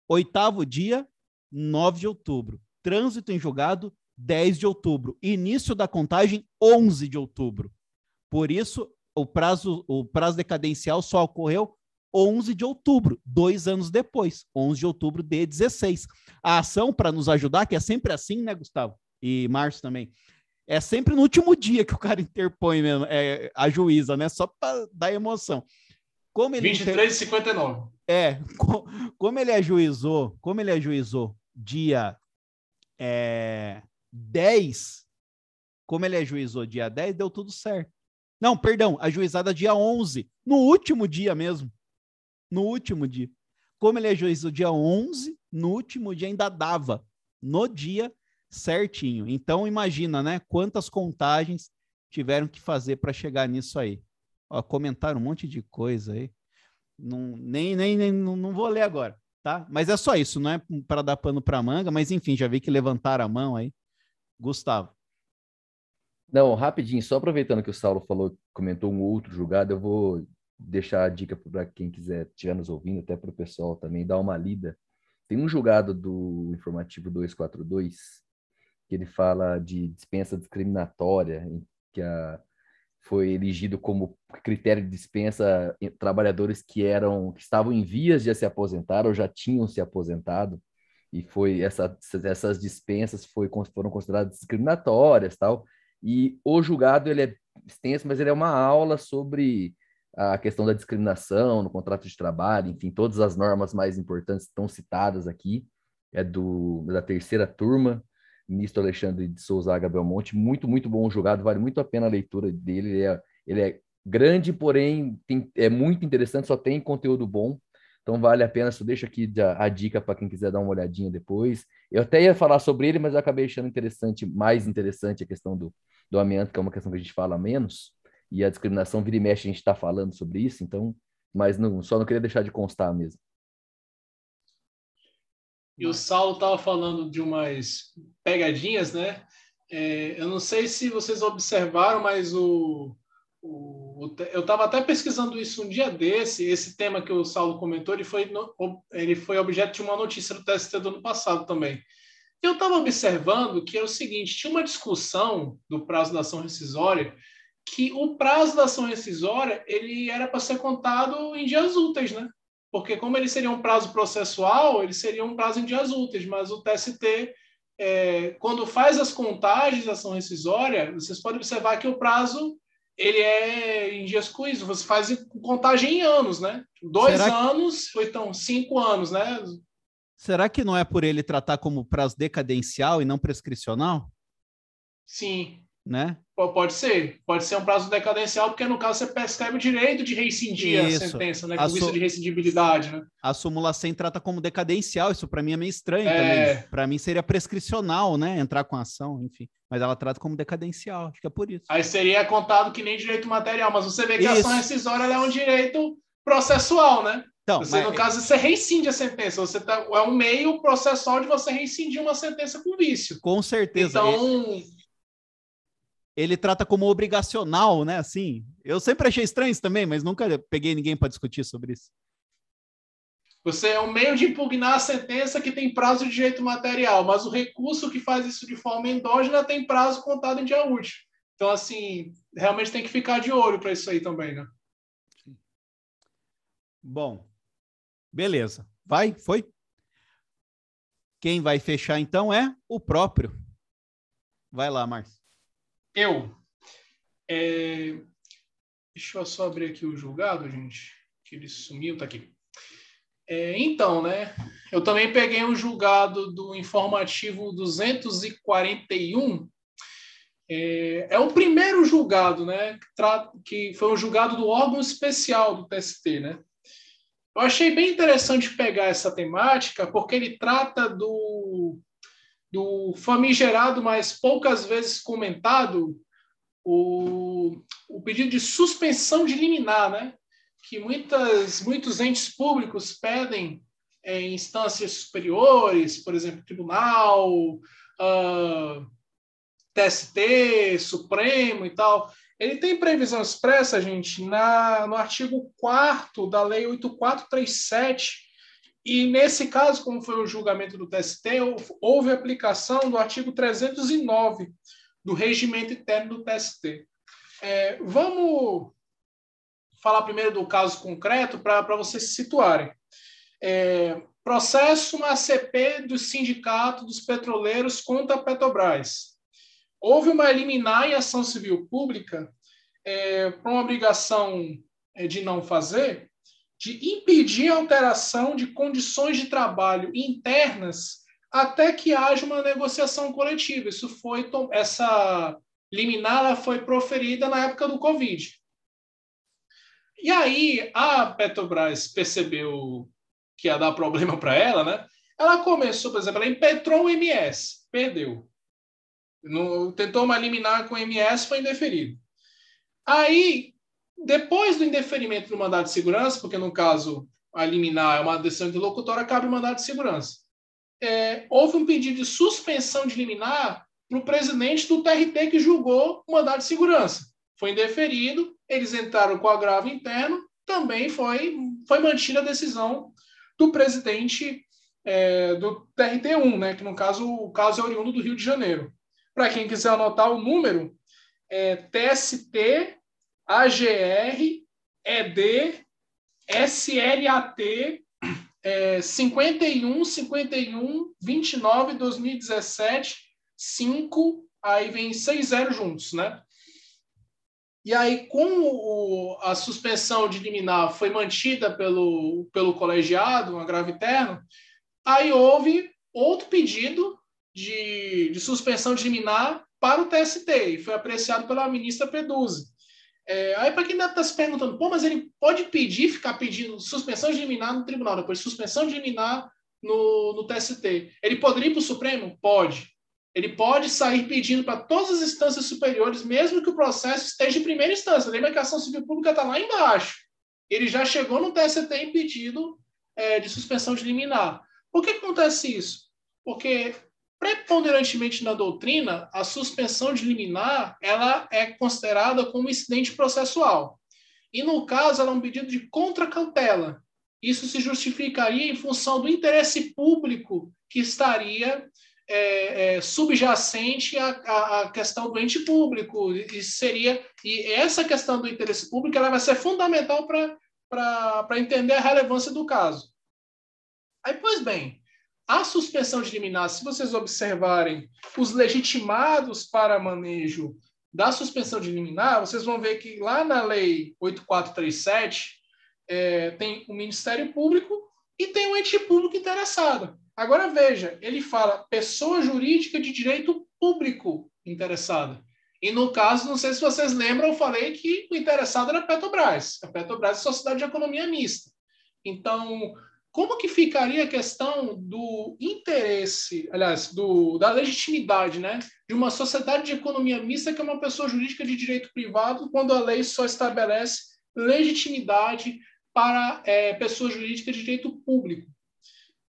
Oitavo dia, 9 de outubro. Trânsito em julgado, 10 de outubro. Início da contagem, 11 de outubro. Por isso, o prazo, o prazo decadencial só ocorreu 11 de outubro, dois anos depois, 11 de outubro de 16. A ação, para nos ajudar, que é sempre assim, né, Gustavo? E Márcio também. É sempre no último dia que o cara (laughs) interpõe mesmo, é, a juíza, né? Só para dar emoção.
Como ele 23 e 59.
É, (laughs) como ele ajuizou, como ele ajuizou dia é, 10, como ele ajuizou dia 10, deu tudo certo. Não, perdão, ajuizada dia 11, no último dia mesmo. No último dia. Como ele ajuizou dia 11, no último dia ainda dava, no dia certinho. Então imagina, né, quantas contagens tiveram que fazer para chegar nisso aí. Ó, comentaram um monte de coisa aí. Não, nem, nem, nem não, não vou ler agora, tá? Mas é só isso, não é para dar pano para manga, mas enfim, já vi que levantaram a mão aí. Gustavo.
Não, rapidinho, só aproveitando que o Saulo falou, comentou um outro julgado, eu vou deixar a dica para quem quiser estiver nos ouvindo, até para o pessoal também dar uma lida. Tem um julgado do informativo 242 que ele fala de dispensa discriminatória, que a foi elegido como critério de dispensa trabalhadores que eram que estavam em vias de se aposentar ou já tinham se aposentado. E foi essa, essas dispensas foi, foram consideradas discriminatórias tal. E o julgado ele é extenso mas ele é uma aula sobre a questão da discriminação no contrato de trabalho enfim todas as normas mais importantes estão citadas aqui. É do da terceira turma ministro Alexandre de Souza Gabriel Monte, muito, muito bom jogado, vale muito a pena a leitura dele, ele é, ele é grande, porém tem, é muito interessante, só tem conteúdo bom, então vale a pena, só deixa aqui a, a dica para quem quiser dar uma olhadinha depois. Eu até ia falar sobre ele, mas eu acabei achando interessante, mais interessante a questão do, do amianto, que é uma questão que a gente fala menos, e a discriminação vira e mexe, a gente está falando sobre isso, então, mas não, só não queria deixar de constar mesmo.
E o Saulo estava falando de umas pegadinhas, né? É, eu não sei se vocês observaram, mas o, o eu estava até pesquisando isso um dia desse. Esse tema que o Saulo comentou, ele foi, ele foi objeto de uma notícia do TST do ano passado também. Eu estava observando que é o seguinte: tinha uma discussão do prazo da ação rescisória que o prazo da ação rescisória ele era para ser contado em dias úteis, né? Porque como ele seria um prazo processual, ele seria um prazo em dias úteis, mas o TST, é, quando faz as contagens da ação rescisória, vocês podem observar que o prazo ele é em dias coísos, você faz contagem em anos, né? Dois Será anos, que... ou então cinco anos, né?
Será que não é por ele tratar como prazo decadencial e não prescricional?
Sim,
né?
Pode ser, pode ser um prazo decadencial, porque no caso você prescreve o direito de rescindir isso. a sentença, né? Com a su... de rescindibilidade, né?
A súmula 100 trata como decadencial, isso para mim é meio estranho é... também. Para mim seria prescricional, né? Entrar com ação, enfim. Mas ela trata como decadencial, acho que é por isso.
Aí seria contado que nem direito material, mas você vê que isso. a ação rescisória é um direito processual, né? Então, você, mas... no caso, você rescinde a sentença. Você tá, é um meio processual de você rescindir uma sentença com vício.
Com certeza.
Então,
ele trata como obrigacional, né? Assim, eu sempre achei estranho isso também, mas nunca peguei ninguém para discutir sobre isso.
Você é um meio de impugnar a sentença que tem prazo de direito material, mas o recurso que faz isso de forma endógena tem prazo contado em dia útil. Então, assim, realmente tem que ficar de olho para isso aí também, né?
Bom, beleza. Vai? Foi? Quem vai fechar então é o próprio. Vai lá, Márcio.
Eu. É... Deixa eu só abrir aqui o julgado, gente, que ele sumiu, tá aqui. É, então, né? Eu também peguei o um julgado do informativo 241. É, é o primeiro julgado, né? Que, que foi um julgado do órgão especial do TST, né? Eu achei bem interessante pegar essa temática, porque ele trata do do famigerado, mas poucas vezes comentado, o, o pedido de suspensão de liminar, né? que muitas, muitos entes públicos pedem em instâncias superiores, por exemplo, tribunal, uh, ah, TST, Supremo e tal. Ele tem previsão expressa, gente, na, no artigo 4 da Lei 8437, e nesse caso, como foi o julgamento do TST, houve aplicação do artigo 309 do regimento interno do TST. É, vamos falar primeiro do caso concreto para vocês se situarem. É, processo na ACP do Sindicato dos Petroleiros contra a Petrobras. Houve uma liminar em ação civil pública é, para uma obrigação é, de não fazer, de impedir a alteração de condições de trabalho internas até que haja uma negociação coletiva. Isso foi essa liminar foi proferida na época do Covid. E aí a Petrobras percebeu que ia dar problema para ela, né? Ela começou, por exemplo, ela impetrou o MS, perdeu. No, tentou uma liminar com o MS, foi indeferido. Aí depois do indeferimento do mandado de segurança, porque no caso a liminar é uma decisão interlocutória, cabe o mandado de segurança. É, houve um pedido de suspensão de liminar para o presidente do TRT que julgou o mandado de segurança. Foi indeferido, eles entraram com agravo interno, também foi, foi mantida a decisão do presidente é, do TRT1, né, que no caso o caso é oriundo do Rio de Janeiro. Para quem quiser anotar o número, é TST AGR, ED, SLAT, é, 51, 51, 29, 2017, 5, aí vem 6 0 juntos, né? E aí, como a suspensão de liminar foi mantida pelo, pelo colegiado, um agravo interno, aí houve outro pedido de, de suspensão de liminar para o TST, e foi apreciado pela ministra Peduzzi. É, aí, para quem ainda está se perguntando, pô, mas ele pode pedir, ficar pedindo suspensão de liminar no tribunal, depois suspensão de liminar no, no TST. Ele poderia ir para o Supremo? Pode. Ele pode sair pedindo para todas as instâncias superiores, mesmo que o processo esteja em primeira instância. Lembra que a ação civil pública está lá embaixo. Ele já chegou no TST em pedido é, de suspensão de liminar. Por que acontece isso? Porque Preponderantemente na doutrina, a suspensão de liminar ela é considerada como incidente processual. E, no caso, ela é um pedido de contracautela. Isso se justificaria em função do interesse público que estaria é, é, subjacente à, à, à, questão do ente público e seria e essa questão do interesse público ela vai ser fundamental para entender a relevância do caso. Aí, pois bem, a suspensão de liminar, se vocês observarem os legitimados para manejo da suspensão de liminar, vocês vão ver que lá na lei 8437 é, tem o Ministério Público e tem o ente público interessado. Agora veja, ele fala pessoa jurídica de direito público interessada. E no caso, não sei se vocês lembram, eu falei que o interessado era a Petrobras. A Petrobras é Sociedade de Economia Mista. Então, como que ficaria a questão do interesse, aliás, do, da legitimidade, né, de uma sociedade de economia mista que é uma pessoa jurídica de direito privado, quando a lei só estabelece legitimidade para é, pessoas jurídicas de direito público?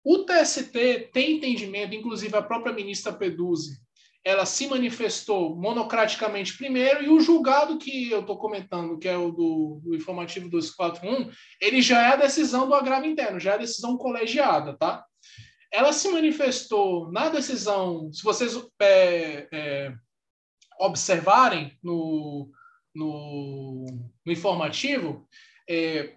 O TST tem entendimento, inclusive a própria ministra Peduzzi, ela se manifestou monocraticamente primeiro, e o julgado que eu estou comentando, que é o do, do, informativo 241, ele já é a decisão do agravo interno, já é a decisão colegiada, tá? Ela se manifestou na decisão, se vocês é, é, observarem no, no, no informativo, é,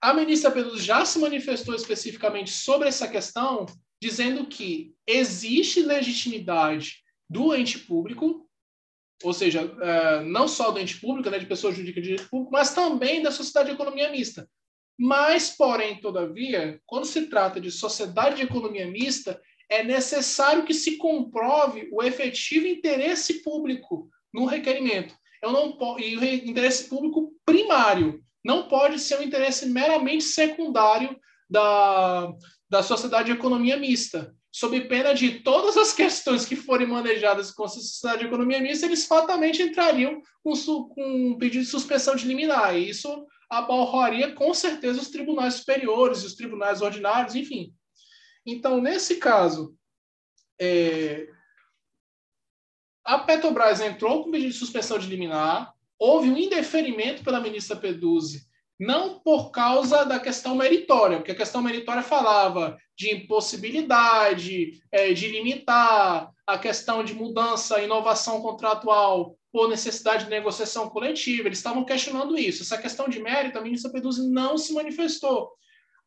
a ministra Pedro já se manifestou especificamente sobre essa questão, dizendo que existe legitimidade do ente público, ou seja, é, não só do ente público, né, de pessoa jurídica de direito público, mas também da sociedade de economia mista. Mas, porém, todavia, quando se trata de sociedade de economia mista, é necessário que se comprove o efetivo interesse público no requerimento. Eu não e o interesse público primário não pode ser um interesse meramente secundário da, da sociedade de economia mista, sob pena de todas as questões que forem manejadas com a sociedade de economia mista, eles fatalmente entrariam com, um pedido de suspensão de liminar. E isso abalroaria com certeza os tribunais superiores, os tribunais ordinários, enfim. Então, nesse caso, é, a Petrobras entrou com pedido de suspensão de liminar, houve um indeferimento pela ministra Peduzzi, não por causa da questão meritória, porque a questão meritória falava de impossibilidade, é, de limitar a questão de mudança, inovação contratual por necessidade de negociação coletiva. Eles estavam questionando isso. Essa questão de mérito, a ministra Peduzzi não se manifestou.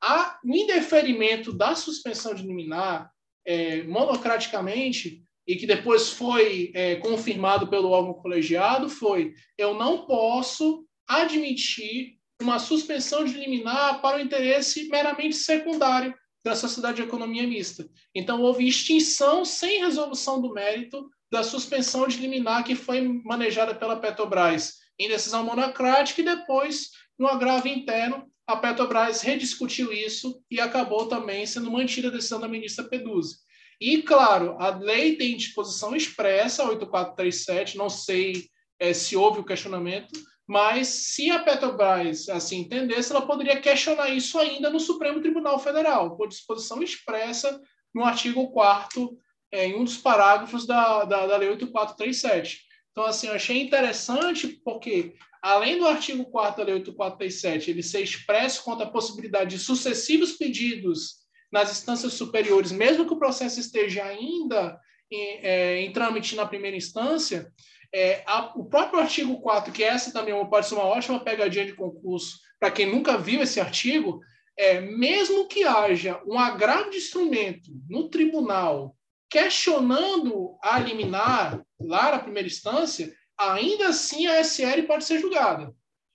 A, o indeferimento da suspensão de liminar, é, monocraticamente, e que depois foi é, confirmado pelo órgão colegiado foi: eu não posso admitir uma suspensão de liminar para o interesse meramente secundário da sociedade de economia mista. Então, houve extinção sem resolução do mérito da suspensão de liminar que foi manejada pela Petrobras em decisão monocrática e depois, no agravo interno, a Petrobras rediscutiu isso e acabou também sendo mantida a decisão da ministra Peduzzi. E, claro, a lei tem disposição expressa, 8437, não sei é, se houve o questionamento, mas se a Petrobras assim entendesse, ela poderia questionar isso ainda no Supremo Tribunal Federal, por disposição expressa no artigo 4 é, em um dos parágrafos da, da, da Lei 8437. Então, assim, eu achei interessante porque, além do artigo 4 da Lei 8437, ele ser expresso quanto à possibilidade de sucessivos pedidos nas instâncias superiores, mesmo que o processo esteja ainda em, é, em trâmite na primeira instância, é, a, o próprio artigo 4, que essa também é pode ser uma ótima pegadinha de concurso para quem nunca viu esse artigo, é, mesmo que haja um agravo de instrumento no tribunal questionando a liminar lá na primeira instância, ainda assim a SR pode ser julgada.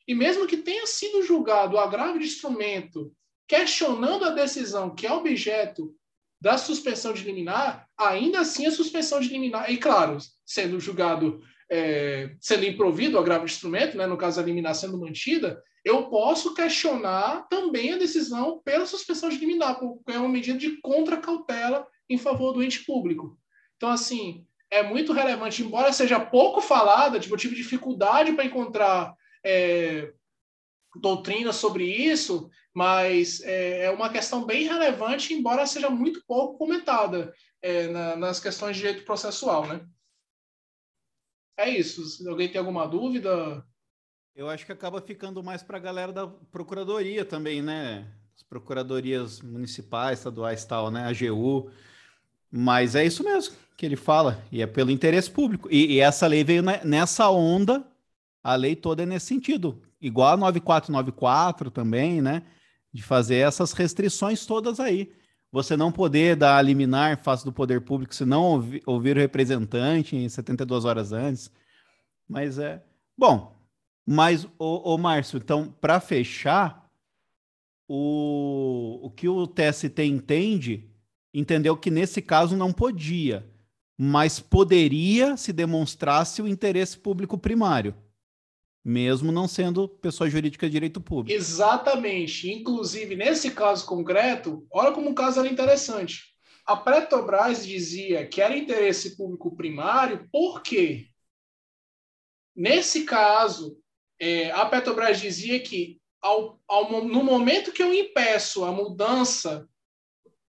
E mesmo que tenha sido julgado o agravo de instrumento questionando a decisão que é objeto da suspensão de liminar, ainda assim a suspensão de liminar, e claro, sendo julgado, é, sendo improvido o agravo de instrumento, né, no caso a liminar sendo mantida, eu posso questionar também a decisão pela suspensão de liminar, porque é uma medida de contracautela em favor do ente público. Então, assim, é muito relevante, embora seja pouco falada, tipo, eu tive dificuldade para encontrar é, doutrina sobre isso, mas é, é, uma questão bem relevante, embora seja muito pouco comentada é, na, nas questões de direito processual, né? É isso. Se alguém tem alguma dúvida?
Eu acho que acaba ficando mais para a galera da procuradoria também, né? As procuradorias municipais, estaduais, tal, né? AGU. Mas é isso mesmo que ele fala, e é pelo interesse público. E, e essa lei veio nessa onda, a lei toda é nesse sentido. Igual a 9494 também, né? De fazer essas restrições todas aí. Você não poder dar liminar face do poder público se não ouvir, ouvir o representante em 72 horas antes. Mas é. Bom, mas, o, Márcio, então, para fechar, o, o que o TST entende, entendeu que nesse caso não podia, mas poderia se demonstrasse o interesse público primário, mesmo não sendo pessoa jurídica de direito público.
Exatamente. Inclusive, nesse caso concreto, olha como o caso era interessante. A Petrobras dizia que era interesse público primário, por quê? Nesse caso, é, a Petrobras dizia que ao, ao, no momento que eu impeço a mudança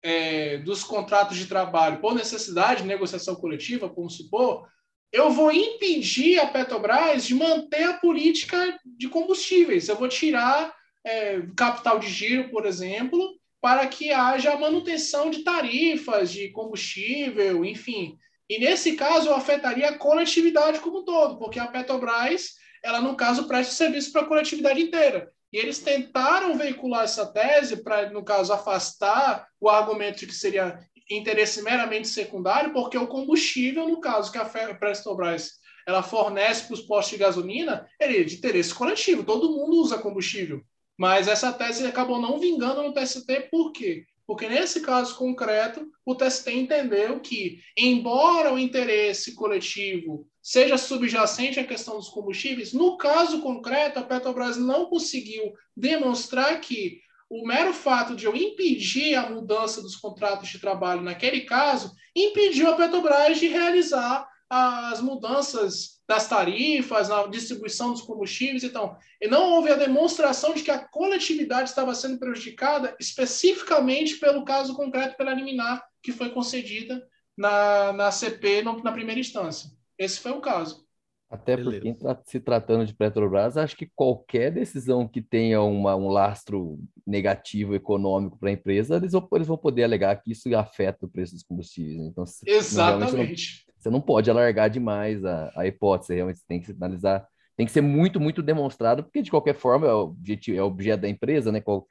é, dos contratos de trabalho por necessidade de negociação coletiva, vamos supor, eu vou impedir a Petrobras de manter a política de combustíveis. Eu vou tirar é, capital de giro, por exemplo, para que haja manutenção de tarifas de combustível, enfim. E nesse caso, afetaria a coletividade como um todo, porque a Petrobras ela, no caso, presta serviço para a coletividade inteira. E eles tentaram veicular essa tese para, no caso, afastar o argumento de que seria interesse meramente secundário, porque o combustível, no caso que a Petrobras ela fornece para os postos de gasolina, ele é de interesse coletivo, todo mundo usa combustível. Mas essa tese acabou não vingando no TST, por quê? Porque nesse caso concreto, o TST entendeu que, embora o interesse coletivo seja subjacente à questão dos combustíveis, no caso concreto, a Petrobras não conseguiu demonstrar que o mero fato de eu impedir a mudança dos contratos de trabalho naquele caso impediu a Petrobras de realizar as mudanças das tarifas, na distribuição dos combustíveis. Então, não houve a demonstração de que a coletividade estava sendo prejudicada especificamente pelo caso concreto pela liminar que foi concedida na, na CP no, na primeira instância. Esse foi o caso.
Até Beleza. porque, se tratando de Petrobras, acho que qualquer decisão que tenha uma, um lastro negativo econômico para a empresa, eles vão, eles vão poder alegar que isso afeta o preço dos combustíveis. Então,
Exatamente.
Você não pode alargar demais a, a hipótese, realmente tem que se analisar, tem que ser muito, muito demonstrado, porque de qualquer forma é, objetivo, é objeto da empresa, né? Qual,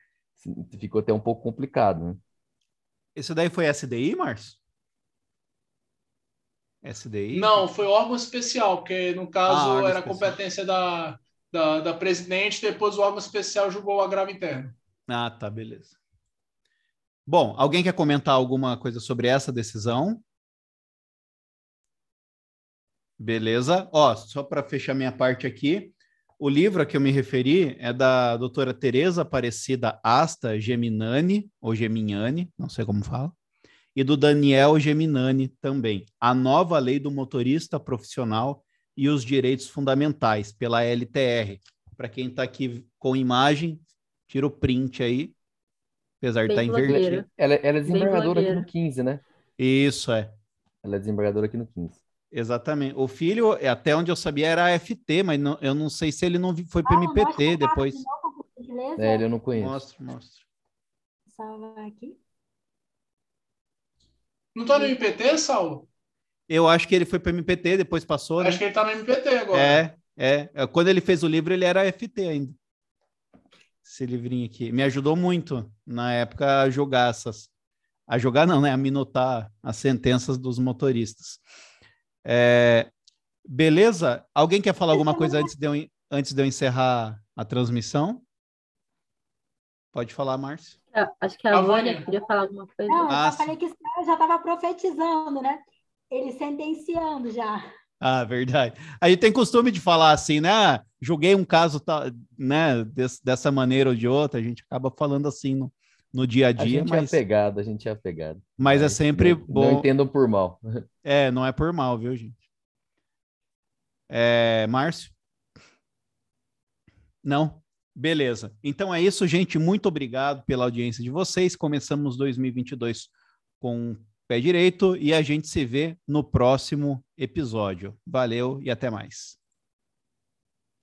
ficou até um pouco complicado, né?
Esse daí foi SDI, Márcio? SDI?
Não, foi órgão especial, porque no caso ah, era competência da, da, da, presidente, depois o órgão especial julgou o agravo interno.
Ah, tá, beleza. Bom, alguém quer comentar alguma coisa sobre essa decisão? Beleza. Ó, só para fechar minha parte aqui, o livro a que eu me referi é da doutora Tereza Aparecida Asta Geminani, ou Geminiani, não sei como fala, e do Daniel Geminani também. A nova lei do motorista profissional e os direitos fundamentais, pela LTR. Para quem está aqui com imagem, tira o print aí, apesar Bem de estar tá invertido.
Ela, ela é desembargadora aqui no 15, né?
Isso, é.
Ela é desembargadora aqui no 15.
Exatamente. O filho, até onde eu sabia, era FT, mas não, eu não sei se ele não foi para o MPT depois.
De é, ele eu não conheço.
Mostra, mostra.
Salvar aqui.
Não tá no MPT, Saulo?
Eu acho que ele foi para o MPT, depois passou.
Acho né? que ele tá no MPT agora.
É, é. Quando ele fez o livro, ele era FT ainda. Esse livrinho aqui. Me ajudou muito na época a jogar essas. A jogar não, né? A minotar as sentenças dos motoristas. É, beleza? Alguém quer falar alguma coisa antes de, eu, antes de eu encerrar a transmissão? Pode falar, Márcio.
É, acho que a, a Vânia queria falar alguma coisa.
Não, eu ah, falei que já estava profetizando, né? Ele sentenciando já.
Ah, verdade. A gente tem costume de falar assim, né? Ah, julguei um caso né, Des, dessa maneira ou de outra, a gente acaba falando assim no, no dia a dia. A
gente
mas...
é apegado, a gente é apegado.
Mas, mas é sempre
não,
bom.
Não entendam por mal. (laughs)
É, não é por mal, viu, gente? É, Márcio? Não? Beleza. Então é isso, gente. Muito obrigado pela audiência de vocês. Começamos 2022 com o pé direito e a gente se vê no próximo episódio. Valeu e até mais.